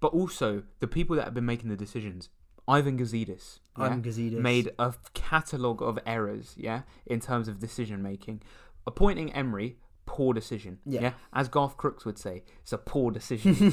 But also the people that have been making the decisions. Ivan Gazidis. yeah, Ivan Gazidis. made a catalogue of errors, yeah, in terms of decision making. Appointing Emery, poor decision. Yeah. Yeah. As Garth Crooks would say, it's a poor decision.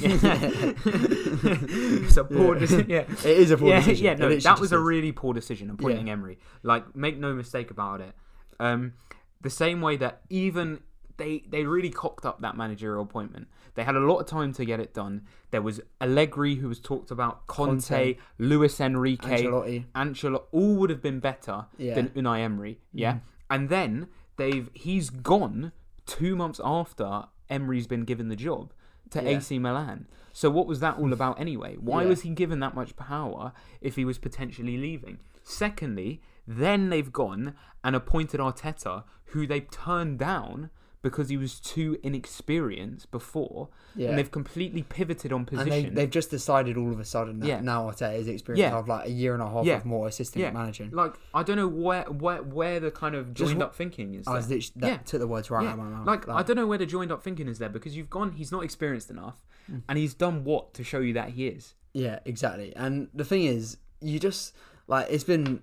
Yeah. it's a poor Yeah. decision. Yeah. It is a poor yeah, decision. Yeah, no, that was just a really poor decision appointing Emery. Like, make no mistake about it. Um, the same way that even they they really cocked up that managerial appointment. They had a lot of time to get it done. There was Allegri who was talked about, Conte, Conte. Luis Enrique, Ancelotti. Ancelotti, all would have been better Yeah. than Unai Emery. Yeah, and then they've he's gone two months after Emery's been given the job to Yeah. AC Milan. So what was that all about anyway? Why Yeah. was he given that much power if he was potentially leaving? Secondly, then they've gone and appointed Arteta, who they turned down because he was too inexperienced before, Yeah. and they've completely pivoted on And position. they, they've just decided all of a sudden that Yeah. now Arteta is experienced Yeah. of like a year and a half Yeah. of more assistant yeah, managing. like I don't know where where where the kind of joined up thinking is. I was there. that Yeah. took the words right out of my mouth. Like, I don't know where the joined up thinking is there because you've gone. He's not experienced enough, Mm. and he's done what to show you that he is. Yeah, exactly. And the thing is, you just like it's been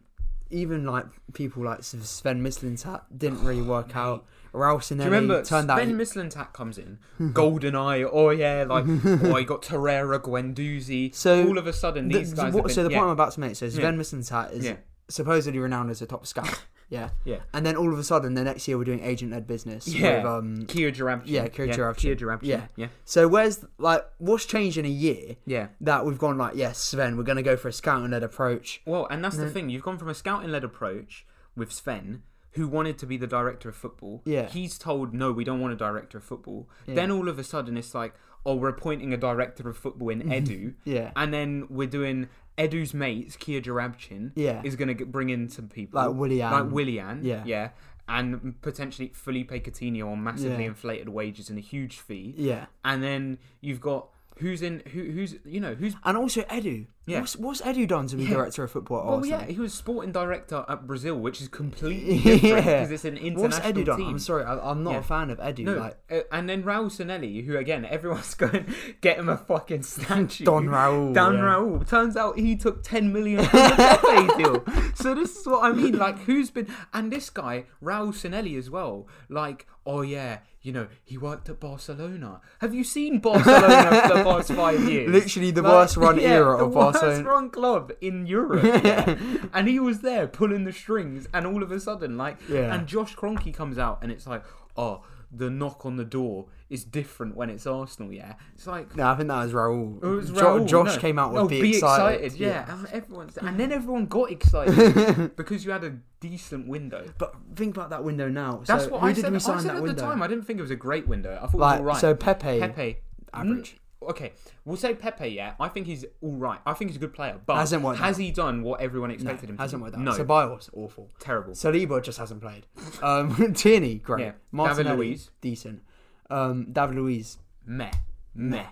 even like people like Sven Mislintat didn't really work out. Ralph Do you remember turned out Sven Mislintat comes in, Golden Eye, oh yeah, like oh you got Torreira, Guendouzi. So, all of a sudden these the- guys. what- been, so the yeah, point I'm about to make, so Sven Yeah. Mislintat is Yeah. supposedly renowned as a top scout. Yeah. yeah, And then all of a sudden, the next year we're doing agent-led business. Yeah. With, um, Kia Joorabchian. Yeah, Kia yeah, Joorabchian. Kia Joorabchian. Yeah. yeah, so where's like what's changed in a year yeah. that we've gone like yes, Sven, we're going to go for a scouting-led approach. Well, and that's the thing. You've gone from a scouting-led approach with Sven, who wanted to be the director of football. Yeah. He's told, no, we don't want a director of football. Yeah. Then all of a sudden, it's like, oh, we're appointing a director of football in Edu. Yeah. And then we're doing Edu's mates, Kia Joorabchian, Yeah. is going to bring in some people. Like Willian. Like Willian. Yeah. Yeah. And potentially Felipe Coutinho on massively Yeah. inflated wages and a huge fee. Yeah. And then you've got who's in who who's you know who's And also Edu. Yeah. What's, what's Edu done to be Yeah. director of football at well, Arsenal? yeah, he was sporting director at Brazil, which is completely different Yeah. because it's an What's international Edu done? team. I'm sorry, I, I'm not Yeah. a fan of Edu. No, Like uh, and then Raul Sanllehi, who again everyone's going get him a fucking statue. Don Raul, Don yeah. Raul. Turns out he took ten million from the deal. So this is what I mean. Like, who's been and this guy Raul Sanllehi as well. Like, oh yeah, you know he worked at Barcelona. Have you seen Barcelona for the past five years? literally the Like, worst run yeah, era the of worst Barcelona. run club in Europe, yeah. and he was there pulling the strings, and all of a sudden, like, Yeah. and Josh Kroenke comes out, and it's like, oh, the knock on the door is different when it's Arsenal, yeah. It's like. No, I think that was Raul. Oh, it was Jo- Josh no. came out with Oh, be, excited. yeah. And everyone's, and then everyone got excited because you had a decent window. But think about that window now. That's so what I did said. we I sign said that at window? the time. I didn't think it was a great window. I thought like it was all right. so, Pepe, Pepe, mm. average. Okay, we'll say Pepe. Yeah, I think he's all right. I think he's a good player, but Hasn't worked has out. he done what everyone expected him to? hasn't do? worked out. No, Ceballos, awful. terrible. Saliba just hasn't played. Um, Tierney, great. Yeah. Martinelli, David Luiz. decent. Um, David Luiz, Meh, meh.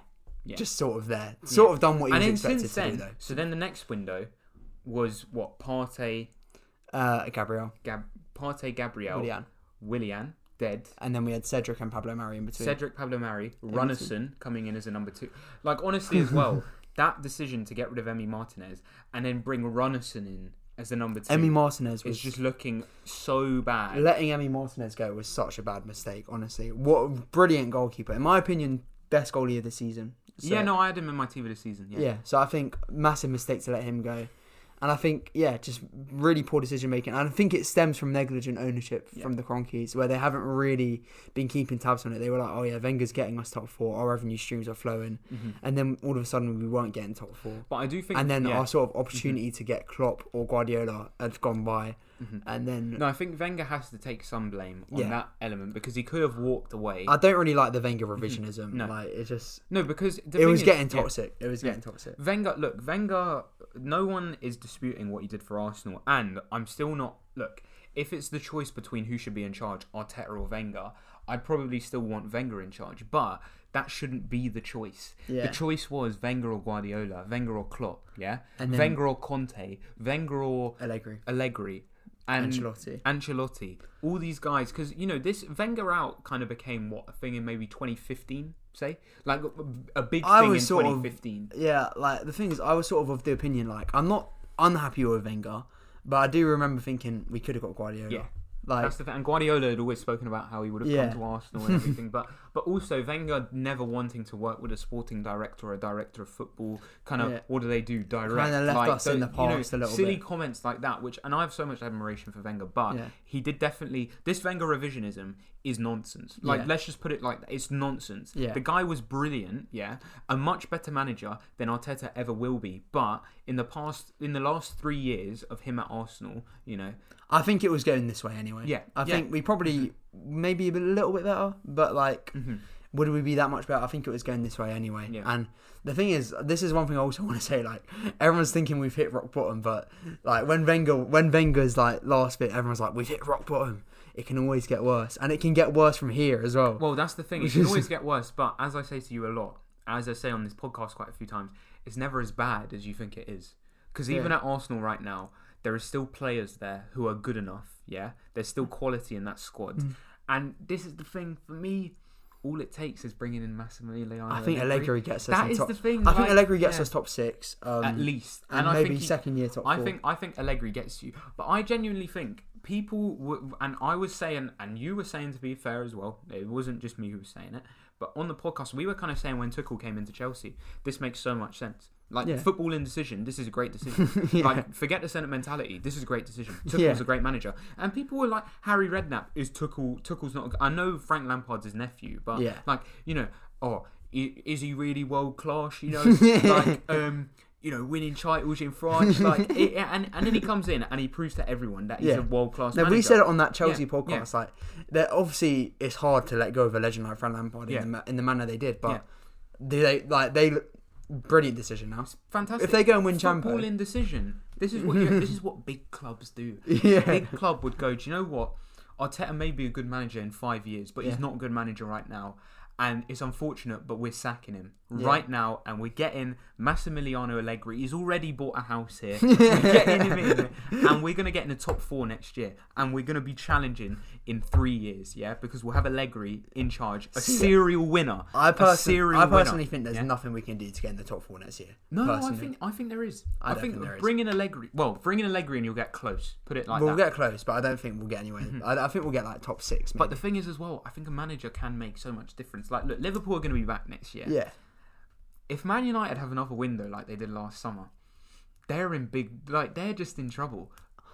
Yeah. just sort of there. Sort Yeah. of done what he and was then expected since to then, do, though. so then the next window was what Partey, Uh, Gabriel, Gab, Partey, Gabriel, Willian. Willian, dead. And then we had Cedric and Pablo Mari in between. Cedric Pablo Mari, Rúnarsson coming in as a number two. Like honestly, as well, that decision to get rid of Emi Martinez and then bring Rúnarsson in as the number two, Emi Martinez was is just looking so bad. letting Emi Martinez go was such a bad mistake. Honestly, what a brilliant goalkeeper. In my opinion, best goalie of the season. So- yeah, no, I had him in my team of the season. Yeah, Yeah. So I think massive mistake to let him go. And I think, yeah, just really poor decision making. And I think it stems from negligent ownership Yeah. from the Kroenkes, where they haven't really been keeping tabs on it. They were like, oh, yeah, Wenger's getting us top four, our revenue streams are flowing. Mhm. And then all of a sudden, we weren't getting top four. but I do think, And then yeah. our sort of opportunity to get Klopp or Guardiola had gone by. Mhm. And then No, I think Wenger has to take some blame on Yeah. that element because he could have walked away. I don't really like the Wenger revisionism. Mm-hmm. No. Like, it just, no, because it was is- getting toxic. It was getting toxic. Wenger, look, Wenger. No one is disputing what he did for Arsenal, and I'm still not. Look, if it's the choice between who should be in charge, Arteta or Wenger, I'd probably still want Wenger in charge. But that shouldn't be the choice. Yeah. The choice was Wenger or Guardiola, Wenger or Klopp, yeah, And then- Wenger or Conte, Wenger or Allegri. Allegri, and Ancelotti. Ancelotti, all these guys, because you know this Wenger out kind of became what a thing in maybe 2015, say, like a- a big I thing in was sort of- 2015. Yeah, like the thing is, I was sort of of the opinion like I'm not unhappy with Wenger, but I do remember thinking we could have got Guardiola. Yeah. like That's the thing. And Guardiola had always spoken about how he would have Yeah. come to Arsenal and everything, but but also Wenger never wanting to work with a sporting director or a director of football. Kind of Yeah. what do they do? Direct. Kinda left like, us in the you know, past a little silly bit. comments like that. Which and I have so much admiration for Wenger, but Yeah. he did definitely this Wenger revisionism is nonsense. Like Yeah. let's just put it like that. It's nonsense. Yeah. The guy was brilliant. Yeah, a much better manager than Arteta ever will be. But in the past, in the last three years of him at Arsenal, you know, I think it was going this way anyway. Yeah, I yeah. think we probably mm-hmm. Maybe a little bit better, but like, Mhm. would we be that much better? I think it was going this way anyway. Yeah. And the thing is, this is one thing I also want to say. Like, everyone's thinking we've hit rock bottom, but like when Wenger, when Wenger's like last bit, everyone's like we've hit rock bottom. It can always get worse, and it can get worse from here as well. Well, that's the thing. It can always get worse, but as I say to you a lot, as I say on this podcast quite a few times, it's never as bad as you think it is. Because even Yeah. at Arsenal right now, there are still players there who are good enough. Yeah, there's still quality in that squad, Mm. and this is the thing for me. All it takes is bringing in Massimiliano. I think Allegri gets us. That is top, the thing. I think Allegri gets yeah, us top six, um, at least, and, and, I maybe he- second year top I four. think I think Allegri gets you, but I genuinely think people w- and I was saying, and you were saying to be fair as well. It wasn't just me who was saying it, but on the podcast we were kind of saying when Tuchel came into Chelsea, this makes so much sense. Like Yeah. football indecision, this is a great decision. Yeah. Like forget the sentimentality, this is a great decision. Tuchel's Yeah. a great manager, and people were like Harry Redknapp is Tuchel. Tuchel's not. a- I know Frank Lampard's his nephew, but Yeah. like you know, oh, is he really world class? You know, like um you know, winning titles in France, like, it, and and then he comes in and he proves to everyone that he's Yeah. a world class. No, manager. we said it on that Chelsea Yeah, podcast. Like, that obviously it's hard to let go of a legend like Frank Lampard Yeah. in, the, in the manner they did, but Yeah. do they like they brilliant decision now. fantastic. If they go and win Champions, indecision, this is what you, this is what big clubs do. yeah, Big club would go. Do you know what? Arteta may be a good manager in five years, but Yeah. he's not a good manager right now. And it's unfortunate, but we're sacking him Yeah. right now, and we're getting Massimiliano Allegri. He's already bought a house here. we're getting him in, and we're gonna get in the top four next year, and we're gonna be challenging in three years, yeah, because we'll have Allegri in charge, a See, serial winner. I personally, serial I personally winner, think there's yeah? nothing we can do to get in the top four next year. No, I think I think there is. I I, think, think there is. bring in Allegri. Well, bring in Allegri and you'll get close. Put it like we'll that. get close, but I don't think we'll get anywhere. Mm-hmm. I, I think we'll get like top six. But the thing is, as well, I think a manager can make so much difference. Like, look, Liverpool are going to be back next year. yeah, If Man United have another window like they did last summer, they're in big like they're just in trouble.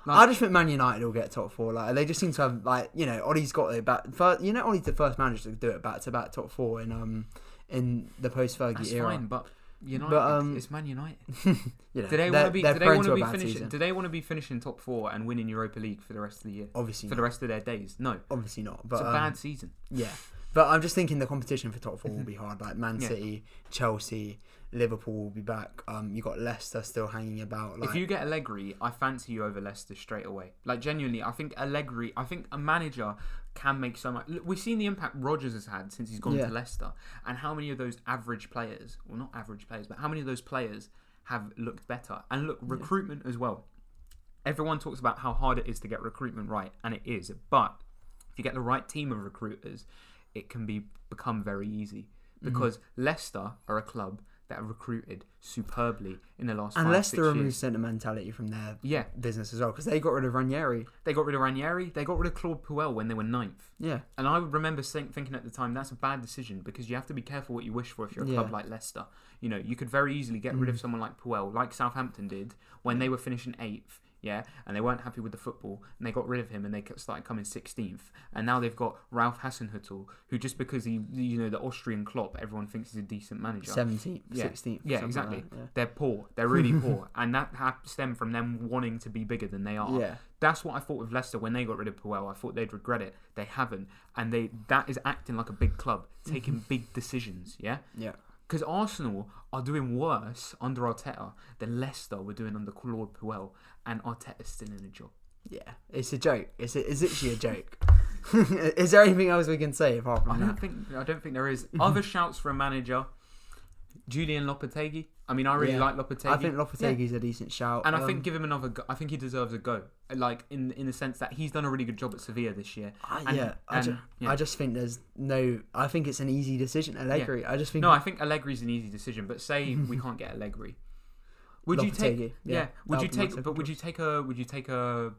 I just think Man United will get top four. Like they just seem to have like you know Ole's got it back. First, you know Ole's the first manager to do it back to back top four in um in the post Fergie era. fine, but United, But, um, it's Man United. You know, Do they want to be? Do they want to to be finishing? season. Do they want to be finishing top four and winning Europa League for the rest of the year? Obviously, For not. the rest of their days? No, obviously not. But it's a um, bad season. Yeah, but I'm just thinking the competition for top four will be hard. Like Man Yeah. City, Chelsea, Liverpool will be back. Um, you got Leicester still hanging about. Like, if you get Allegri, I fancy you over Leicester straight away. Like genuinely, I think Allegri. I think a manager can make so much. We've seen the impact Rodgers has had since he's gone Yeah. to Leicester, and how many of those average players, well, not average players, but how many of those players have looked better? And look, recruitment as well. Everyone talks about how hard it is to get recruitment right, and it is. But if you get the right team of recruiters, it can be become very easy. Mm-hmm. Because Leicester are a club that have recruited superbly in the last and Leicester removed sentimentality from their Yeah, business as well because they got rid of Ranieri. they got rid of Ranieri. They got rid of Claude Puel when they were ninth. Yeah, And I would remember think, thinking at the time that's a bad decision because you have to be careful what you wish for if you're a Yeah. club like Leicester. You know, you could very easily get rid of someone like Puel, like Southampton did when they were finishing eighth. Yeah, and they weren't happy with the football, and they got rid of him, and they started coming 16th. And now they've got Ralph Hasenhüttl, who just because he, you know, the Austrian Klopp, everyone thinks he's a decent manager. seventeenth, Yeah. sixteenth. Yeah, exactly. They're poor. They're really poor, and that ha- stemmed from them wanting to be bigger than they are. Yeah. That's what I thought with Leicester when they got rid of Puel. I thought they'd regret it. They haven't, and they that is acting like a big club, taking big decisions. Yeah, Yeah. Because Arsenal are doing worse under Arteta than Leicester were doing under Claude Puel, and Arteta's still in a job. Yeah, it's a joke. It's a, it's literally a joke. is there anything else we can say apart from I from don't that? think I don't think there is other shouts for a manager. Julen Lopetegui. I mean, I really Yeah. like Lopetegui. I think Lopetegui's a decent shout. And I Um, think give him another. Go. I think he deserves a go. Like in in the sense that he's done a really good job at Sevilla this year. I- And- yeah, I, and- ju- yeah. I just think there's no. I think it's an easy decision. Allegri. I just think. No, I think Allegri's an easy decision. But say we can't get Allegri, would you take? Yeah, yeah, would you would be my take? But would you take a? Would you take a?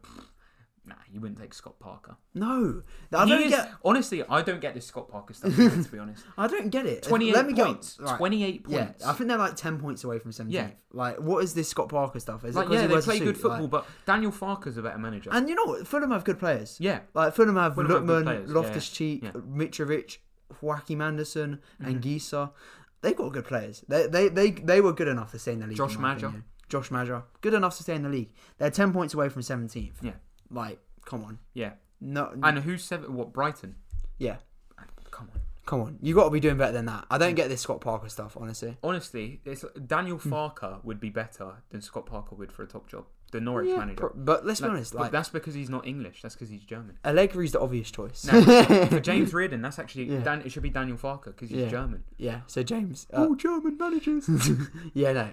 Nah, you wouldn't take Scott Parker. no. I He don't is- get. honestly, I don't get this Scott Parker stuff. either, to be honest, I don't get it. twenty-eight Let me go- points. right. Twenty-eight Yeah, points. I think they're like ten points away from seventeenth. Yeah. Like, what is this Scott Parker stuff? Is it like 'cause yeah, he they wears a play good suit? football, Like- but Daniel Farke's a better manager. and you know what? Fulham have good players. yeah, Like Fulham have Fulham have good Lookman, players, yeah, Loftus Cheek, yeah. Mitrovic, Andersen, and Mm-hmm. Gisa. They've got good players. They, they they they were good enough to stay in the league. Josh in my Maja. opinion. Josh Maja, good enough to stay in the league. They're ten points away from seventeenth. Yeah. Like, come on. yeah. No. And who's seven? What Brighton? yeah. Come on. Come on. You got to be doing better than that. I don't get this Scott Parker stuff, honestly. Honestly, it's, Daniel Hmm. Farke would be better than Scott Parker would for a top job. The Norwich Yeah, manager. pro- but let's be Like, honest. but Like, that's because he's not English. That's because he's German. Allegri's the obvious choice. No, for James Reardon, that's actually Yeah. Dan, it should be Daniel Farke because he's Yeah. German. yeah. So James. Uh, German managers. yeah. No.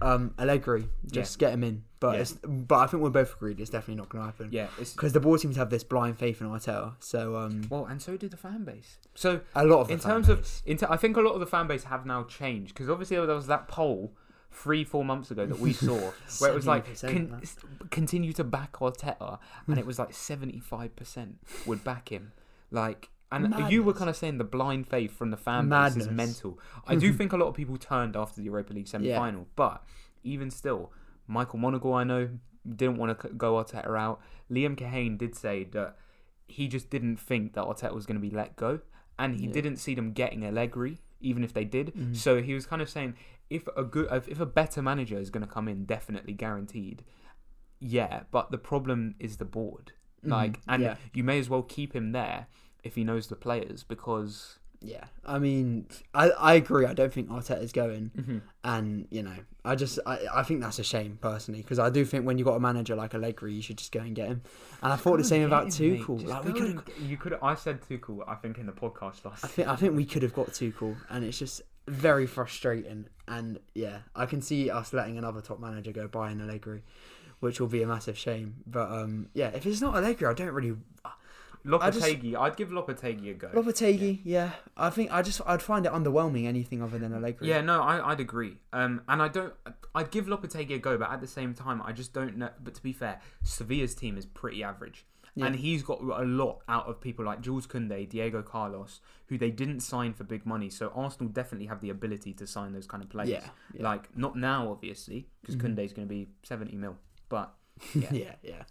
Um, Allegri. Just get him in. But Yeah. it's, but I think we're both agreed it's definitely not going to happen. yeah, Because the board seems to have this blind faith in Arteta. So um, well, and so did the fan base. So a lot of in terms of, base. in ter- I think a lot of the fan base have now changed because obviously there was that poll three, four months ago that we saw where it was like con- continue to back Arteta, and it was like seventy five percent would back him. Like, and you were kind of saying the blind faith from the fan base is mental. I do think a lot of people turned after the Europa League semi final, but even still, Michael Monaghan, I know, didn't want to go Arteta out. Liam Kahane did say that he just didn't think that Arteta was going to be let go, and he Yeah. didn't see them getting Allegri, even if they did. Mhm. So he was kind of saying if a good, if a better manager is going to come in, definitely guaranteed. Yeah, but the problem is the board. Mhm. Like, and yeah. you may as well keep him there if he knows the players because. Yeah, I mean, I, I agree. I don't think Arteta's going, Mm-hmm. and you know, I just I, I think that's a shame personally because I do think when you have got a manager like Allegri, you should just go and get him. And I thought the same about Tuchel. Like we could, You could. I said Tuchel. I think in the podcast last. I think I think we could have got Tuchel, and it's just very frustrating. And yeah, I can see us letting another top manager go by in Allegri, which will be a massive shame. But um, yeah, if it's not Allegri, I don't really. I just- Lopetegui. I'd give Lopetegui a go. Lopetegui, yeah. I think I just I'd find it underwhelming anything other than a Allegri. Yeah, no, I, I'd agree. Um, and I don't. I'd give Lopetegui a go, but at the same time, I just don't know. But to be fair, Sevilla's team is pretty average, Yeah. and he's got a lot out of people like Jules Koundé, Diego Carlos, who they didn't sign for big money. So Arsenal definitely have the ability to sign those kind of players. Yeah, yeah. Like not now, obviously, because Mhm. Koundé's going to be seventy mil, but yeah, yeah. yeah,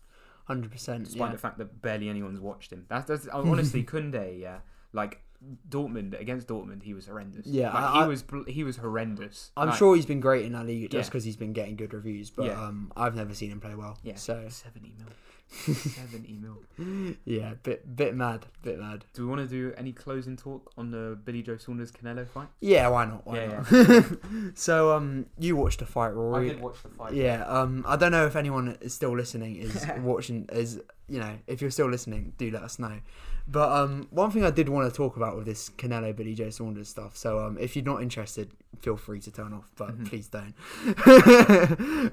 hundred percent. despite Yeah. the fact that barely anyone's watched him. That's, that's honestly Koundé, yeah. Like Dortmund against Dortmund, he was horrendous. Yeah, like, I- he was he was horrendous. I'm Like, sure he's been great in that league just Yeah. because he's been getting good reviews, but Yeah. um, I've never seen him play well. Yeah, So seventy mil, seventy mil. yeah, bit bit mad, bit mad. Do we want to do any closing talk on the Billy Joe Saunders Canelo fight? Yeah, why not? Why Yeah, not? so um, you watched the fight, Rory. I did watch the fight. Yeah, um, I don't know if anyone is still listening is watching is you know if you're still listening, do let us know. But um, one thing I did want to talk about with this Canelo Billy Joe Saunders stuff. So um, if you're not interested, feel free to turn off, but Mhm. please don't.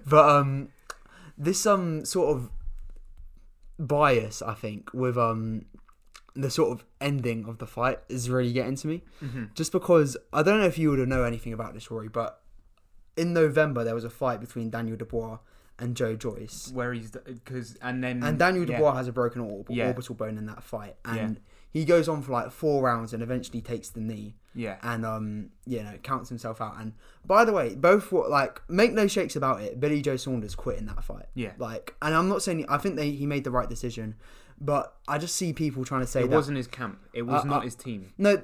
but um, this um sort of bias I think with um the sort of ending of the fight is really getting to me hmm just because I don't know if you would have know anything about this, Rory, but in November there was a fight between Daniel Dubois and Joe Joyce, Where he's because and then and Daniel yeah. Dubois has a broken orbital, Yeah. orbital bone in that fight, Yeah. and he goes on for like four rounds and eventually takes the knee Yeah, and um you know counts himself out. And by the way, both what like make no shakes about it, Billy Joe Saunders quit in that fight. yeah. Like, and I'm not saying I think they he made the right decision, but I just see people trying to say It that wasn't his camp. It was Uh, not uh, his team. no.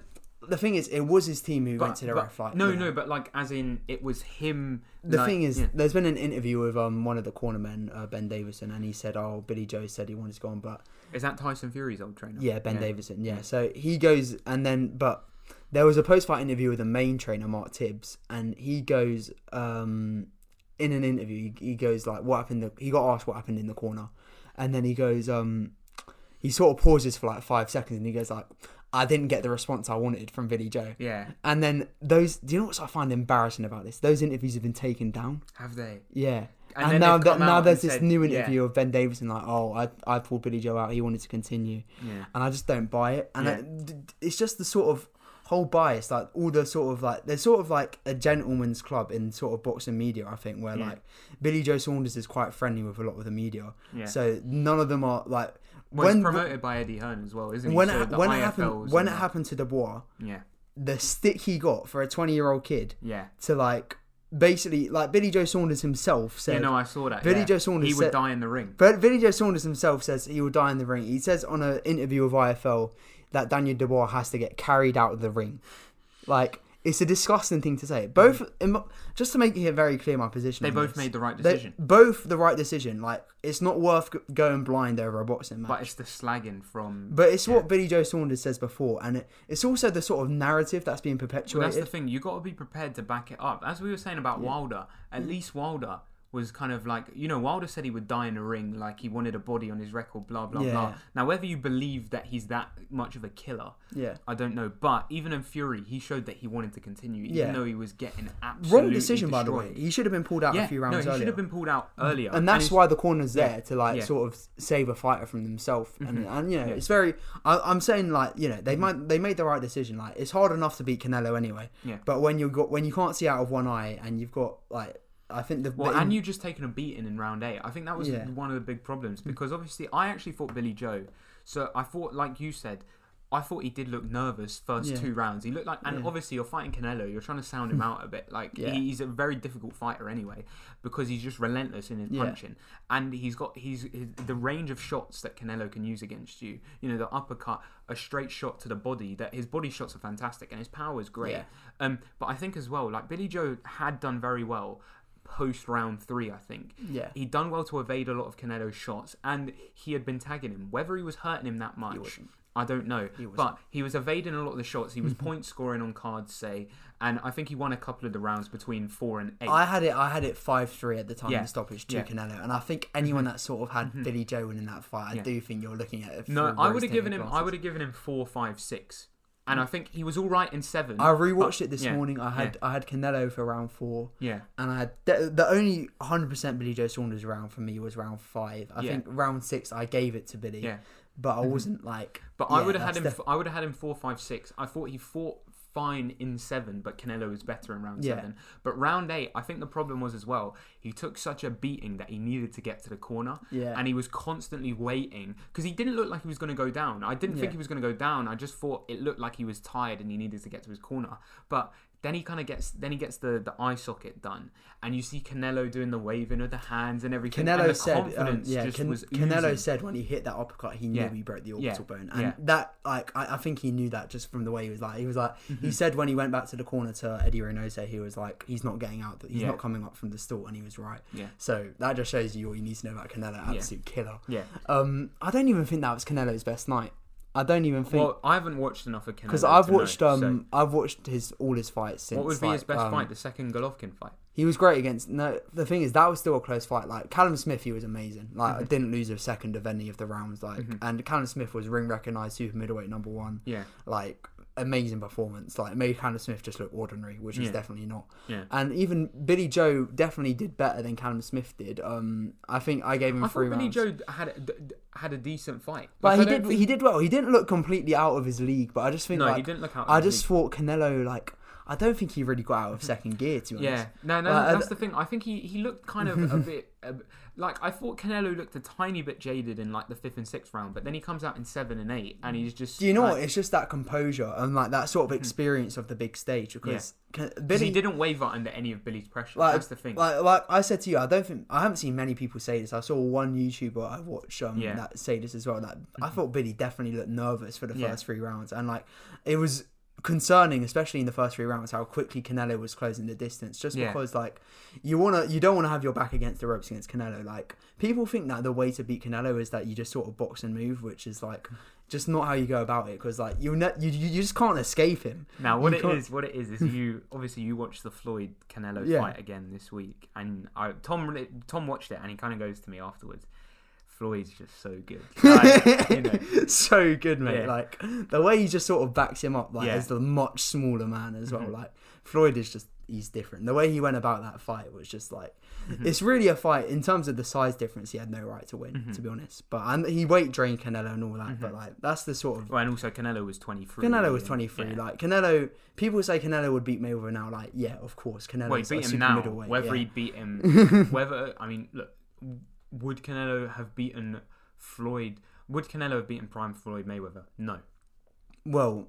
The thing is, it was his team who went to the but- ref fight. No, you know. no, but like as in it was him. The like, thing is, yeah. there's been an interview with um one of the cornermen, uh, Ben Davison, and he said, "Oh, Billy Joe said he wanted to go on, but is that Tyson Fury's old trainer? yeah, Ben yeah. Davison, yeah." Yeah. So he goes, and then but there was a post-fight interview with the main trainer, Mark Tibbs, and he goes, um, in an interview, he, he goes like, "What happened?" The, he got asked what happened in the corner, and then he goes, um, he sort of pauses for like five seconds, and he goes like, "I didn't get the response I wanted from Billy Joe." Yeah, And then those, do you know what I find embarrassing about this? Those interviews have been taken down. have they? Yeah. And And, then now that now there's this said- new yeah. interview of Ben Davison like, oh, I I pulled Billy Joe out. He wanted to continue, Yeah, and I just don't buy it. And Yeah. I- it's just the sort of whole bias, like all the sort of like there's sort of like a gentleman's club in sort of boxing media. I think where Yeah. like Billy Joe Saunders is quite friendly with a lot of the media, yeah. so none of them are like well, when promoted by Eddie Hearn as well, isn't he? when it, when it happened when it that. happened to Dubois, Yeah, the stick he got for a 20 year old kid yeah. to like basically like Billy Joe Saunders himself said. you know, I saw that. Billy yeah. Joe Saunders He would said- die in the ring. But Billy Joe Saunders himself says he will die in the ring. He says on an interview with IFL that Daniel Dubois has to get carried out of the ring. Like it's a disgusting thing to say. Both, mm. in just to make it very clear, my position. They on both this, made the right they- decision. both the right decision. Like it's not worth g- going blind over a boxing match. But it's the slagging from. But it's what Billy Joe Saunders says before, and it, it's also the sort of narrative that's being Well, perpetuated. that's the thing. You got to be prepared to back it up. As we were saying about. Wilder, at least Wilder was kind of like you know Wilder said he would die in a ring, like he wanted a body on his record, blah blah Yeah. blah. Now whether you believe that he's that much of a killer, yeah, I don't know. But even in Fury, he showed that he wanted to continue, even Yeah. though he was getting absolutely wrong decision by the way. He should have been pulled out Yeah, a few rounds. no, he earlier. should have been pulled out earlier, and that's it's- why the corner's there to like sort of save a fighter from themselves and, Mhm. and you know Yeah. it's very I, i'm saying like you know they Mhm. might they made the right decision like it's hard enough to beat canelo anyway Yeah. but when you've got when you can't see out of one eye and you've got like i think the, Well, the and you just taken a beating in round eight. I think that was Yeah. one of the big problems because obviously I actually thought Billy Joe. So I thought, like you said, I thought he did look nervous first Yeah. two rounds. He looked like, and Yeah. obviously you're fighting Canelo. You're trying to sound him out a bit. Like Yeah. he's a very difficult fighter anyway because he's just relentless in his punching, and he's got he's his, the range of shots that Canelo can use against you. You know, the uppercut, a straight shot to the body. That his body shots are fantastic and his power is great. Um, but I think as well, like Billy Joe had done very well post round three. I think yeah he'd done well to evade a lot of Canelo's shots, and he had been tagging him. Whether he was hurting him that much. I don't know. He but he was evading a lot of the shots. He was point scoring on cards, say, and I think he won a couple of the rounds between four and eight. I had it. I had it five three at the time Yeah. of the stoppage to Yeah. Canelo, and I think anyone that sort of had Mhm. Billy Joe in that fight, I Yeah. do think you're looking at it. no, I would have given him. I would have given him four, five, six, and I think he was all right in seven. I rewatched but- it this yeah, morning. I had I had Canelo for round four. yeah, And I had the, the only 100% Billy Joe Saunders round for me was round five. I Yeah. think round six I gave it to Billy, yeah. but I Mhm. wasn't like. But I would have had him. def- I would have had him four, five, six. I thought he fought fine in seven, but Canelo was better in round Yeah. seven. But round eight, I think the problem was as well. He took such a beating that he needed to get to the corner, Yeah. and he was constantly waiting because he didn't look like he was going to go down. I didn't think he was going to go down. I just thought it looked like he was tired and he needed to get to his corner. But then he kind of gets then he gets the the eye socket done, and you see Canelo doing the waving of the hands and everything. and Canelo the said, um, yeah, Can- Canelo said when he hit that uppercut, he knew Yeah. he broke the Yeah. orbital bone, and Yeah. Mm-hmm. that, like, I, I think he knew that just from the way he was like, he was like, he said when he went back to the corner to Eddie Reynoso, he was like, he's not getting out, he's Yeah. not coming up from the stool, and he was right. Yeah. So that just shows you all you need to know about Canelo, absolute killer. Yeah. Um, I don't even think that was Canelo's best night. I don't even think Well, I haven't watched enough of Canelo because I've to know, watched um so- I've watched his all his fights since. what would be his best um, fight? The second Golovkin fight. He was great against. No, the thing is that was still a close fight. Like Callum Smith, he was amazing. Like Mm-hmm. I didn't lose a second of any of the rounds. Like and Callum Smith was ring recognized super middleweight number one. Yeah. Like amazing performance. Like it made Callum Smith just look ordinary, which he's Yeah. definitely not. Yeah. And even Billy Joe definitely did better than Callum Smith did. Um, I think I gave him I three thought Billy. Joe had a, d- d- had a decent fight. but Like, he did think- he did well. He didn't look completely out of his league. But I just think No, like he didn't look out. I just thought Canelo like I don't think he really got out of second gear to be honest. Yeah, no, no, Like, that's the thing. I think he, he looked kind of a bit a like I thought Canelo looked a tiny bit jaded in like the fifth and sixth round, but then he comes out in seven and eight, and he's mm. just. Do you know like, what? It's just that composure and like that sort of hmm. experience of the big stage because Can- Billy he didn't waver under any of Billy's pressure. like, that's the thing. Like, like I said to you, I don't think I haven't seen many people say this. I saw one YouTuber I watched um, Yeah. that say this as well. That I mm-hmm. thought Billy definitely looked nervous for the Yeah. first three rounds, and like it was concerning, especially in the first three rounds, how quickly Canelo was closing the distance. Just Yeah. because like you wanna, you don't want to have your back against the ropes against Canelo. Like people think that the way to beat Canelo is that you just sort of box and move, which is like just not how you go about it. Because like you, ne- you, you you just can't escape him. Now, what You it can't- is, what it is, is you obviously you watched the Floyd Canelo Yeah. fight again this week, and I, Tom really- Tom watched it, and he kind of goes to me afterwards. Floyd's just so good, like, you know. so good, mate. Yeah. Like the way he just sort of backs him up, like Yeah. as the much smaller man as well. Mhm. Like Floyd is just he's different. The way he went about that fight was just like Mm-hmm. it's really a fight in terms of the size difference. He had no right to win, Mm-hmm. to be honest. But and he weight drained Canelo and all that. But like that's the sort of Well, and also Canelo was twenty three. Canelo was 23. Like Canelo, people say Canelo would beat Mayweather now. Like yeah, of course, Canelo. Well, beat a him super now. Whether yeah. he beat him, whether I mean, look, would Canelo have beaten Floyd? Would Canelo have beaten Prime Floyd Mayweather? No. well,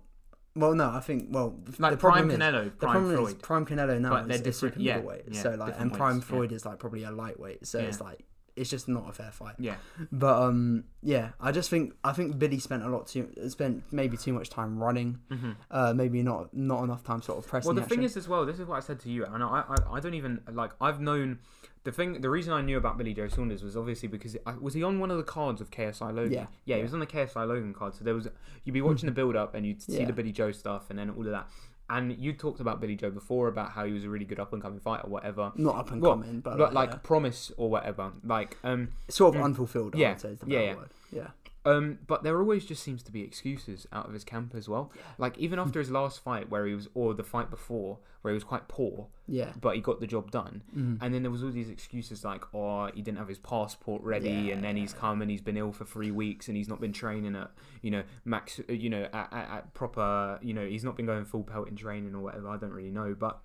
well, no, I think well Like the Prime problem is, Canelo, The Prime problem is Floyd. Prime Canelo now But they're is a different- super yeah, middleweight. yeah, so like, and Prime weights, yeah. Floyd is like probably a lightweight. So it's like it's just not a fair fight. Yeah. But um, yeah, I just think I think Billy spent a lot too spent maybe too much time running. hmm Uh, maybe not not enough time sort of pressing. Well, the thing is as well. This is what I said to you, and I, I, I don't even like. I've known the thing. The reason I knew about Billy Joe Saunders was obviously because I, was he on one of the cards of KSI Logan. Yeah. yeah, he was on the KSI Logan card. So there was you'd be watching the build up and you'd see Yeah. the Billy Joe stuff and then all of that. And you talked about Billy Joe before about how he was a really good up and coming fighter, whatever. not up and Well, coming, but, But like yeah. promise or whatever, like um sort of Mm. unfulfilled. I Yeah, would say is the yeah, yeah. word. Yeah. Um, but there always just seems to be excuses out of his camp as well. Like even after his last fight, where he was, or the fight before, where he was quite poor, Yeah. but he got the job done. Mhm. And then there was all these excuses like, oh, he didn't have his passport ready, Yeah, and then he's come and he's been ill for three weeks, and he's not been training at, you know, max, uh, you know, at, at, at proper, you know, he's not been going full pelt in training or whatever. I don't really know, but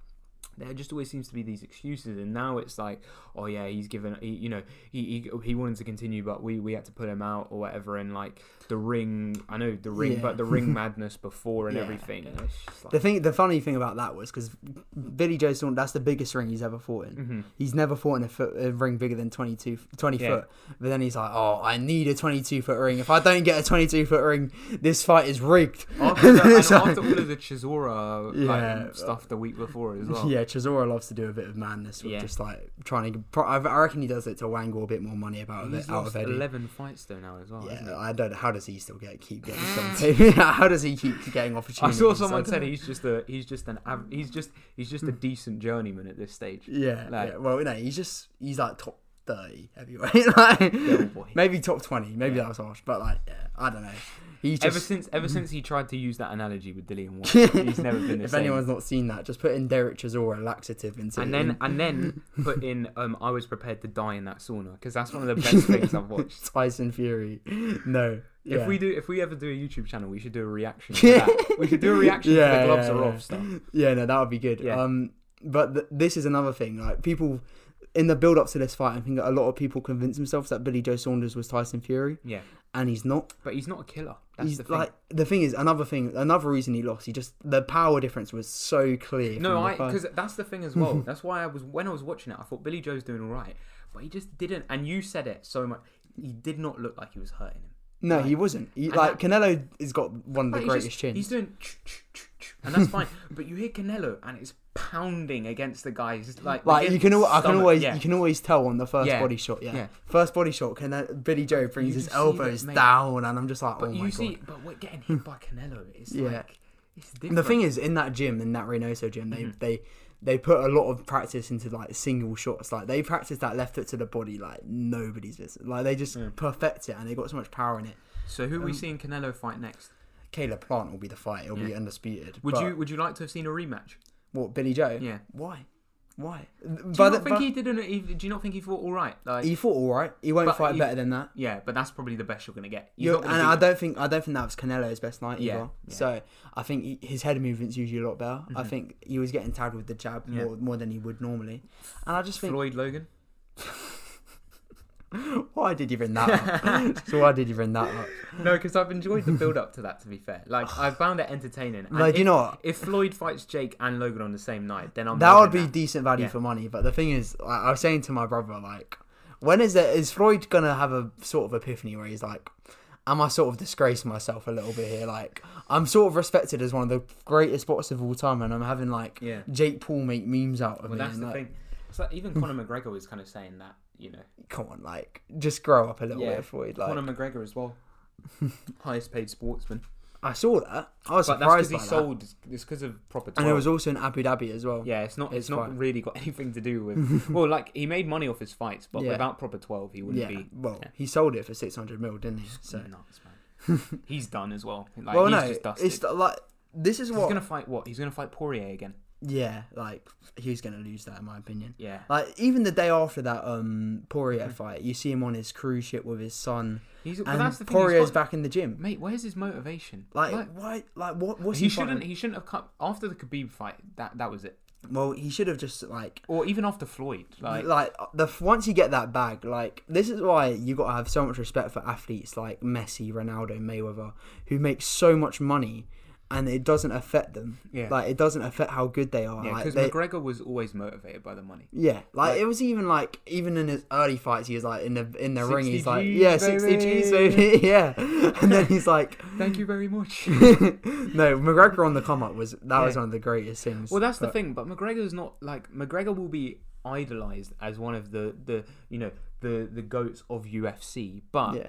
there just always seems to be these excuses, and now it's like, oh yeah, he's given, he, you know, he, he he wanted to continue, but we we had to put him out or whatever, and like the ring, I know the ring, Yeah. but the ring madness before and Yeah, everything. yeah. like, The thing, the funny thing about that was because Billy Joe Saunders, that's the biggest ring he's ever fought in. Mhm. He's never fought in a, foot, a ring bigger than 22, 20 Yeah. foot. But then he's like, oh, I need a 22 foot ring. If I don't get a 22 foot ring, this fight is rigged. After, So- after all of the Chisora like, stuff the week before as well. Yeah, Chisora loves to do a bit of madness with Yeah. just like trying to. I reckon he does it to wangle a bit more money about He's it, out of Eddie. 11 fights though now as well. Yeah? I don't know. How does he still get keep getting something? how does he keep getting opportunities? I saw someone said he's just a he's just an av- he's just he's just a hmm. decent journeyman at this stage. Yeah, like- yeah. Well, no, he's just he's like top thirty heavyweight. like, oh, Little maybe top twenty. Maybe Yeah. that was harsh, but like, yeah, I don't know. He's Ever since ever since he tried to use that analogy with Dillian Whyte, he's never been the if same. anyone's not seen that, just put in Derek Chisora laxative into and then and then put in um I was prepared to die in that sauna because that's one of the best things I've watched. Tyson Fury. No. Yeah. If we do if we ever do a YouTube channel, we should do a reaction to that. We should do a reaction to Yeah, the gloves yeah, are off stuff. Yeah, no, that would be good. Um, but th- this is another thing. Like people in the build up to this fight, I think a lot of people convince themselves that Billy Joe Saunders was Tyson Fury, Yeah. and he's not. But he's not a killer. That's he's the thing. like the thing is another thing. Another reason he lost. He just the power difference was so clear. No, I because that's the thing as well. that's why I was when I was watching it, I thought Billy Joe's doing all right, but he just didn't. And you said it so much. He did not look like he was hurting him. no, like- he wasn't. He, like that- Canelo has got one of the greatest just- chins. He's doing, ch- ch- ch- ch- and that's fine. but you hear Canelo, and it's pounding against the guys. Like, like you can, al- I can always, yeah. you can always tell on the first Yeah. body shot. Yeah. Yeah. first body shot. Can that Billy Joe brings his that, elbows down, and I'm just like, But oh you my see, god. but we're getting hit by Canelo. It's Yeah. like it's different. The thing is, in that gym, in that Reynoso gym, they Mhm. they they put a lot of practice into like single shots. Like they practice that left foot to the body like nobody's business. Like they just Yeah. perfect it, and they got so much power in it. so who are we um, seeing Canelo fight next? Caleb Plant will be the fight. It'll be undisputed. Would you would you like to have seen a rematch? What Billy Joe? Yeah. Why? Why? Do you not think he didn't? He, do you not think he fought all right? Like, he fought all right. He won't But fight he- better than that. yeah, but that's probably the best you're gonna get. He's You're, not and gonna I don't think I don't think that was Canelo's best night Yeah, either. yeah. So I think he, his head movement's usually a lot better. I Mhm. think he was getting tagged with the jab Yeah. more more than he would normally. And I just think, Floyd Logan. why did you bring that up? so why did you bring that up? No, because I've enjoyed the build up to that. To be fair, like I found it entertaining. And Like, if, you know what? if Floyd fights Jake and Logan on the same night, then I'm That would be that. decent value Yeah. for money. But the thing is, like, I was saying to my brother, like, when is it? Is Floyd gonna have a sort of epiphany where he's like, am I sort of disgracing myself a little bit here? Like, I'm sort of respected as one of the greatest boxers of all time, and I'm having like Yeah. Jake Paul make memes out of Well, me. that's and, the like, thing. It's like even Conor McGregor was kind of saying that, you know. Come on, like, just grow up a little Yeah. bit, Floyd. Like, Conor McGregor as well, highest paid sportsman. I saw that. I was But that's because surprised he that. sold. It's because of proper. 12. And it was also in Abu Dhabi as well. Yeah, it's not. It's, It's not really got anything to do with. well, like he made money off his fights, but Yeah. without proper twelve, he wouldn't Yeah, be. well, yeah. he sold it for six hundred mil, didn't he? So, nuts, man. he's done as well. Like, well, he's no, it's like this is He's what. gonna fight what? He's gonna fight Poirier again. Yeah, like he's gonna lose that in my opinion. Yeah. Like even the day after that um Poirier Mm. fight, you see him on his cruise ship with his son, He's. And that's the thing. Poirier's got- back in the gym. Mate, where's his motivation? Like, why? Like what? What's he he, shouldn't. fighting? He shouldn't have cut after the Khabib fight. That that was it. Well, he should have just like. Or even after Floyd. Like, Like, the once you get that bag, like this is why you got to have so much respect for athletes like Messi, Ronaldo, Mayweather, who make so much money, and it doesn't affect them. yeah. Like it doesn't affect how good they are. yeah, because they- McGregor was always motivated by the money. Yeah, like, Like- it was even like even in his early fights, he was like in the in the ring, he's like Gs, yeah, sixty G's, baby." yeah, and then he's like, Thank you very much. no, McGregor on the come up was that was one of the greatest things. Well, that's the thing. But McGregor's not like McGregor will be idolized as one of the the you know the the goats of UFC, but Yeah,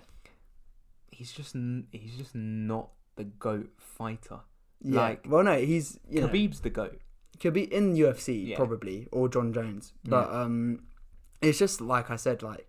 he's just he's just not the goat fighter. Yeah. like, well, no, he's you know Khabib's the goat. could be in UFC Yeah. probably or Jon Jones, but um, it's just like I said, like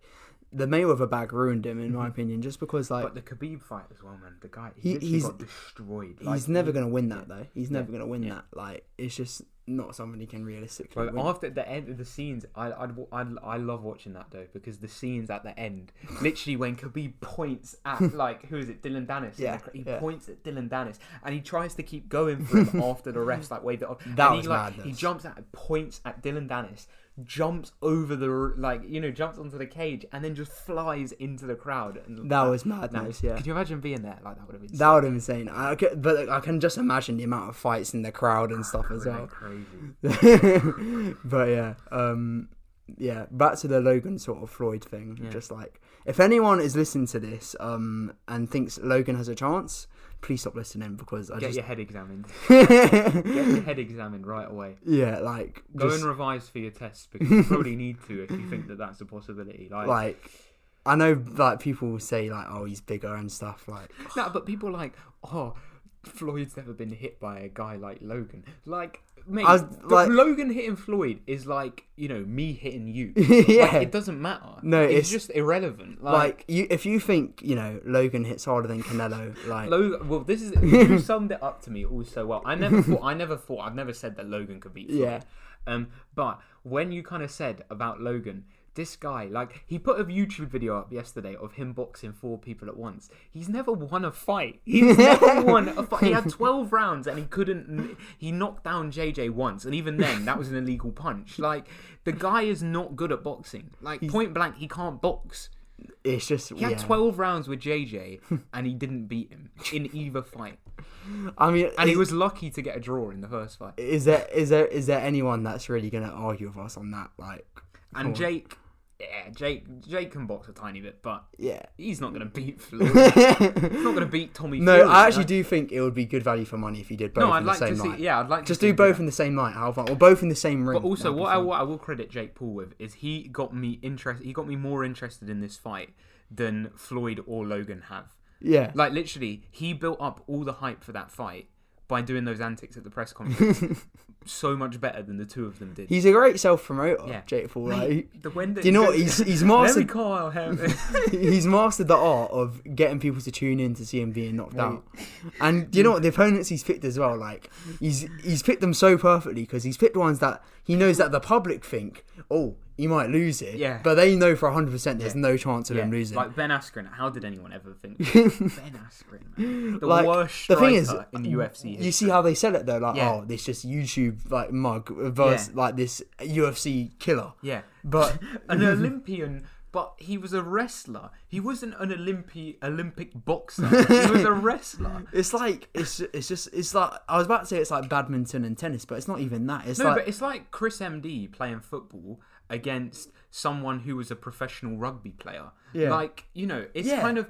the Mayweather bag ruined him in my Mhm. opinion, just because like but the Khabib fight as well, man. The guy He- he, literally he's- got destroyed. he's Like, never he- gonna win that though. He's never gonna win Yeah. that. Like it's just not something he can realistically But win. after the end of the scenes, I I'd, I'd, I love watching that though because the scenes at the end, literally when Khabib points at like who is it, Dillon Danis? Yeah, he yeah. points at Dillon Danis and he tries to keep going for him after the refs like wave it off. That and was he, like, He madness. jumps at points at Dillon Danis, jumps over the like you know jumps onto the cage and then just flies into the crowd. And That was madness. Yeah. Could you imagine being there? Like that would have been. That would have been insane. I could, but I can just imagine the amount of fights in the crowd and stuff as well. crazy. but yeah, um, yeah. Back to the Logan sort of Floyd thing. Yeah. Just like if anyone is listening to this um, and thinks Logan has a chance, please stop listening because I Get just your head examined. Get your head examined right away. yeah, like Go just and revise for your tests because you probably need to if you think that that's a possibility. Like, like I know like people will say like oh he's bigger and stuff like no, but people are like, oh, Floyd's never been hit by a guy like Logan. Like, mate, was like- Logan hitting Floyd is like you know me hitting you. Yeah. like, it doesn't matter. No, it's, it's- just irrelevant. Like, Like, you, if you think you know Logan hits harder than Canelo, like Logan. Well, this is you summed it up to me all so well. I never thought. I never thought. I've never said that Logan could beat Floyd. Yeah. Um, but when you kind of said about Logan, this guy, like, he put a YouTube video up yesterday of him boxing four people at once. He's never won a fight. He's never won a fight. He had 12 rounds and he couldn't. He knocked down JJ once, and even then, that was an illegal punch. Like, the guy is not good at boxing. Like, point blank, he can't box. it's just He had yeah. 12 rounds with JJ, and he didn't beat him in either fight. I mean, And he was lucky to get a draw in the first fight. is there is there is there anyone that's really gonna argue with us on that? Like, And on. Jake, yeah, Jake, Jake can box a tiny bit, but yeah. he's not gonna beat Floyd. he's not gonna beat Tommy. No, Fury, I actually do think it would be good value for money if you did both No, in I'd the like same to see. night. Yeah, I'd like Just to do both that. in the same night. How fun? Or both in the same ring. But also, what I, what I will credit Jake Paul with is he got me interest. He got me more interested in this fight than Floyd or Logan have. yeah, Like literally, he built up all the hype for that fight by doing those antics at the press conference. so much better than the two of them did. he's a great self promoter. Yeah. Jake Paul. Mate, Like, the when do you know what? He's he's mastered he's mastered the art of getting people to tune in to see him being knocked out. And do you know what the opponents he's picked as well? Like he's he's picked them so perfectly because he's picked ones that he knows that the public think, oh, he might lose it. Yeah. But they know for hundred percent there's Yeah. no chance of Yeah, him losing. Like Ben Askren. How did anyone ever think? ben Askren, man. the Like, worst the thing is, in the UFC. you see how they sell it though, like Yeah. oh, this just YouTube like mug versus like this UFC killer. yeah, But an Olympian, but he was a wrestler. He wasn't an Olympi- Olympic boxer. He was a wrestler. it's like it's it's just it's like I was about to say it's like badminton and tennis, but it's not even that. It's No, like but it's like Chris MD playing football against someone who was a professional rugby player. Yeah. Like, you know, it's Yeah. kind of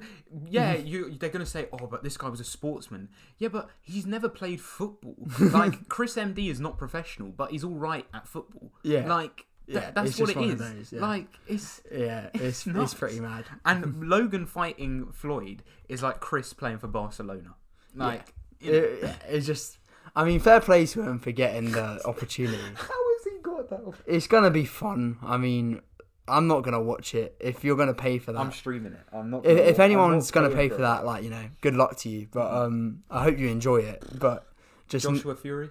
yeah, mm-hmm. you they're gonna say, Oh, but this guy was a sportsman. Yeah, but he's never played football. like Chris MD is not professional, but he's all right at football. Yeah. Like th- Yeah, that's it's what it is. those, yeah. Like it's yeah, it's it's, nuts. pretty mad. and Logan fighting Floyd is like Chris playing for Barcelona. Like It, it's just, I mean, fair play to him for getting the opportunity. how has he got that? It's gonna be fun. I mean, I'm not gonna watch it if you're gonna pay for that. I'm streaming it. I'm not. if, gonna- if I'm anyone's not gonna pay for it. that, like you know, good luck to you. But um, I hope you enjoy it. But just, Joshua Fury.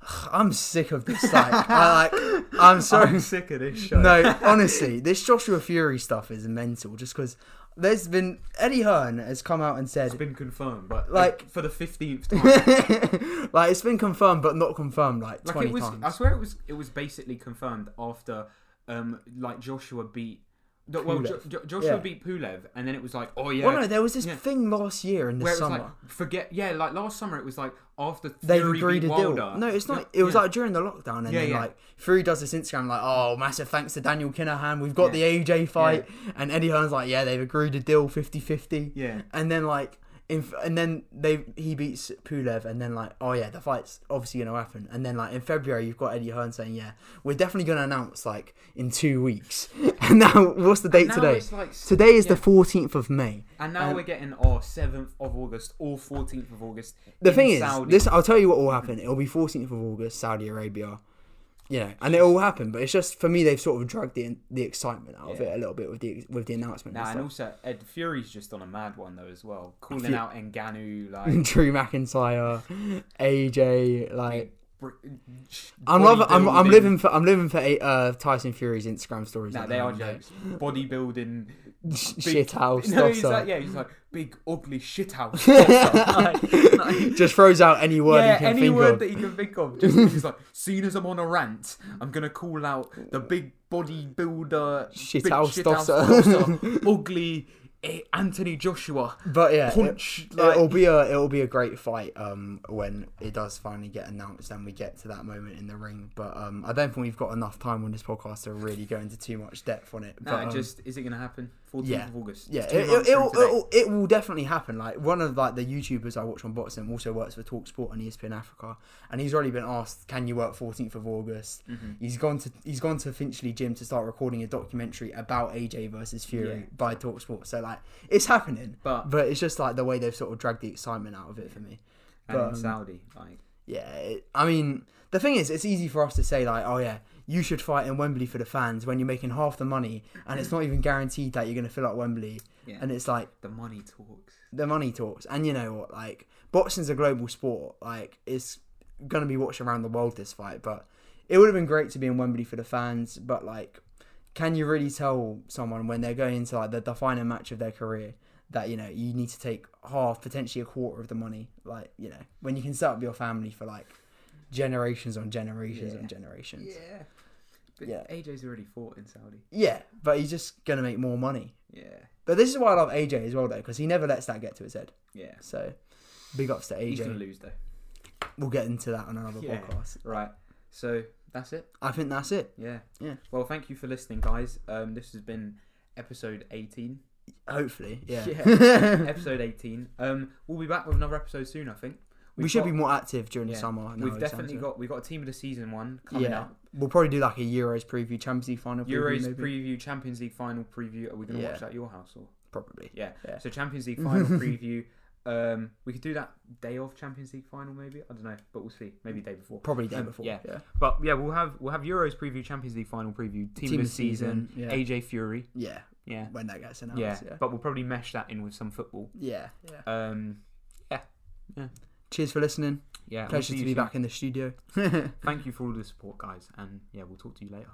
I'm sick of this. Like, I like, I'm sorry. I'm sick of this show. no, honestly, this Joshua Fury stuff is mental. Just because there's been Eddie Hearn has come out and said it's been confirmed, but Like- like for the fifteenth time. like it's been confirmed but not confirmed like like twenty it was. times. I swear it was. It was basically confirmed after, um, like Joshua beat. No, Well, jo- Jo- Joshua Yeah. beat Pulev, and then it was like, oh yeah. Well, no, there was this yeah. thing last year in the where it was summer. like, forget, yeah, like last summer it was like after Fury agreed beat a deal. Wilder. No, it's not. It was yeah. like during the lockdown, and Yeah, then yeah. like Fury does this Instagram like, "Oh, massive thanks to Daniel Kinahan. We've got Yeah. the AJ fight," and Eddie Hearn's like, "Yeah, they've agreed a deal 50-50. Yeah. and then like. In, and then they he beats Pulev, and then like oh yeah, the fight's obviously gonna happen. And then like in February, you've got Eddie Hearn saying yeah, we're definitely gonna announce like in two weeks. And now what's the date today? like- Today is yeah. the fourteenth of May. And now Um, we're getting our seventh of August or fourteenth of August. The in thing is, Saudi. this I'll tell you what will happen. It'll be 14th of August, Saudi Arabia. You know, and it all happened. But it's just for me, they've sort of dragged the the excitement out of it a little bit with the with the announcement. Nah, and and also Ed Fury's just on a mad one though as well, calling Fu- out Ngannou like. Drew McIntyre, AJ, like br- I'm loving, I'm, I'm living for I'm living for uh, Tyson Fury's Instagram stories. Nah, they are jokes. Bodybuilding. Shit house. No, he's like, yeah, he's like big ugly shit house. like, like- Just throws out any word yeah, he can any think word of. that you can think of. Just he's like, seen as I'm on a rant, I'm gonna call out the big bodybuilder, Shit house shithouse tosser. tosser, ugly eh, Anthony Joshua. But yeah, Punch, it, like- will be a it'll be a great fight um, when it does finally get announced and we get to that moment in the ring. But um, I don't think we've got enough time on this podcast to really go into too much depth on it. No, but, um, just is it gonna happen? 14th yeah. of August. yeah, it, it, will it'll, it will definitely happen. Like one of like the YouTubers I watch on boxing also works for Talksport on E ESPN Africa, and he's already been asked, "Can you work 14th of August?" Mm-hmm. He's gone to he's gone to Finchley Gym to start recording a documentary about AJ versus Fury Yeah. by Talksport. So like it's happening, But- but it's just like the way they've sort of dragged the excitement out of it for me. and But, um, Saudi, like Yeah, it, I mean, the thing is, it's easy for us to say like, oh yeah, you should fight in Wembley for the fans when you're making half the money, and it's not even guaranteed that you're going to fill up Wembley. Yeah. And it's like the money talks. the money talks, and you know what? Like, boxing's a global sport. Like, it's going to be watched around the world. This fight, but it would have been great to be in Wembley for the fans. But like, can you really tell someone when they're going into like the defining match of their career? That you know you need to take half, potentially a quarter of the money. Like you know when you can set up your family for like generations on generations Yeah. on generations. Yeah. But Yeah. AJ's already fought in Saudi. Yeah, but he's just gonna make more money. Yeah. But this is why I love AJ as well, though, because he never lets that get to his head. Yeah. So, big ups to AJ. He's gonna lose though. We'll get into that on another Yeah. podcast. Right. So that's it. I think that's it. Yeah. Yeah. Well, thank you for listening, guys. Um, this has been episode 18. Hopefully, yeah. episode 18. Um, we'll be back with another episode soon. I think. we We've should got- be more active during Yeah. the summer. We've definitely got we've got a team of the season one coming Yeah. up. We'll probably do like a Euros preview, Champions League final preview, Euros maybe. preview, Champions League final preview. Are we going to Yeah. watch that at your house or? probably. Yeah. Yeah. So Champions League final preview. Um, we could do that day of Champions League final, maybe. I don't know, but we'll see. Maybe day before. Probably day Um, before. yeah. yeah. But yeah, we'll have we'll have Euros preview, Champions League final preview, team, of the season, yeah. AJ Fury. Yeah, Yeah. when that gets announced. Yeah. Yeah, But we'll probably mesh that in with some football. yeah, yeah. Um, Cheers for listening. Yeah. Pleasure to be back in the studio. Thank you for all the support, guys, and yeah, we'll talk to you later.